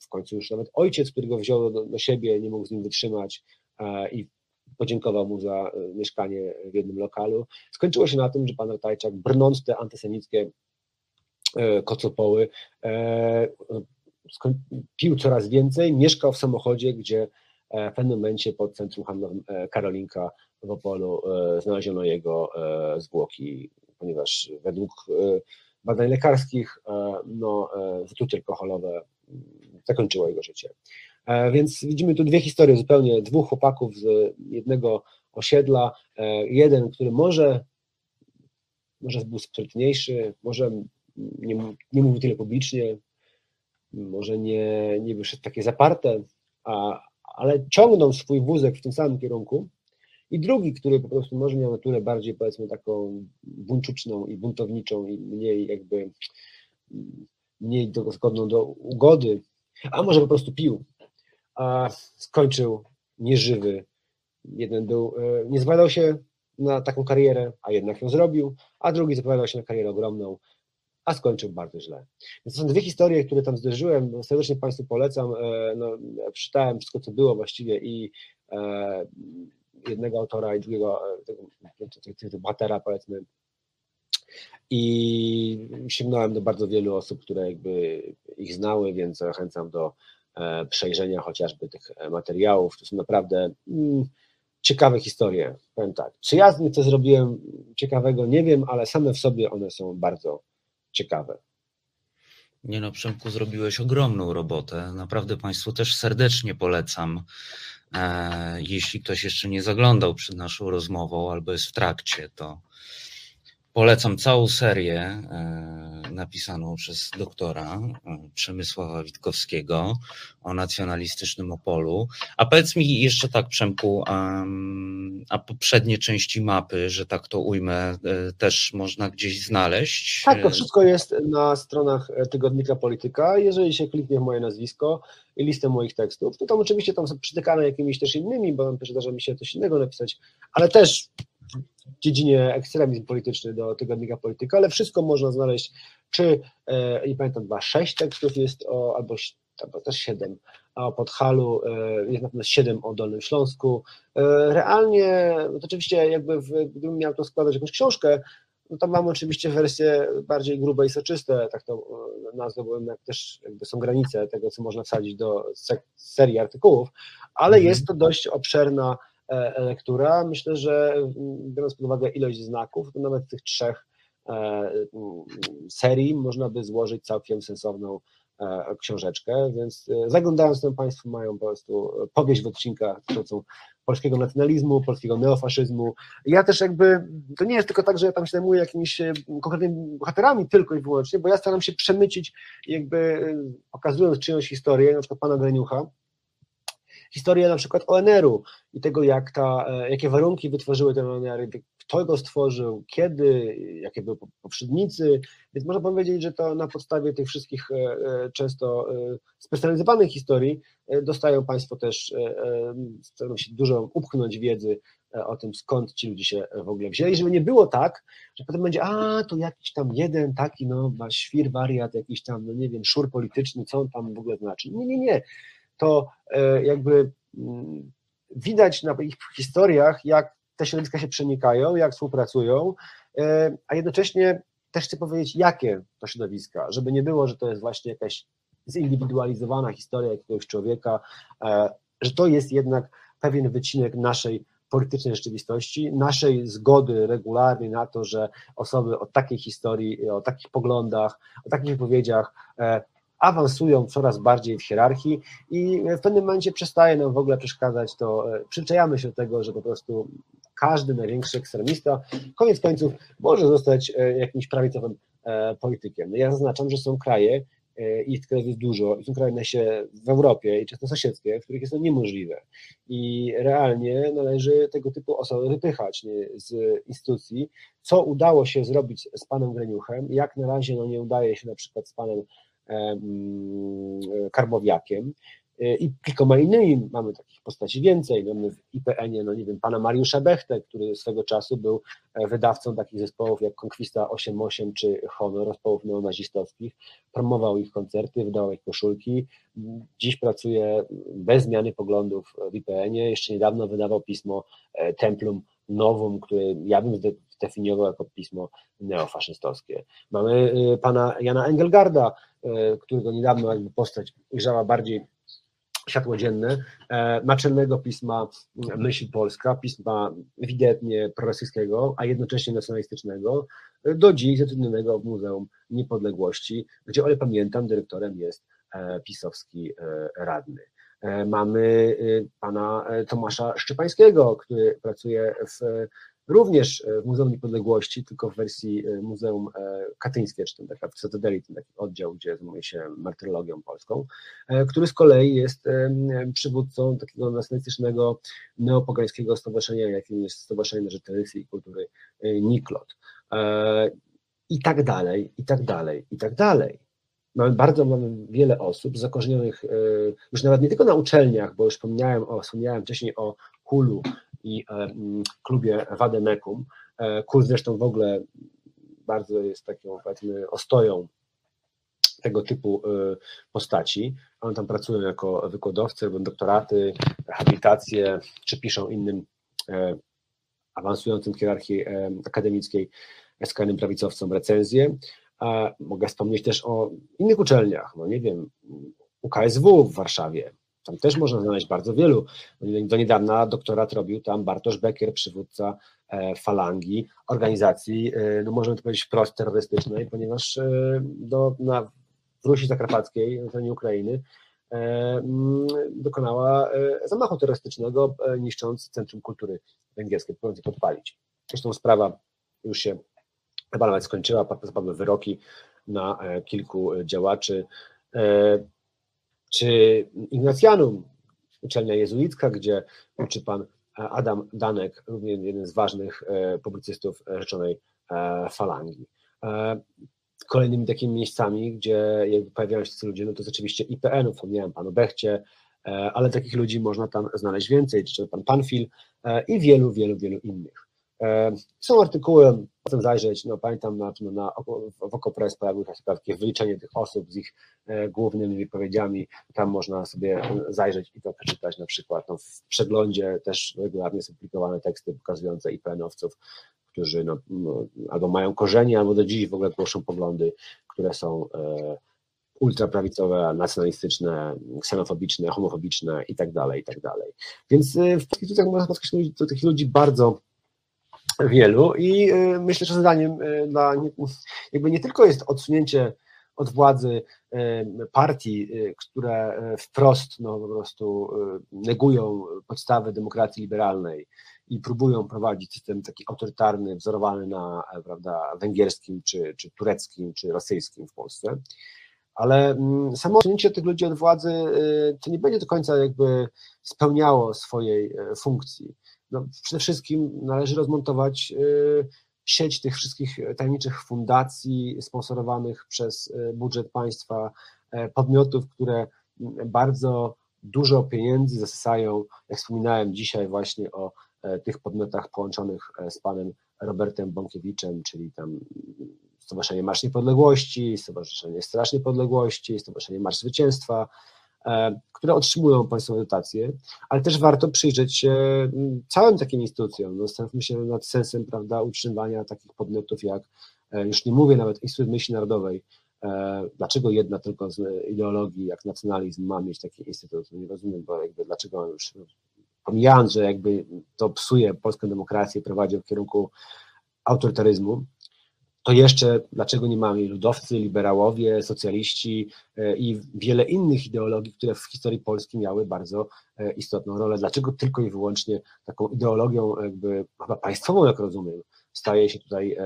w końcu już nawet ojciec, którego wziął do, do siebie, nie mógł z nim wytrzymać i podziękował mu za mieszkanie w jednym lokalu. Skończyło się na tym, że pan Ratajczak, brnąc te antysemickie kocopoły, pił coraz więcej, mieszkał w samochodzie, gdzie e, w pewnym momencie pod centrum handlowym e, Karolinka w Opolu e, znaleziono jego zwłoki, ponieważ według badań lekarskich no, zatrucie alkoholowe zakończyło jego życie. Więc widzimy tu dwie historie zupełnie, dwóch chłopaków z jednego osiedla, jeden, który może, może był sprytniejszy, może nie, nie mówił tyle publicznie, może nie, nie wyszedł takie zaparte, a, ale ciągnął swój wózek w tym samym kierunku. I drugi, który po prostu może miał naturę bardziej powiedzmy taką buńczuczną i buntowniczą i mniej jakby mniej do, zgodną do ugody, a może po prostu pił, a skończył nieżywy. Jeden był, e, nie zapowiadał się na taką karierę, a jednak ją zrobił, a drugi zapowiadał się na karierę ogromną, a skończył bardzo źle. Więc to są dwie historie, które tam zderzyłem, serdecznie Państwu polecam, e, no, przeczytałem wszystko, co było właściwie i e, jednego autora i drugiego, tego, tego bohatera powiedzmy i sięgnąłem do bardzo wielu osób, które jakby ich znały, więc zachęcam do przejrzenia chociażby tych materiałów. To są naprawdę mm, ciekawe historie. Powiem tak, czy ja z nich coś zrobiłem ciekawego, nie wiem, ale same w sobie one są bardzo ciekawe. Nie no, Przemku, zrobiłeś ogromną robotę. Naprawdę Państwu też serdecznie polecam. E, jeśli ktoś jeszcze nie zaglądał przed naszą rozmową albo jest w trakcie, to Polecam całą serię e, napisaną przez doktora e, Przemysława Witkowskiego o nacjonalistycznym Opolu. A powiedz mi jeszcze tak, Przemku, a poprzednie części mapy, że tak to ujmę, e, też można gdzieś znaleźć? Tak, to wszystko jest na stronach tygodnika Polityka. Jeżeli się kliknie w moje nazwisko i listę moich tekstów, to tam oczywiście tam są przytykane jakimiś też innymi, bo też zdarza mi się coś innego napisać, ale też w dziedzinie ekstremizm polityczny do tygodnika Polityka, ale wszystko można znaleźć, czy, e, nie pamiętam, chyba sześć tekstów jest, o, albo, albo też siedem, a o Podhalu e, jest na pewno siedem o Dolnym Śląsku. E, realnie, no to oczywiście jakby w, gdybym miał to składać jakąś książkę, no to mam oczywiście wersje bardziej grube i soczyste, tak to nazwałbym, jak też jakby są granice tego, co można wsadzić do serii artykułów, ale mhm. jest to dość obszerna E, lektura. Myślę, że mm, biorąc pod uwagę ilość znaków, to nawet tych trzech e, mm, serii można by złożyć całkiem sensowną e, książeczkę, więc zaglądając tam Państwo mają po prostu powieść w odcinkach dotyczącą polskiego nacjonalizmu, polskiego neofaszyzmu. Ja też jakby, to nie jest tylko tak, że ja tam się zajmuję jakimiś konkretnymi bohaterami tylko i wyłącznie, bo ja staram się przemycić jakby pokazując czyjąś historię, na przykład pana Greniucha, historię na przykład ONR-u i tego, jak ta, e, jakie warunki wytworzyły ten ONR, kto go stworzył, kiedy, jakie były poprzednicy, więc można powiedzieć, że to na podstawie tych wszystkich e, e, często specjalizowanych historii dostają Państwo też, starają się dużo upchnąć wiedzy o tym, skąd ci ludzie się w ogóle wzięli, żeby nie było tak, że potem będzie, a to jakiś tam jeden taki, no, świr, wariat, jakiś tam, no nie wiem, szur polityczny, co on tam w ogóle znaczy. Nie, nie, nie. To e, jakby mm, widać na ich historiach, jak te środowiska się przenikają, jak współpracują, e, a jednocześnie też chcę powiedzieć, jakie to środowiska, żeby nie było, że to jest właśnie jakaś zindywidualizowana historia jakiegoś człowieka, e, że to jest jednak pewien wycinek naszej politycznej rzeczywistości, naszej zgody regularnej na to, że osoby o takiej historii, o takich poglądach, o takich wypowiedziach awansują coraz bardziej w hierarchii i w pewnym momencie przestaje nam w ogóle przeszkadzać to, e, przyczajamy się do tego, że po prostu każdy największy ekstremista koniec końców może zostać e, jakimś prawicowym e, politykiem. No ja zaznaczam, że są kraje, i tych krajów jest dużo, i są kraje się w Europie i często sąsiedzkie, w których jest to niemożliwe. I realnie należy tego typu osoby wypychać nie, z instytucji, co udało się zrobić z panem Greniuchem, jak na razie no, nie udaje się na przykład z panem Karbowiakiem. i kilkoma innymi mamy takich postaci więcej. Mamy w IPN-ie, no nie wiem, pana Mariusza Bechtę, który swego czasu był wydawcą takich zespołów jak Konkwista 88 czy Honor, zespołów neonazistowskich, promował ich koncerty, wydawał ich koszulki. Dziś pracuje bez zmiany poglądów w IPN-ie. Jeszcze niedawno wydawał pismo Templum Novum, które ja bym zdefiniował jako pismo neofaszystowskie. Mamy pana Jana Engelgarda, którego niedawno jakby postać ujrzała bardziej światło dzienne, naczelnego pisma Myśl Polska, pisma ewidentnie prorosyjskiego, a jednocześnie nacjonalistycznego, do dziś zatrudnionego w Muzeum Niepodległości, gdzie, o ile pamiętam, dyrektorem jest pisowski radny. Mamy pana Tomasza Szczepańskiego, który pracuje w również w Muzeum Niepodległości, tylko w wersji Muzeum Katyńskie, czy ten taka w Cytadeli, ten taki oddział, gdzie zajmuje się martyrologią polską, który z kolei jest przywódcą takiego nacjonalistycznego neopogańskiego stowarzyszenia, jakim jest Stowarzyszenie Tradycji i Kultury Niklot. I tak dalej, i tak dalej, i tak dalej. Mamy bardzo mamy wiele osób zakorzenionych już nawet nie tylko na uczelniach, bo już wspomniałem, o, wspomniałem wcześniej o Kulu, i klubie Wademekum. Kurs zresztą w ogóle bardzo jest taką powiedzmy ostoją tego typu postaci. One tam pracują jako wykładowcy, robią doktoraty, habilitacje, czy piszą innym awansującym w hierarchii akademickiej skrajnym prawicowcom recenzje. Mogę wspomnieć też o innych uczelniach, no nie wiem, UKSW w Warszawie, tam też można znaleźć bardzo wielu. Do niedawna doktorat robił tam Bartosz Becker, przywódca falangi, organizacji, no możemy to powiedzieć wprost terrorystycznej, ponieważ do, na, w Rusi Zakarpackiej, na terenie Ukrainy, dokonała zamachu terrorystycznego, niszcząc Centrum Kultury Węgierskiej, próbując je podpalić. Zresztą sprawa już się chyba nawet skończyła, zapadły wyroki na kilku działaczy czy Ignacjanum, uczelnia jezuicka, gdzie uczy pan Adam Danek, również jeden z ważnych publicystów rzeczonej falangi. Kolejnymi takimi miejscami, gdzie pojawiają się ci ludzie, no to jest oczywiście IPN, wspomniałem panu Bechcie, ale takich ludzi można tam znaleźć więcej, czy pan Panfil i wielu, wielu, wielu innych. Są artykuły, potem zajrzeć, no pamiętam na, na, w Okopres pojawiło się takie wyliczenie tych osób z ich głównymi wypowiedziami, tam można sobie zajrzeć i to przeczytać na przykład no, w przeglądzie też regularnie są publikowane teksty pokazujące IPN-owców, którzy no, albo mają korzenie, albo do dziś w ogóle głoszą poglądy, które są e, ultraprawicowe, nacjonalistyczne, ksenofobiczne, homofobiczne i tak dalej, i tak dalej. Więc w polskich instytucjach można spotkać ludzi, tych ludzi bardzo wielu i myślę, że zadaniem dla jakby nie tylko jest odsunięcie od władzy partii, które wprost no, po prostu negują podstawy demokracji liberalnej i próbują prowadzić system taki autorytarny, wzorowany na prawda, węgierskim, czy, czy tureckim, czy rosyjskim w Polsce. Ale samo odsunięcie tych ludzi od władzy to nie będzie do końca jakby spełniało swojej funkcji no, przede wszystkim należy rozmontować sieć tych wszystkich tajemniczych fundacji sponsorowanych przez budżet państwa, podmiotów, które bardzo dużo pieniędzy zasysają, jak wspominałem dzisiaj właśnie o tych podmiotach połączonych z panem Robertem Bąkiewiczem, czyli tam Stowarzyszenie Marsz Niepodległości, Stowarzyszenie Straż Niepodległości, Stowarzyszenie Marsz Zwycięstwa, które otrzymują państwowe dotacje, ale też warto przyjrzeć się całym takim instytucjom. No, zastanówmy się nad sensem prawda, utrzymywania takich podmiotów jak, już nie mówię nawet Instytut Myśli Narodowej, dlaczego jedna tylko z ideologii jak nacjonalizm ma mieć taki instytut, nie rozumiem, bo jakby dlaczego już, pomijając, że jakby to psuje polską demokrację, prowadzi w kierunku autorytaryzmu, to jeszcze dlaczego nie mamy ludowcy, liberałowie, socjaliści i wiele innych ideologii, które w historii Polski miały bardzo istotną rolę. Dlaczego tylko i wyłącznie taką ideologią jakby chyba państwową, jak rozumiem, staje się tutaj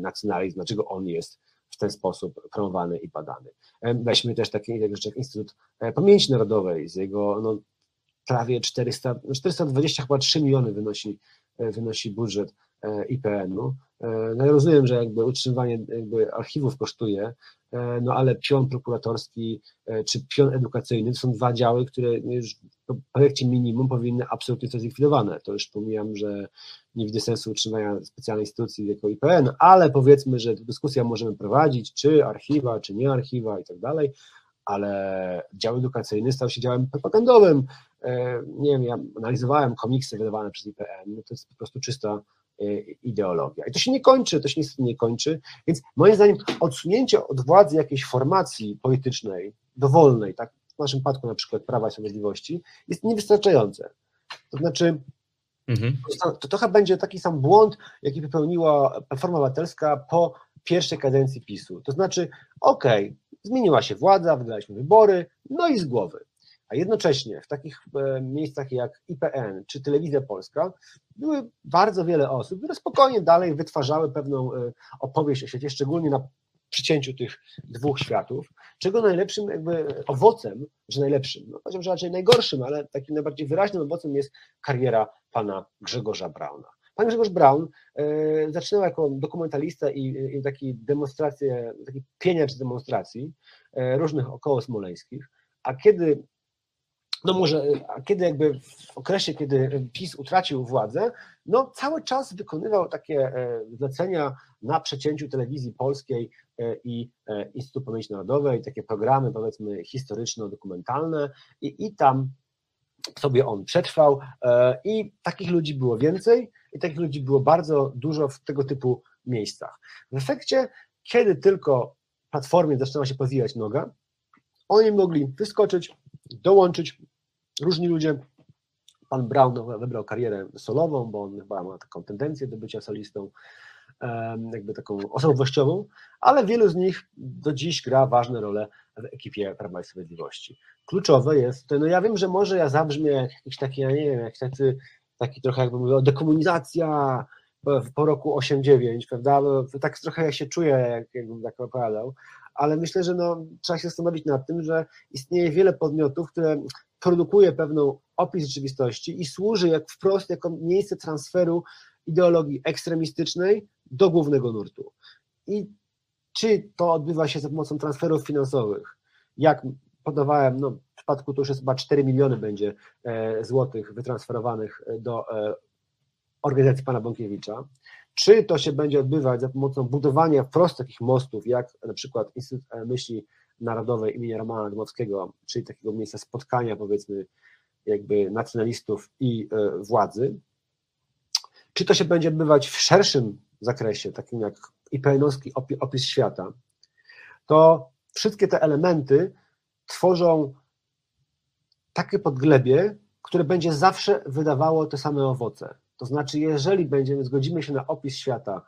nacjonalizm, dlaczego on jest w ten sposób promowany i badany. Weźmy też taki jak Instytut Pamięci Narodowej z jego no, prawie 400, 420 chyba 3 miliony wynosi, wynosi budżet e, IPN-u. E, No ja rozumiem, że jakby utrzymywanie jakby archiwów kosztuje, e, no ale pion prokuratorski e, czy pion edukacyjny to są dwa działy, które już w projekcie minimum powinny absolutnie zostać zlikwidowane. To już pomijam, że nie widzę sensu utrzymania specjalnej instytucji jako IPN, ale powiedzmy, że dyskusję możemy prowadzić, czy archiwa, czy nie archiwa i tak dalej, ale dział edukacyjny stał się działem propagandowym. E, Nie wiem, ja analizowałem komiksy wydawane przez IPN, no to jest po prostu czysta e, ideologia. I to się nie kończy, to się niestety nie kończy, więc moim zdaniem odsunięcie od władzy jakiejś formacji politycznej, dowolnej, tak, w naszym przypadku na przykład Prawa i Sprawiedliwości, jest niewystarczające. To znaczy, Mhm. to, trochę będzie taki sam błąd, jaki popełniła Platforma Obywatelska po pierwszej kadencji PiSu. To znaczy, okej, zmieniła się władza, wygraliśmy wybory, no i z głowy. A jednocześnie w takich e, miejscach jak IPN czy Telewizja Polska były bardzo wiele osób, które spokojnie dalej wytwarzały pewną e, opowieść o świecie, szczególnie na przycięciu tych dwóch światów, czego najlepszym jakby owocem, że najlepszym, no powiedziałbym, że raczej najgorszym, ale takim najbardziej wyraźnym owocem jest kariera pana Grzegorza Brauna. Pan Grzegorz Braun e, zaczynał jako dokumentalista i, i taki demonstracje, taki pieniacz demonstracji różnych około smoleńskich, a kiedy no może, a kiedy jakby w okresie, kiedy PiS utracił władzę, no cały czas wykonywał takie e, zlecenia na przecięciu telewizji polskiej e, i e, Instytutu Pamięci Narodowej, takie programy powiedzmy historyczno-dokumentalne i, i tam sobie on przetrwał i takich ludzi było więcej i takich ludzi było bardzo dużo w tego typu miejscach. W efekcie, kiedy tylko Platformie zaczęła się pozwijać noga, oni mogli wyskoczyć, dołączyć, różni ludzie, pan Brown wybrał karierę solową, bo on chyba ma taką tendencję do bycia solistą, jakby taką osobowościową, ale wielu z nich do dziś gra ważne role w ekipie Prawa i Sprawiedliwości. Kluczowe jest, to, no ja wiem, że może ja zabrzmię jak jakiś taki, ja nie wiem, jak tacy, taki trochę jakby mówił, dekomunizacja po, roku 8-9, prawda, tak trochę ja się czuję, jak, jakbym tak opowiadał, ale myślę, że no, trzeba się zastanowić nad tym, że istnieje wiele podmiotów, które produkuje pewną opis rzeczywistości i służy jak wprost jako miejsce transferu ideologii ekstremistycznej do głównego nurtu. I czy to odbywa się za pomocą transferów finansowych, jak podawałem, no w przypadku to już jest chyba 4 miliony będzie e, złotych wytransferowanych do e, organizacji pana Bąkiewicza, czy to się będzie odbywać za pomocą budowania wprost takich mostów, jak na przykład Instytut Myśli Narodowej imienia Romana Dmowskiego, czyli takiego miejsca spotkania powiedzmy jakby nacjonalistów i e, władzy, czy to się będzie odbywać w szerszym zakresie, takim jak IPN-owski opi- opis świata, to wszystkie te elementy tworzą takie podglebie, które będzie zawsze wydawało te same owoce. To znaczy, jeżeli będziemy, zgodzimy się na opis świata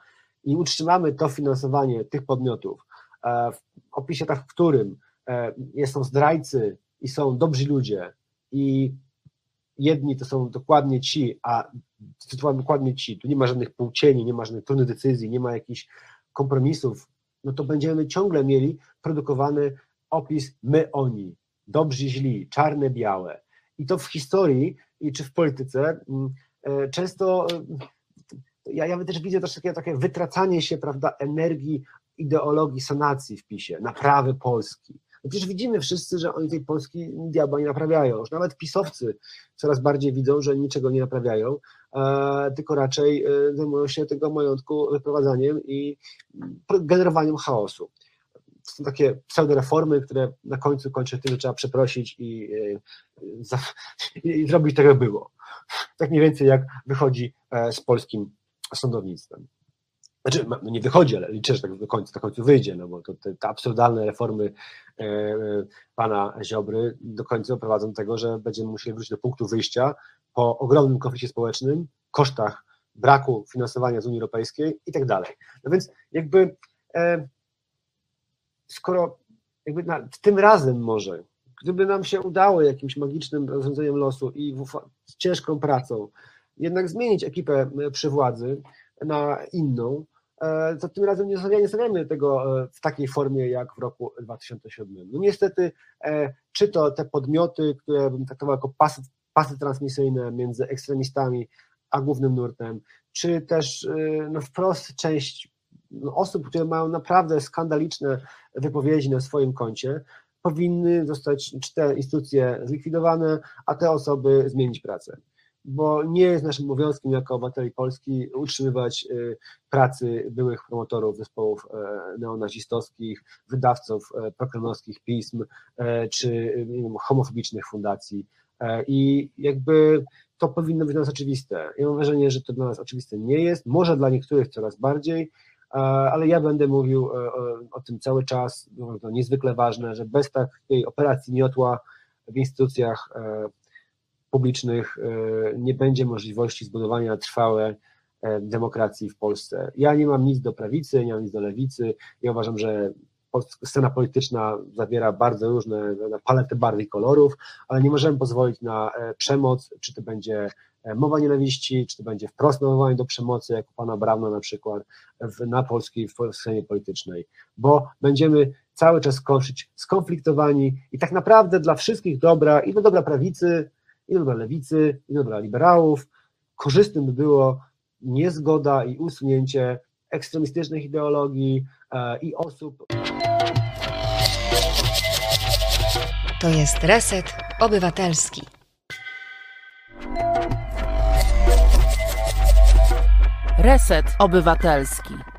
i utrzymamy to finansowanie tych podmiotów, e, w opisie tak, w którym e, są zdrajcy i są dobrzy ludzie i jedni to są dokładnie ci, a dokładnie ci, tu nie ma żadnych półcieni, nie ma żadnych trudnych decyzji, nie ma jakichś kompromisów, no to będziemy ciągle mieli produkowany opis my, oni, dobrzy, źli, czarne, białe. I to w historii i czy w polityce mm, często e, ja, ja też widzę też takie, takie wytracanie się prawda, energii ideologii sanacji w PiSie, naprawy Polski. No przecież widzimy wszyscy, że oni tej Polski diabła nie naprawiają. Już nawet pisowcy coraz bardziej widzą, że niczego nie naprawiają, e, tylko raczej e, zajmują się tego majątku wyprowadzaniem i generowaniem chaosu. To są takie pseudoreformy, które na końcu kończą tym, że trzeba przeprosić i, e, i zrobić tak, jak było. Tak mniej więcej jak wychodzi e, z polskim sądownictwem. Znaczy, no nie wychodzi, ale liczę, że tak do końca, do końca wyjdzie, no bo to, te, te absurdalne reformy e, pana Ziobry do końca prowadzą do tego, że będziemy musieli wrócić do punktu wyjścia po ogromnym konflikcie społecznym, kosztach braku finansowania z Unii Europejskiej i tak dalej. No więc jakby e, skoro jakby na, tym razem może, gdyby nam się udało jakimś magicznym rozwiązaniem losu i ciężką pracą jednak zmienić ekipę e, przy władzy na inną, e, to tym razem nie stawiamy, nie stawiamy tego e, w takiej formie jak w roku 2007. No niestety, czy to te podmioty, które bym traktował jako pasy, pasy transmisyjne między ekstremistami a głównym nurtem, czy też no, wprost część no, osób, które mają naprawdę skandaliczne wypowiedzi na swoim koncie, powinny zostać, czy te instytucje zlikwidowane, a te osoby zmienić pracę. Bo nie jest naszym obowiązkiem jako obywateli Polski utrzymywać y, pracy byłych promotorów zespołów e, neonazistowskich, wydawców e, prokremlowskich pism, e, czy nie wiem, homofobicznych fundacji. I jakby to powinno być dla nas oczywiste. Ja mam wrażenie, że to dla nas oczywiste nie jest, może dla niektórych coraz bardziej, ale ja będę mówił o, o tym cały czas, to niezwykle ważne, że bez takiej operacji miotła w instytucjach publicznych nie będzie możliwości zbudowania trwałe demokracji w Polsce. Ja nie mam nic do prawicy, nie mam nic do lewicy. Ja uważam, że scena polityczna zawiera bardzo różne palety barw i kolorów, ale nie możemy pozwolić na przemoc, czy to będzie mowa nienawiści, czy to będzie wprost nawoływanie do przemocy, jak u pana Brauna na przykład, w, na polskiej w scenie politycznej, bo będziemy cały czas kończyć skonfliktowani i tak naprawdę dla wszystkich dobra, i do dobra prawicy, i do dobra lewicy, i do dobra liberałów, korzystnym by było niezgoda i usunięcie ekstremistycznych ideologii e, i osób. To jest Reset Obywatelski. Reset Obywatelski.